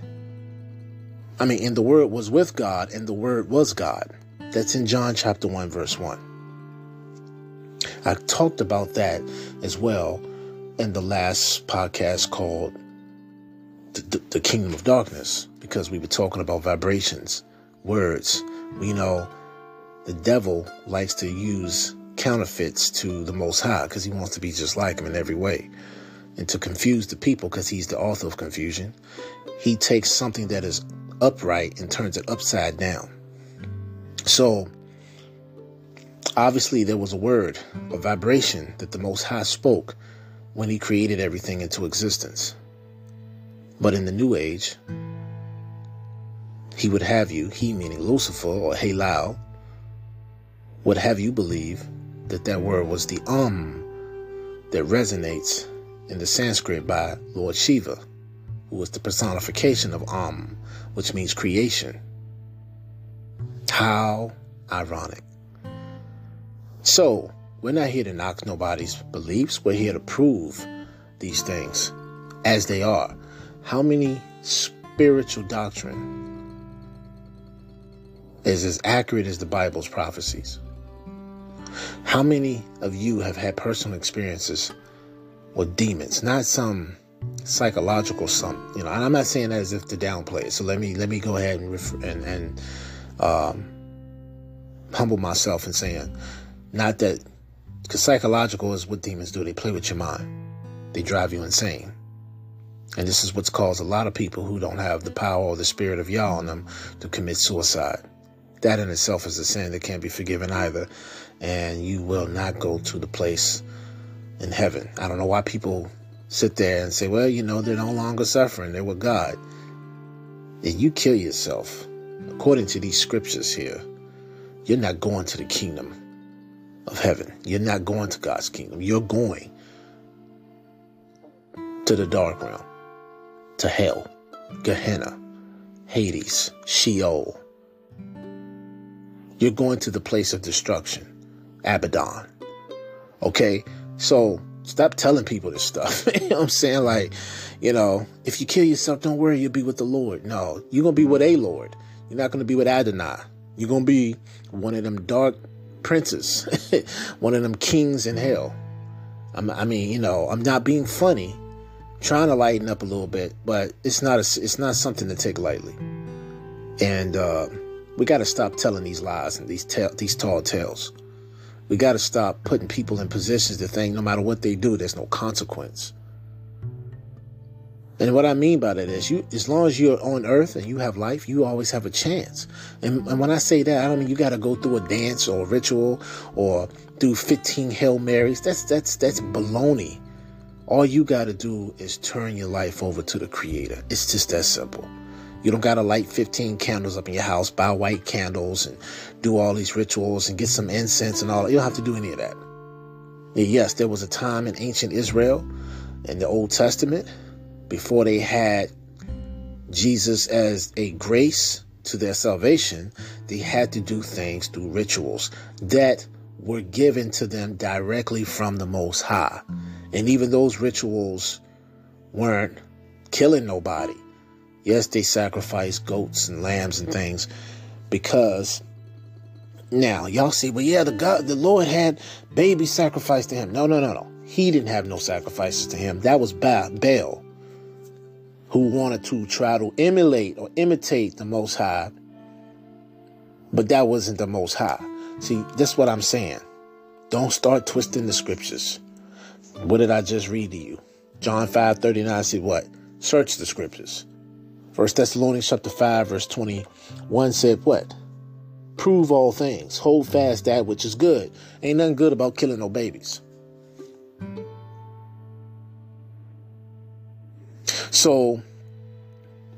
I mean, and the Word was with God, and the Word was God. That's in John chapter 1, verse 1. I talked about that as well in the last podcast called the, the, the, Kingdom of Darkness because we were talking about vibrations, words. We know the devil likes to use counterfeits to the Most High because he wants to be just like him in every way. And to confuse the people because he's the author of confusion, he takes something that is upright and turns it upside down. So, obviously, there was a word, a vibration that the Most High spoke when he created everything into existence. But in the New Age, he would have you, he meaning Lucifer or Halal, would have you believe that that word was the um that resonates in the Sanskrit by Lord Shiva, who was the personification of um, which means creation. How ironic. So, we're not here to knock nobody's beliefs. We're here to prove these things as they are. How many spiritual doctrine is as accurate as the Bible's prophecies? How many of you have had personal experiences with demons? Not some psychological some, you know. And I'm not saying that as if to downplay it. So let me let me go ahead and refer, and, and um, humble myself in saying, not that because psychological is what demons do. They play with your mind. They drive you insane. And this is what's caused a lot of people who don't have the power or the spirit of Yah on them to commit suicide. That in itself is a sin that can't be forgiven either. And you will not go to the place in heaven. I don't know why people sit there and say, well, you know, they're no longer suffering. They're with God. If you kill yourself, according to these scriptures here, you're not going to the kingdom of heaven. You're not going to God's kingdom. You're going to the dark realm to hell, Gehenna, Hades, Sheol. You're going to the place of destruction, Abaddon. Okay? So stop telling people this stuff. you know what I'm saying? Like, you know, if you kill yourself, don't worry, you'll be with the Lord. No, you're going to be with a Lord. You're not going to be with Adonai. You're going to be one of them dark princes, one of them kings in hell. I'm, I mean, you know, I'm not being funny trying to lighten up a little bit, but it's not a, it's not something to take lightly. And uh, we got to stop telling these lies and these ta- these tall tales. We got to stop putting people in positions to think no matter what they do, there's no consequence. And what I mean by that is, you as long as you're on Earth and you have life, you always have a chance. And, and when I say that, I don't mean you got to go through a dance or a ritual or do 15 Hail Marys. That's that's that's baloney. All you got to do is turn your life over to the Creator. It's just that simple. You don't got to light 15 candles up in your house, buy white candles, and do all these rituals and get some incense and all. You don't have to do any of that. Yes, there was a time in ancient Israel in the Old Testament before they had Jesus as a grace to their salvation, they had to do things through rituals that were given to them directly from the Most High. And even those rituals weren't killing nobody. Yes, they sacrificed goats and lambs and things because now y'all see, well, yeah, the God, the Lord had baby sacrificed to him. No, no, no, no. He didn't have no sacrifices to him. That was Baal, who wanted to try to emulate or imitate the Most High, but that wasn't the Most High. See, that's what I'm saying. Don't start twisting the scriptures. What did I just read to you? John 5 39 said what? Search the scriptures. First Thessalonians chapter 5, verse 21 said what? Prove all things. Hold fast that which is good. Ain't nothing good about killing no babies. So,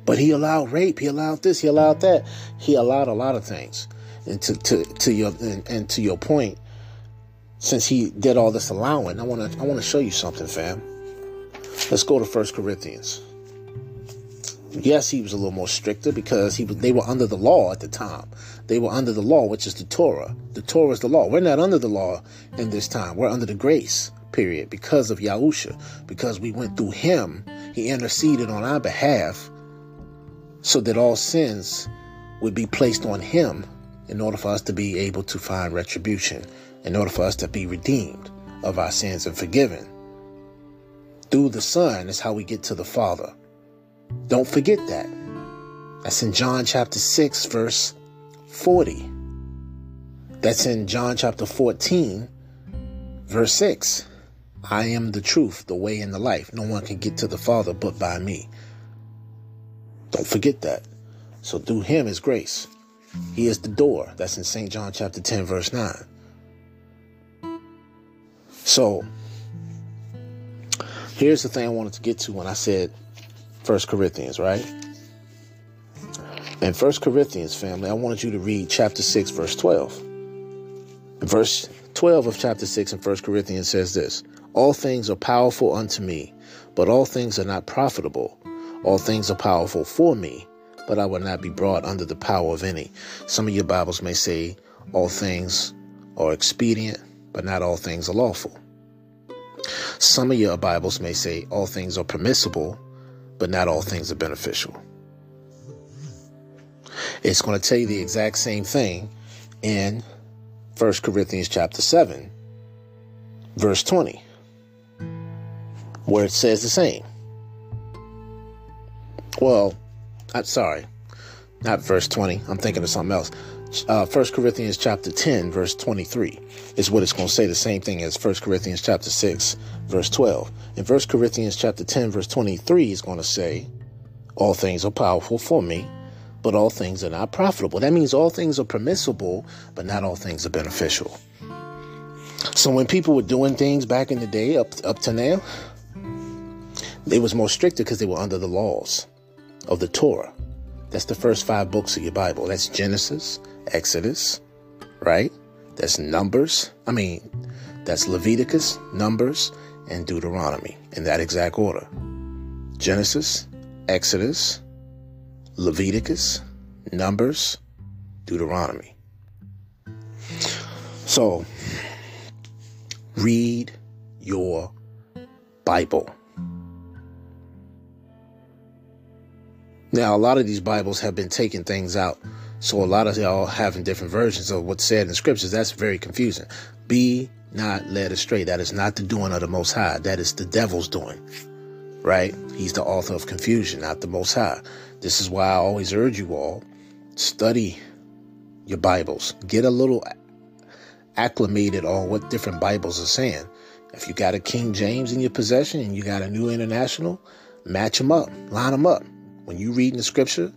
but he allowed rape, he allowed this, he allowed that. He allowed a lot of things. And to, to, to your and, and to your point, since he did all this allowing, I want to I want to show you something, fam. Let's go to First Corinthians. Yes, he was a little more stricter because he was, they were under the law at the time. They were under the law, which is the Torah. The Torah is the law. We're not under the law in this time. We're under the grace period because of Yahusha, because we went through him. He interceded on our behalf so that all sins would be placed on him in order for us to be able to find retribution, in order for us to be redeemed of our sins and forgiven. Through the Son is how we get to the Father. Don't forget that. That's in John chapter 6, verse 40. That's in John chapter 14, verse 6. I am the truth, the way, and the life. No one can get to the Father but by me. Don't forget that. So through him is grace. He is the door. That's in St. John chapter 10, verse 9. So here's the thing I wanted to get to when I said First Corinthians, right? In First Corinthians, family, I wanted you to read chapter 6, verse 12. Verse 12 of chapter 6 in First Corinthians says this All things are powerful unto me, but all things are not profitable. All things are powerful for me, but I will not be brought under the power of any. Some of your Bibles may say, All things are expedient, but not all things are lawful. Some of your Bibles may say, All things are permissible, but not all things are beneficial. It's going to tell you the exact same thing in 1 Corinthians chapter 7, verse 20, where it says the same. Well, I'm sorry, not verse 20. I'm thinking of something else. Uh, 1 Corinthians chapter 10, verse 23 is what it's going to say the same thing as 1 Corinthians chapter 6, verse 12. In 1 Corinthians chapter 10, verse 23 is going to say, All things are powerful for me, but all things are not profitable. That means all things are permissible, but not all things are beneficial. So when people were doing things back in the day, up, up to now, they was more stricter because they were under the laws of the Torah. That's the first five books of your Bible. That's Genesis, Exodus, right? That's Numbers. I mean, that's Leviticus, Numbers, and Deuteronomy in that exact order. Genesis, Exodus, Leviticus, Numbers, Deuteronomy. So, read your Bible. Now, a lot of these Bibles have been taking things out. So a lot of y'all having different versions of what's said in the scriptures. That's very confusing. Be not led astray. That is not the doing of the Most High. That is the devil's doing. Right? He's the author of confusion, not the Most High. This is why I always urge you all study your Bibles. Get a little acclimated on what different Bibles are saying. If you got a King James in your possession and you got a New International, match them up, line them up. When you read in the scripture,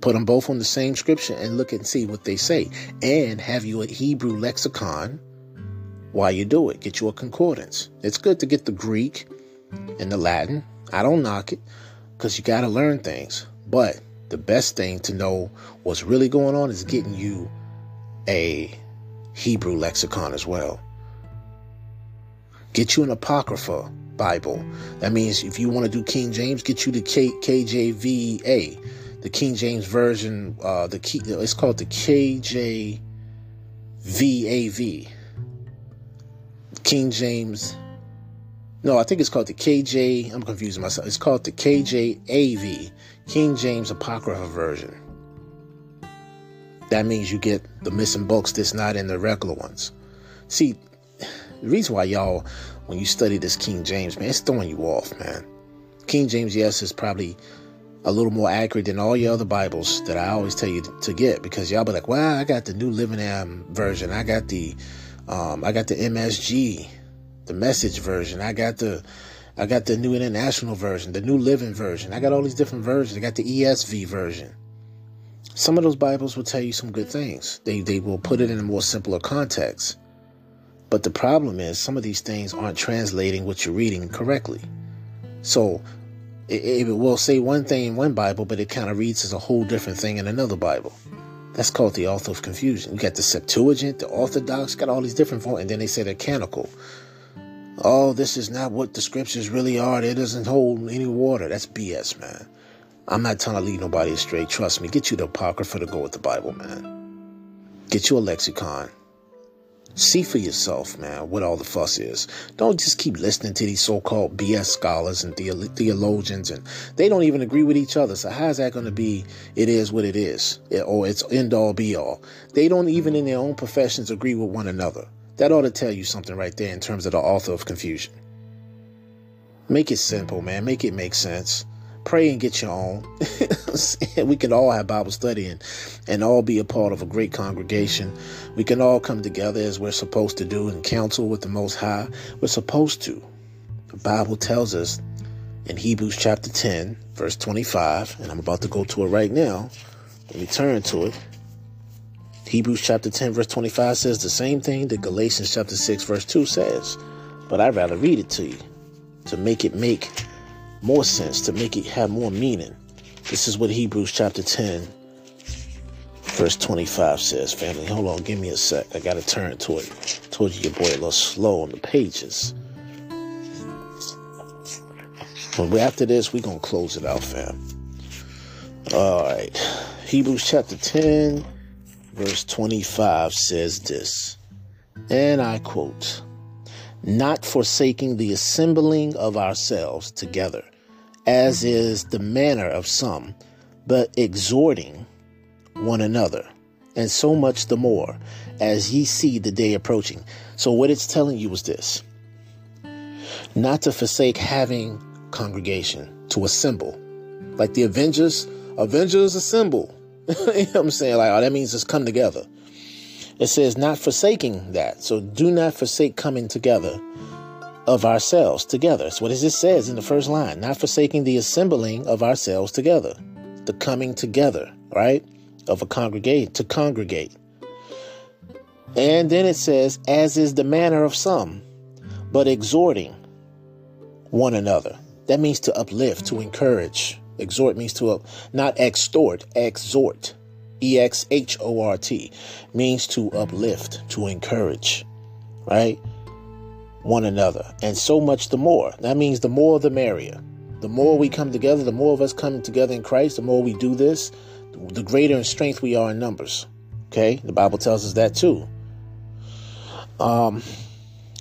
put them both on the same scripture and look and see what they say. And have you a Hebrew lexicon while you do it. Get you a concordance. It's good to get the Greek and the Latin. I don't knock it because you got to learn things. But the best thing to know what's really going on is getting you a Hebrew lexicon as well. Get you an Apocrypha Bible. That means if you want to do King James, get you the K- KJVA, the King James version. Uh, the key, it's called the KJVAV, King James. No, I think it's called the KJ. I'm confusing myself. It's called the KJAV, King James Apocrypha version. That means you get the missing books that's not in the regular ones. See, the reason why y'all when you study this King James, man, it's throwing you off, man. King James, yes, is probably a little more accurate than all your other Bibles that I always tell you to get because y'all be like, "Well, I got the New Living Am version. I got the, um, I got the MSG, the Message version. I got the, I got the New International version, the New Living version. I got all these different versions. I got the ESV version. Some of those Bibles will tell you some good things. They they will put it in a more simpler context. But the problem is, some of these things aren't translating what you're reading correctly. So it, it will say one thing in one Bible, but it kind of reads as a whole different thing in another Bible. That's called the author of confusion. You got the Septuagint, the Orthodox, got all these different forms, and then they say they're canonical. oh, this is not what the scriptures really are. It doesn't hold any water. That's BS, man. I'm not trying to lead nobody astray. Trust me. Get you the Apocrypha to go with the Bible, man. Get you a lexicon. See for yourself, man, what all the fuss is. Don't just keep listening to these so-called BS scholars and theologians, and they don't even agree with each other. So how's that going to be? It is what it is, or it's end all be all. They don't even in their own professions agree with one another. That ought to tell you something right there in terms of the author of confusion. Make it simple, man. Make it make sense pray and get your own. we can all have Bible study and, and all be a part of a great congregation. We can all come together as we're supposed to do and counsel with the Most High. We're supposed to. The Bible tells us in Hebrews chapter 10, verse 25, and I'm about to go to it right now. Let me turn to it. Hebrews chapter 10, verse 25 says the same thing that Galatians chapter 6, verse 2 says. But I'd rather read it to you to make it make more sense, to make it have more meaning. This is what Hebrews chapter 10, verse 25 says, family. Hold on, give me a sec. I gotta turn to it. Told you your boy a little slow on the pages. But after this, we're gonna close it out, fam. Alright. Hebrews chapter 10, verse 25 says this. And I quote not forsaking the assembling of ourselves together, as is the manner of some, but exhorting one another, and so much the more as ye see the day approaching. So, what it's telling you is this not to forsake having congregation, to assemble. Like the Avengers, Avengers assemble. you know what I'm saying? Like, oh, that means just come together. It says, not forsaking that. So do not forsake coming together of ourselves together. That's what it says in the first line. Not forsaking the assembling of ourselves together. The coming together, right? Of a congregate, to congregate. And then it says, as is the manner of some, but exhorting one another. That means to uplift, to encourage. Exhort means to, up, not extort, exhort. E X H O R T means to uplift, to encourage, right? One another. And so much the more. That means the more the merrier. The more we come together, the more of us come together in Christ, the more we do this, the greater in strength we are in numbers. Okay? The Bible tells us that too. Um,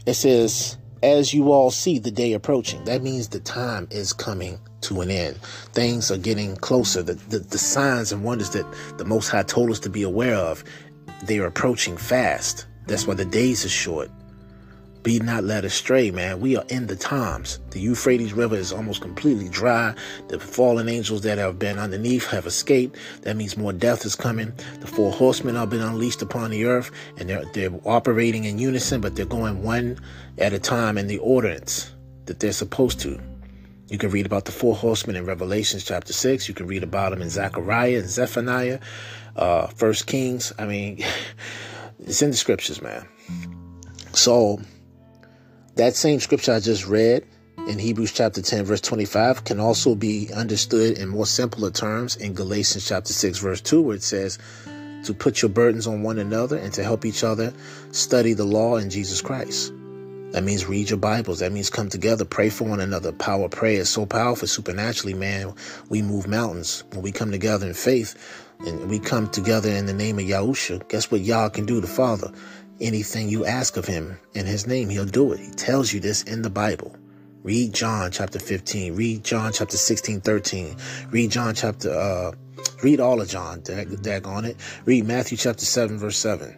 it says, as you all see the day approaching, that means the time is coming to an end. Things are getting closer. The, the, the signs and wonders that the Most High told us to be aware of, they are approaching fast. That's why the days are short. Be not led astray, man. We are in the times. The Euphrates River is almost completely dry. The fallen angels that have been underneath have escaped. That means more death is coming. The four horsemen have been unleashed upon the earth, and they're they're operating in unison, but they're going one at a time in the ordinance that they're supposed to. You can read about the four horsemen in Revelations chapter 6. You can read about them in Zechariah and Zephaniah, uh, First Kings. I mean, it's in the scriptures, man. So, that same scripture I just read in Hebrews chapter 10, verse 25, can also be understood in more simpler terms in Galatians chapter 6, verse 2, where it says, to put your burdens on one another and to help each other study the law in Jesus Christ. That means read your Bibles. That means come together, pray for one another. Power prayer is so powerful supernaturally, man. We move mountains. When we come together in faith and we come together in the name of Yahusha, guess what Yah can do, the Father? Anything you ask of him in his name, he'll do it. He tells you this in the Bible. Read John chapter 15. Read John chapter 16, 13. Read John chapter, uh, read all of John, dag, dag on it. Read Matthew chapter 7, verse 7.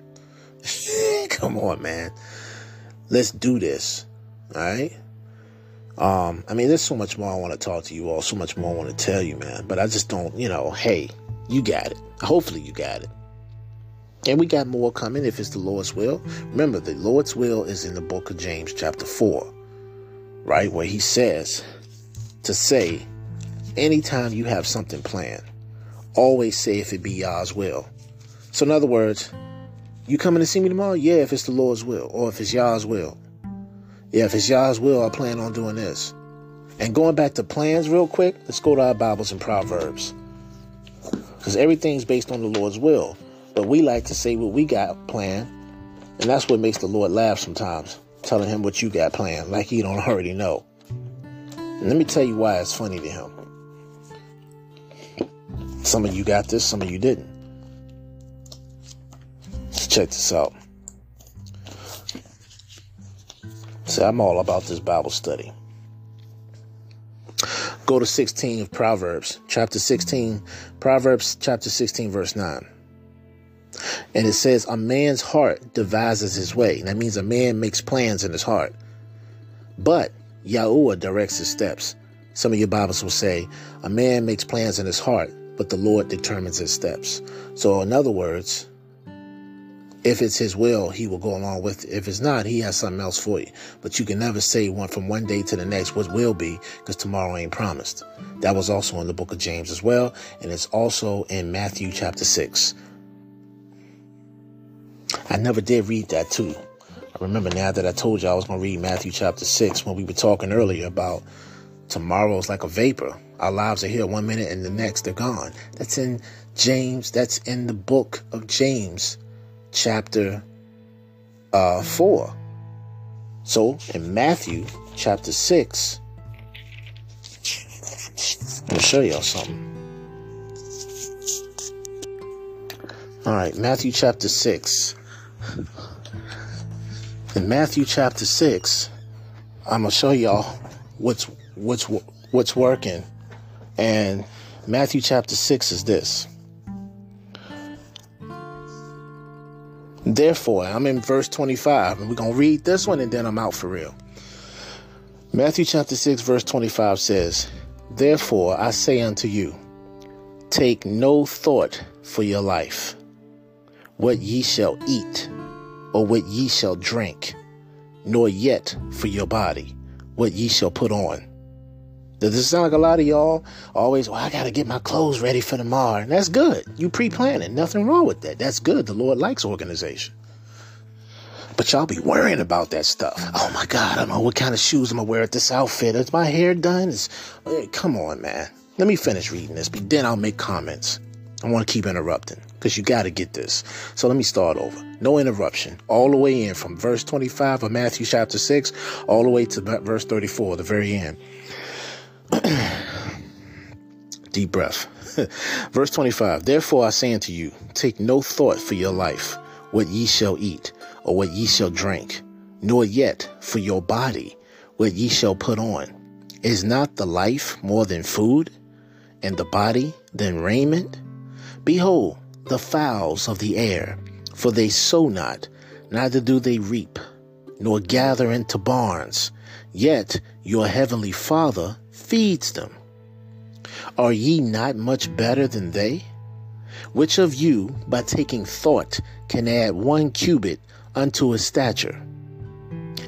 Come on, man. Let's do this. All right. Um, I mean, there's so much more I want to talk to you all, so much more I want to tell you, man. But I just don't, you know, hey, you got it. Hopefully you got it. And we got more coming if it's the Lord's will. Remember, the Lord's will is in the book of James, chapter 4, right? Where he says to say, anytime you have something planned, always say if it be Yah's will. So, in other words, you coming to see me tomorrow? Yeah, if it's the Lord's will, or if it's Yah's will. Yeah, if it's Yah's will, I plan on doing this. And going back to plans real quick, let's go to our Bibles and Proverbs. Because everything's based on the Lord's will. But we like to say what we got planned. And that's what makes the Lord laugh sometimes. telling him what you got planned, like he don't already know. And let me tell you why it's funny to him. Some of you got this, some of you didn't. Check this out. See, I'm all about this Bible study. Go to 16 of Proverbs, chapter 16, Proverbs chapter 16, verse 9. And it says, A man's heart devises his way. That means a man makes plans in his heart. But Yahuwah directs his steps. Some of your Bibles will say, A man makes plans in his heart, but the Lord determines his steps. So, in other words, if it's his will, he will go along with it. If it's not, he has something else for you. But you can never say one from one day to the next what will be because tomorrow ain't promised. That was also in the book of James as well. And it's also in Matthew chapter 6. I never did read that too. I remember now that I told you I was to read Matthew chapter 6 when we were talking earlier about tomorrow's like a vapor. Our lives are here one minute and the next they're gone. That's in James. That's in the book of James chapter uh, 4. So in Matthew chapter 6, I'm going to show y'all something. All right, Matthew chapter 6. In Matthew chapter 6, I'm going to show y'all what's what's what's working. And Matthew chapter 6 is this. Therefore, I'm in verse 25, and we're going to read this one and then I'm out for real. Matthew chapter 6, verse 25 says, Therefore I say unto you, take no thought for your life, what ye shall eat, or what ye shall drink, nor yet for your body, what ye shall put on. Does this sound like a lot of y'all always, well, I got to get my clothes ready for tomorrow? And that's good. You pre planning. Nothing wrong with that. That's good. The Lord likes organization. But y'all be worrying about that stuff. Oh my God, I don't know what kind of shoes I'm going to wear at this outfit. Is my hair done? Is, come on, man. Let me finish reading this, but then I'll make comments. I want to keep interrupting because you got to get this. So let me start over. No interruption. All the way in from verse 25 of Matthew chapter 6 all the way to verse 34, the very end. Deep breath. Verse 25 Therefore I say unto you, take no thought for your life, what ye shall eat, or what ye shall drink, nor yet for your body, what ye shall put on. Is not the life more than food, and the body than raiment? Behold, the fowls of the air, for they sow not, neither do they reap, nor gather into barns, yet your heavenly Father feeds them. Are ye not much better than they? Which of you, by taking thought, can add one cubit unto his stature?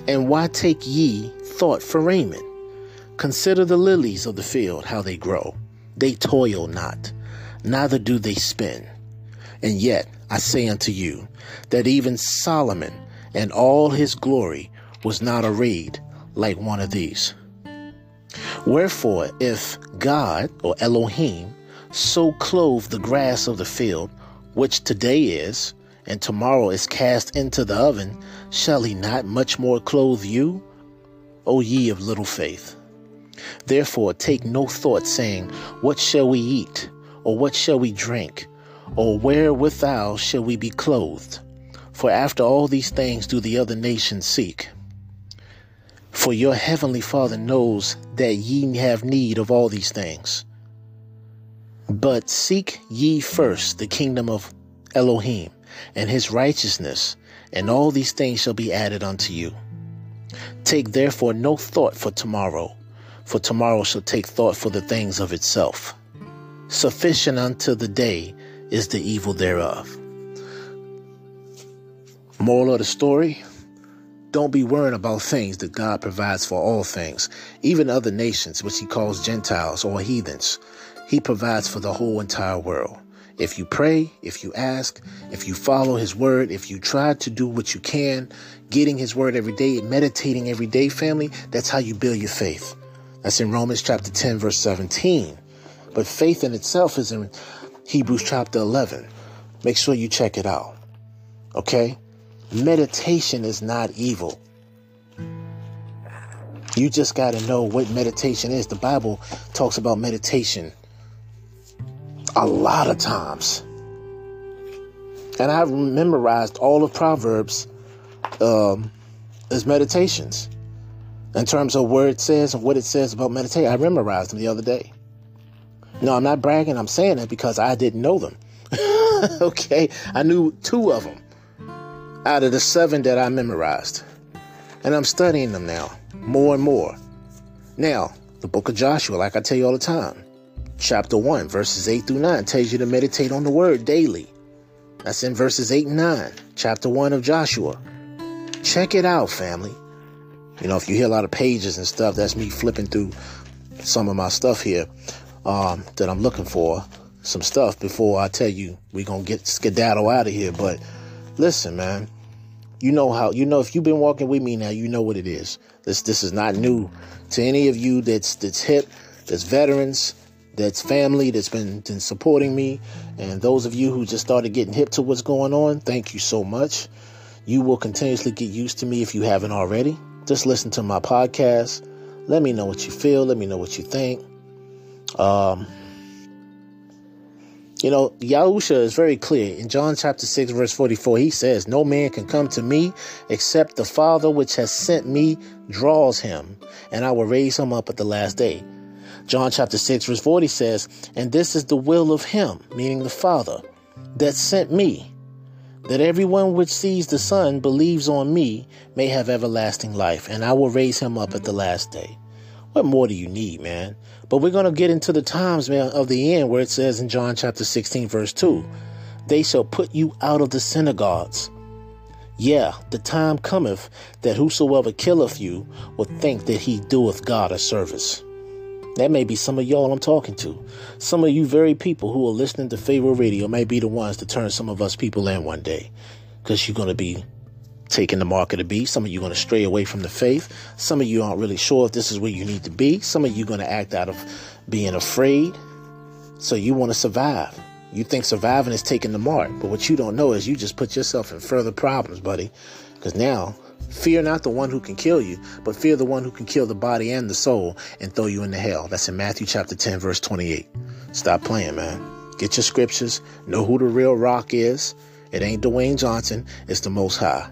And why take ye thought for raiment? Consider the lilies of the field, how they grow. They toil not, neither do they spin. And yet I say unto you, that even Solomon in all his glory was not arrayed like one of these. Wherefore, if God or Elohim so clothe the grass of the field, which today is, and tomorrow is cast into the oven, shall he not much more clothe you, O ye of little faith? Therefore, take no thought, saying, What shall we eat? Or what shall we drink? Or wherewithal shall we be clothed? For after all these things do the other nations seek. For your heavenly Father knows that ye have need of all these things. But seek ye first the kingdom of Elohim and his righteousness, and all these things shall be added unto you. Take therefore no thought for tomorrow, for tomorrow shall take thought for the things of itself. Sufficient unto the day is the evil thereof. Moral of the story don't be worrying about things that God provides for all things, even other nations, which He calls Gentiles or heathens. He provides for the whole entire world. If you pray, if you ask, if you follow His word, if you try to do what you can, getting His word every day, meditating every day, family, that's how you build your faith. That's in Romans chapter 10, verse 17. But faith in itself is in Hebrews chapter 11. Make sure you check it out. Okay? Meditation is not evil. You just got to know what meditation is. The Bible talks about meditation a lot of times. And I've memorized all of Proverbs um, as meditations in terms of where it says and what it says about meditation. I memorized them the other day. No, I'm not bragging. I'm saying it because I didn't know them. okay, I knew two of them out of the seven that I memorized. And I'm studying them now, more and more. Now, the book of Joshua, like I tell you all the time, chapter 1, verses 8 through 9, tells you to meditate on the word daily. That's in verses 8 and 9, chapter 1 of Joshua. Check it out, family. You know, if you hear a lot of pages and stuff, that's me flipping through some of my stuff here um, that I'm looking for. Some stuff before I tell you we're going to get skedaddle out of here. But listen, man, you know how, you know, if you've been walking with me now, you know what it is. This, this is not new to any of you that's, that's hip, that's veterans, that's family that's been, been supporting me. And those of you who just started getting hip to what's going on, thank you so much. You will continuously get used to me if you haven't already. Just listen to my podcast. Let me know what you feel. Let me know what you think. Um, you know, Yahusha is very clear. In John chapter 6, verse 44, he says, No man can come to me except the Father which has sent me draws him, and I will raise him up at the last day. John chapter 6, verse 40 says, And this is the will of him, meaning the Father, that sent me, that everyone which sees the Son believes on me may have everlasting life, and I will raise him up at the last day. What more do you need, man? But we're going to get into the times, man, of the end where it says in John chapter 16, verse 2, they shall put you out of the synagogues. Yeah, the time cometh that whosoever killeth you will think that he doeth God a service. That may be some of y'all I'm talking to. Some of you very people who are listening to Pharaoh Radio may be the ones to turn some of us people in one day. Because you're going to be taking the mark of the beast. Some of you are going to stray away from the faith. Some of you aren't really sure if this is where you need to be. Some of you are going to act out of being afraid. So you want to survive. You think surviving is taking the mark. But what you don't know is you just put yourself in further problems, buddy. Because now, fear not the one who can kill you, but fear the one who can kill the body and the soul and throw you into hell. That's in Matthew chapter 10, verse 28. Stop playing, man. Get your scriptures. Know who the real rock is. It ain't Dwayne Johnson. It's the Most High.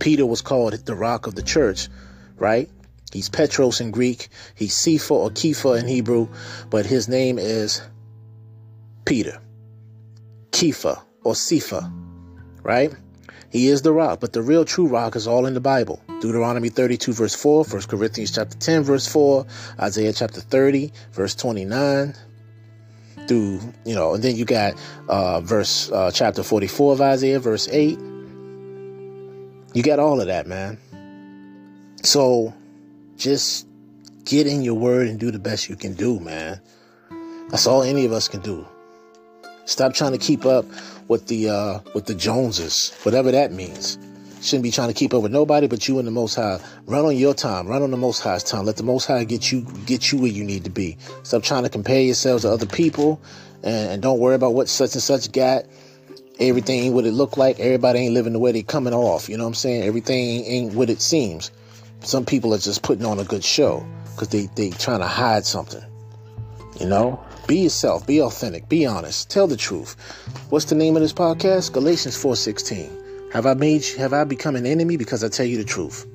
Peter was called the rock of the church, right? He's Petros in Greek. He's Cephas or Kepha in Hebrew, but his name is Peter. Kepha or Cepha, right? He is the rock, but the real true rock is all in the Bible. Deuteronomy 32 verse 4, 1 Corinthians chapter 10 verse 4, Isaiah chapter 30 verse 29 through, you know, and then you got uh verse uh chapter 44 of Isaiah verse 8 you got all of that, man. So just get in your word and do the best you can do, man. That's all any of us can do. Stop trying to keep up with the uh with the Joneses, whatever that means. Shouldn't be trying to keep up with nobody but you and the Most High. Run on your time. Run on the Most High's time. Let the Most High get you get you where you need to be. Stop trying to compare yourselves to other people, and, and don't worry about what such and such got everything ain't what it look like. Everybody ain't living the way they coming off. You know what I'm saying? Everything ain't what it seems. Some people are just putting on a good show because they they trying to hide something. You know, be yourself, be authentic, be honest, tell the truth. What's the name of this podcast? Galatians 4:16. Have I made have I become an enemy because I tell you the truth?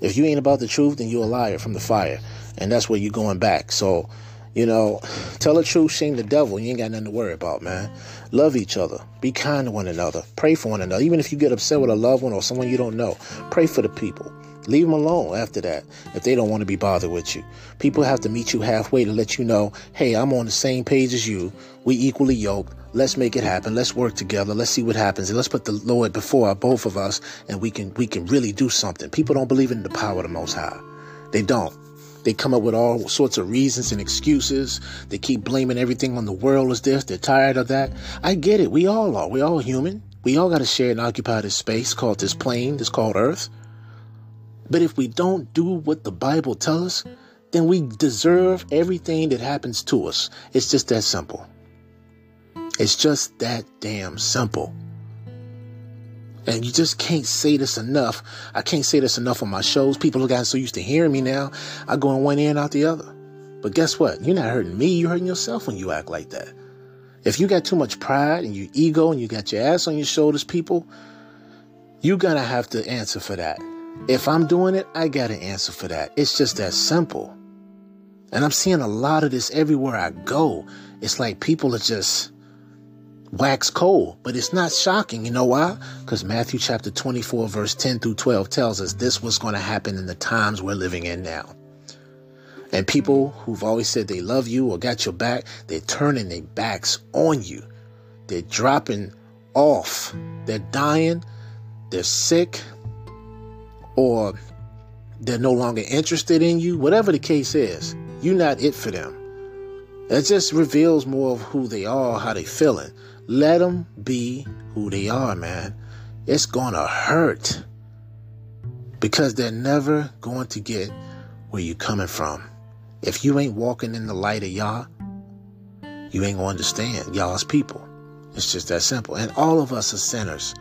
If you ain't about the truth, then you're a liar from the fire, and that's where you're going back. So you know, tell the truth, shame the devil. You ain't got nothing to worry about, man. Love each other. Be kind to one another. Pray for one another. Even if you get upset with a loved one or someone you don't know, pray for the people. Leave them alone after that if they don't want to be bothered with you. People have to meet you halfway to let you know, hey, I'm on the same page as you. We equally yoked. Let's make it happen. Let's work together. Let's see what happens. And let's put the Lord before both of us and we can we can really do something. People don't believe in the power of the most high. They don't. They come up with all sorts of reasons and excuses. They keep blaming everything on the world as this. They're tired of that. I get it. We all are. We all human. We all got to share and occupy this space called this plane, this called Earth. But if we don't do what the Bible tells us, then we deserve everything that happens to us. It's just that simple. It's just that damn simple. And you just can't say this enough. I can't say this enough on my shows. People have gotten so used to hearing me now. I go in one ear and out the other. But guess what? You're not hurting me. You're hurting yourself when you act like that. If you got too much pride and your ego and you got your ass on your shoulders, people, you're going to have to answer for that. If I'm doing it, I got to answer for that. It's just that simple. And I'm seeing a lot of this everywhere I go. It's like people are just wax cold, but it's not shocking. You know why? Because Matthew chapter 24, verse 10 through 12 tells us this was going to happen in the times we're living in now. And people who've always said they love you or got your back, they're turning their backs on you. They're dropping off. They're dying. They're sick. Or they're no longer interested in you. Whatever the case is, you're not it for them. That just reveals more of who they are, how they're feeling. Let them be who they are, man. It's gonna hurt because they're never going to get where you're coming from. If you ain't walking in the light of Yah, you ain't gonna understand Yah's people. It's just that simple. And all of us are sinners,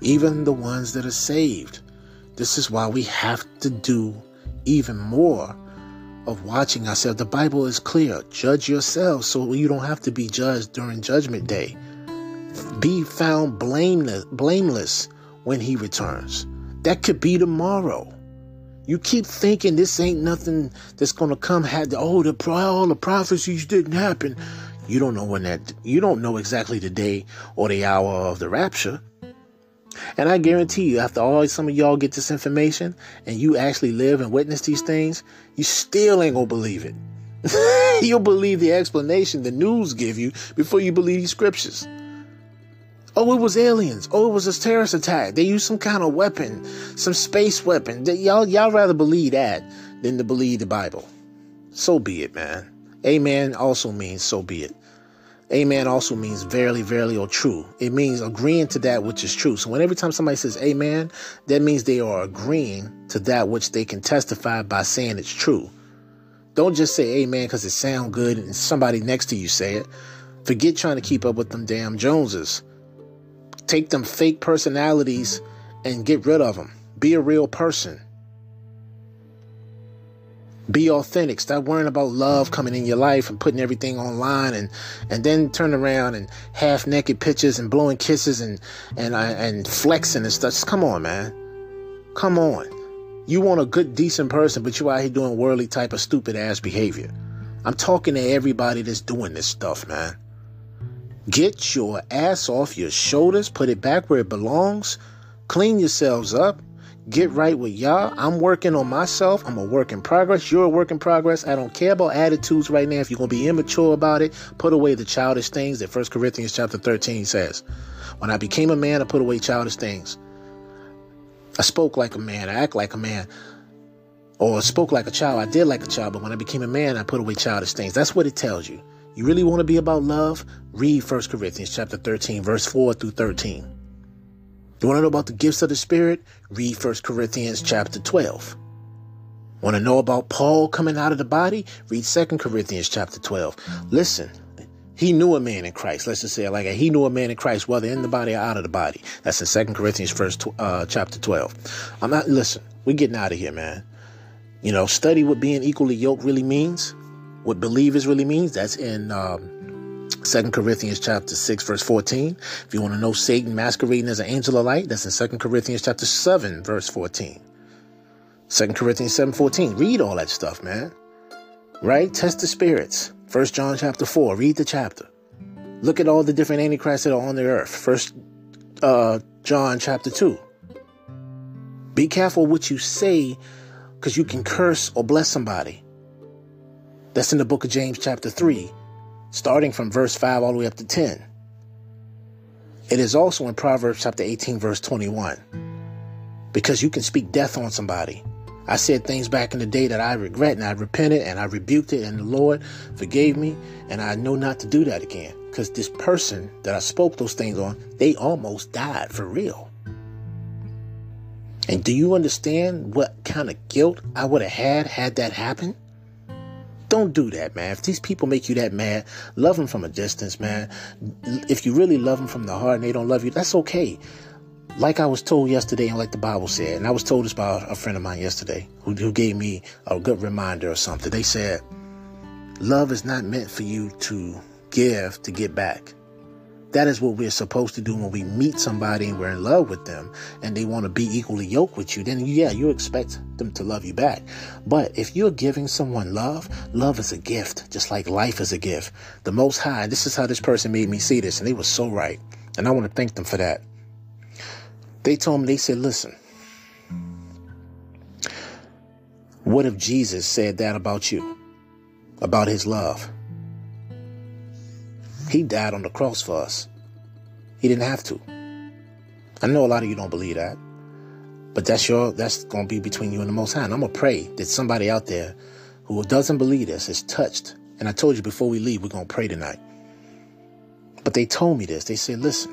even the ones that are saved. This is why we have to do even more of watching ourselves. The Bible is clear. Judge yourselves so you don't have to be judged during judgment day be found blameless, blameless when he returns. That could be tomorrow. You keep thinking this ain't nothing that's gonna come. Had the oh the all the prophecies didn't happen. You don't know when that. You don't know exactly the day or the hour of the rapture. And I guarantee you, after all some of y'all get this information and you actually live and witness these things, you still ain't gonna believe it. You'll believe the explanation the news give you before you believe these scriptures. Oh, it was aliens. Oh, it was a terrorist attack. They used some kind of weapon, some space weapon. Y'all, y'all rather believe that than to believe the Bible. So be it, man. Amen also means so be it. Amen also means verily, verily, or true. It means agreeing to that which is true. So when every time somebody says amen, that means they are agreeing to that which they can testify by saying it's true. Don't just say amen because it sounds good and somebody next to you say it. Forget trying to keep up with them damn Joneses. Take them fake personalities and get rid of them. Be a real person. Be authentic. Stop worrying about love coming in your life and putting everything online and and then turn around and half naked pictures and blowing kisses and and uh, and flexing and stuff. Just come on, man. Come on. You want a good, decent person, but you're out here doing worldly type of stupid ass behavior. I'm talking to everybody that's doing this stuff, man. Get your ass off your shoulders, put it back where it belongs, clean yourselves up, get right with y'all. I'm working on myself. I'm a work in progress. You're a work in progress. I don't care about attitudes right now. If you're going to be immature about it, put away the childish things that 1 Corinthians chapter 13 says. When I became a man, I put away childish things. I spoke like a man. I act like a man. Or spoke like a child. I did like a child. But when I became a man, I put away childish things. That's what it tells you. You really want to be about love? Read 1 Corinthians chapter 13, verse 4 through 13. You want to know about the gifts of the Spirit? Read 1 Corinthians chapter 12. Want to know about Paul coming out of the body? Read 2 Corinthians chapter 12. Listen, he knew a man in Christ. Let's just say it like that. He knew a man in Christ, whether in the body or out of the body. That's in 2 Corinthians first, uh, chapter 12. I'm not, listen, we're getting out of here, man. You know, study what being equally yoked really means what believers really means. That's in um, 2 Corinthians chapter 6, verse 14. If you want to know Satan masquerading as an angel of light, that's in 2 Corinthians chapter 7, verse 14. 2 Corinthians 7, 14. Read all that stuff, man. Right? Test the spirits. 1 John chapter 4. Read the chapter. Look at all the different antichrists that are on the earth. First uh, John chapter 2. Be careful what you say because you can curse or bless somebody. That's in the book of James, chapter 3, starting from verse 5 all the way up to 10. It is also in Proverbs chapter 18, verse 21. Because you can speak death on somebody. I said things back in the day that I regret and I repented and I rebuked it and the Lord forgave me and I know not to do that again. Because this person that I spoke those things on, they almost died for real. And do you understand what kind of guilt I would have had had that happen? Don't do that, man. If these people make you that mad, love them from a distance, man. If you really love them from the heart and they don't love you, that's okay. like I was told yesterday, and like the Bible said, and I was told this by a friend of mine yesterday who, who gave me a good reminder or something. They said, Love is not meant for you to give to get back. That is what we're supposed to do when we meet somebody and we're in love with them and they want to be equally yoked with you. Then, yeah, you expect them to love you back. But if you're giving someone love, love is a gift, just like life is a gift. The Most High, this is how this person made me see this, and they were so right. And I want to thank them for that. They told me, they said, listen, what if Jesus said that about you, about his love? He died on the cross for us. He didn't have to. I know a lot of you don't believe that, but that's your that's to be between you and the Most High. And I'm gonna pray that somebody out there who doesn't believe this is touched. And I told you before we leave, we're gonna pray tonight. But they told me this. They said, "Listen,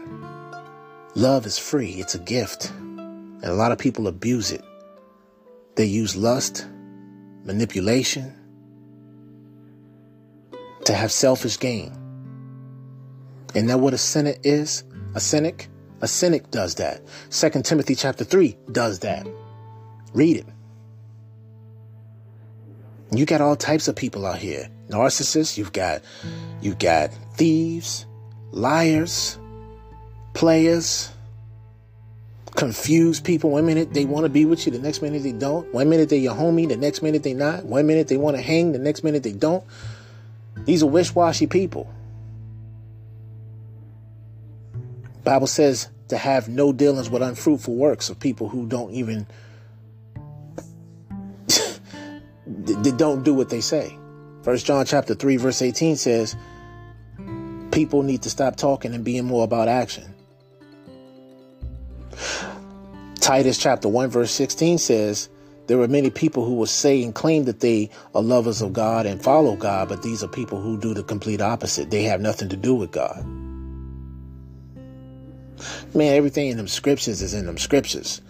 love is free. It's a gift, and a lot of people abuse it. They use lust, manipulation." To have selfish gain. Isn't that what a cynic is? A cynic? A cynic does that. Second Timothy chapter 3 does that. Read it. You got all types of people out here. Narcissists, you've got you've got thieves, liars, players, confused people. One minute they want to be with you, the next minute they don't. One minute they're your homie, the next minute they're not. One minute they want to hang, the next minute they don't. These are wish-washy people. Bible says to have no dealings with unfruitful works of people who don't even they don't do what they say. First John chapter 3 verse 18 says people need to stop talking and being more about action. Titus chapter 1 verse 16 says there are many people who will say and claim that they are lovers of God and follow God, but these are people who do the complete opposite. They have nothing to do with God. Man, everything in them scriptures is in them scriptures.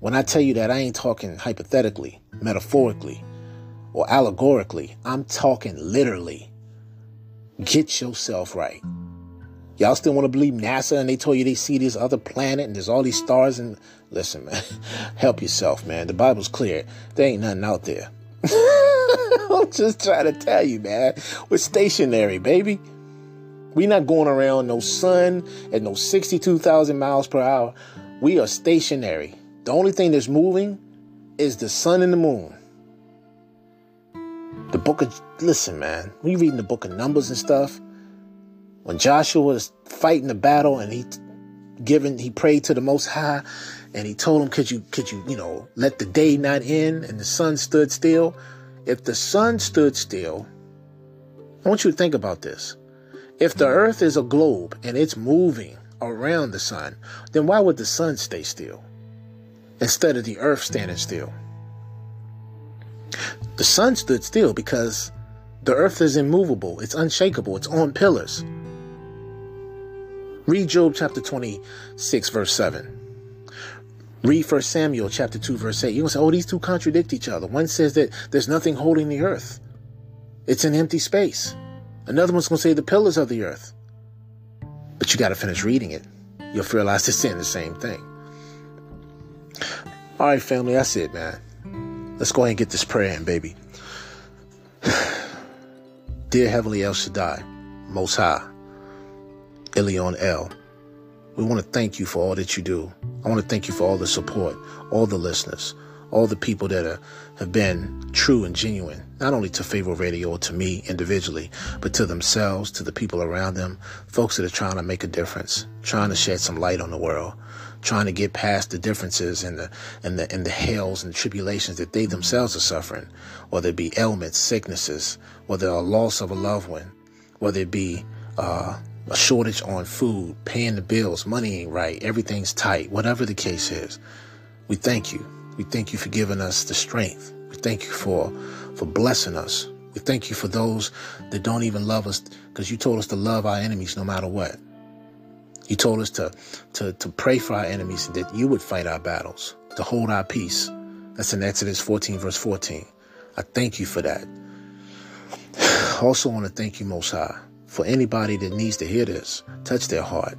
When I tell you that, I ain't talking hypothetically, metaphorically, or allegorically. I'm talking literally. Get yourself right. Y'all still want to believe NASA and they told you they see this other planet and there's all these stars and listen, man, help yourself, man. The Bible's clear. There ain't nothing out there. I'm just trying to tell you, man. We're stationary, baby. We not going around no sun at no 62,000 miles per hour. We are stationary. The only thing that's moving is the sun and the moon. The book of, listen, man, we reading the book of Numbers and stuff. When Joshua was fighting the battle and he given, he prayed to the Most High and he told him, could you, could you, you know, let the day not end and the sun stood still? If the sun stood still, I want you to think about this. If the earth is a globe and it's moving around the sun, then why would the sun stay still instead of the earth standing still? The sun stood still because the earth is immovable, it's unshakable, it's on pillars. Read Job chapter 26, verse 7. Read 1 Samuel chapter 2, verse 8. You're going to say, oh, these two contradict each other. One says that there's nothing holding the earth, it's an empty space. Another one's going to say the pillars of the earth. But you got to finish reading it. You'll realize it's saying the same thing. All right, family, that's it, man. Let's go ahead and get this prayer in, baby. Dear Heavenly El Shaddai, Most High, Elyon El, we want to thank you for all that you do. I want to thank you for all the support, all the listeners, all the people that are, have been true and genuine, not only to Pharaoh Radio or to me individually, but to themselves, to the people around them, folks that are trying to make a difference, trying to shed some light on the world, trying to get past the differences and the and the and the hells and tribulations that they themselves are suffering, whether it be ailments, sicknesses, whether a loss of a loved one, whether it be uh, a shortage on food, paying the bills, money ain't right, everything's tight, whatever the case is. We thank you. We thank you for giving us the strength. We thank you for, for blessing us. We thank you for those that don't even love us because you told us to love our enemies no matter what. You told us to, to, to pray for our enemies that you would fight our battles, to hold our peace. That's in Exodus 14, verse 14. I thank you for that. Also want to thank you, Most High, for anybody that needs to hear this. Touch their heart.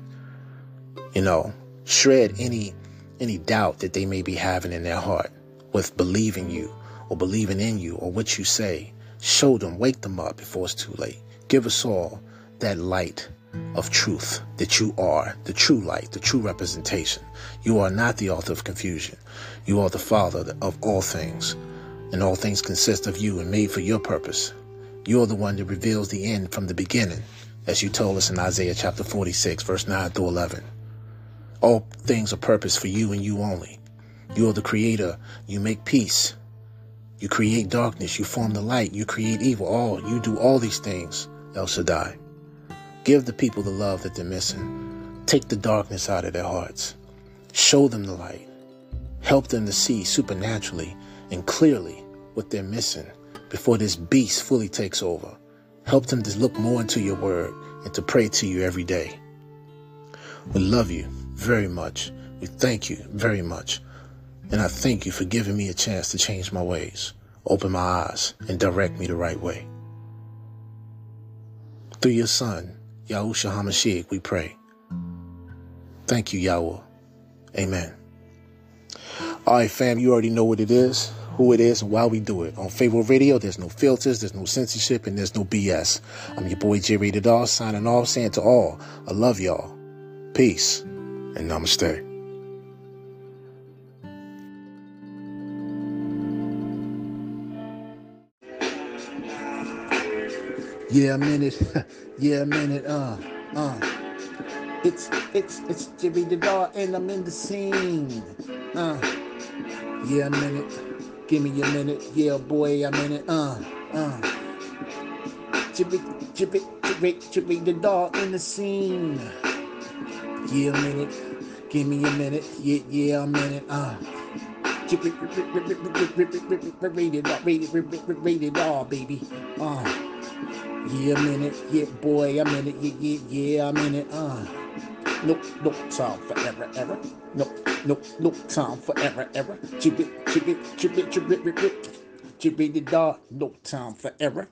You know, shred any any doubt that they may be having in their heart with believing you or believing in you or what you say. Show them, wake them up before it's too late. Give us all that light of truth that you are the true light, the true representation. You are not the author of confusion. You are the father of all things, and all things consist of you and made for your purpose. You are the one that reveals the end from the beginning, as you told us in Isaiah chapter 46, verse 9 through 11. All things are purpose for you and you only. You are the creator. You make peace. You create darkness. You form the light. You create evil. All you do all these things, El Shaddai. Give the people the love that they're missing. Take the darkness out of their hearts. Show them the light. Help them to see supernaturally and clearly what they're missing before this beast fully takes over. Help them to look more into your word and to pray to you every day. We love you very much. We thank you very much. And I thank you for giving me a chance to change my ways, open my eyes, and direct me the right way. Through your son, Yahushua HaMashiach, we pray. Thank you, Yahweh. Amen. All right, fam, you already know what it is, who it is, and why we do it. On Pharaoh Radio, there's no filters, there's no censorship, and there's no BS. I'm your boy J Rated R, signing off, saying to all, I love y'all. Peace and namaste. Yeah, a minute. yeah, a minute. Uh, uh. It's it's it's Jimmy the Dog, and I'm in the scene. Uh, yeah, a minute. Give me a minute. Yeah, boy, I'm in it. Uh, uh. Jimmy, Jimmy, Jimmy, Jimmy the Dog in the scene. Yeah, a minute. Give me a minute. Yeah, yeah, I'm in it. Uh. Rated R, rated R, baby. Uh. Yeah, I'm in it. Yeah, boy, I'm in it. Yeah, yeah, yeah, I'm in it. Uh. Nope, nope, time for error, error. Nope, nope, nope, time for error, error. Chibit, chibit, chibit, chibit, chibit, chibit, chibit, no time for error.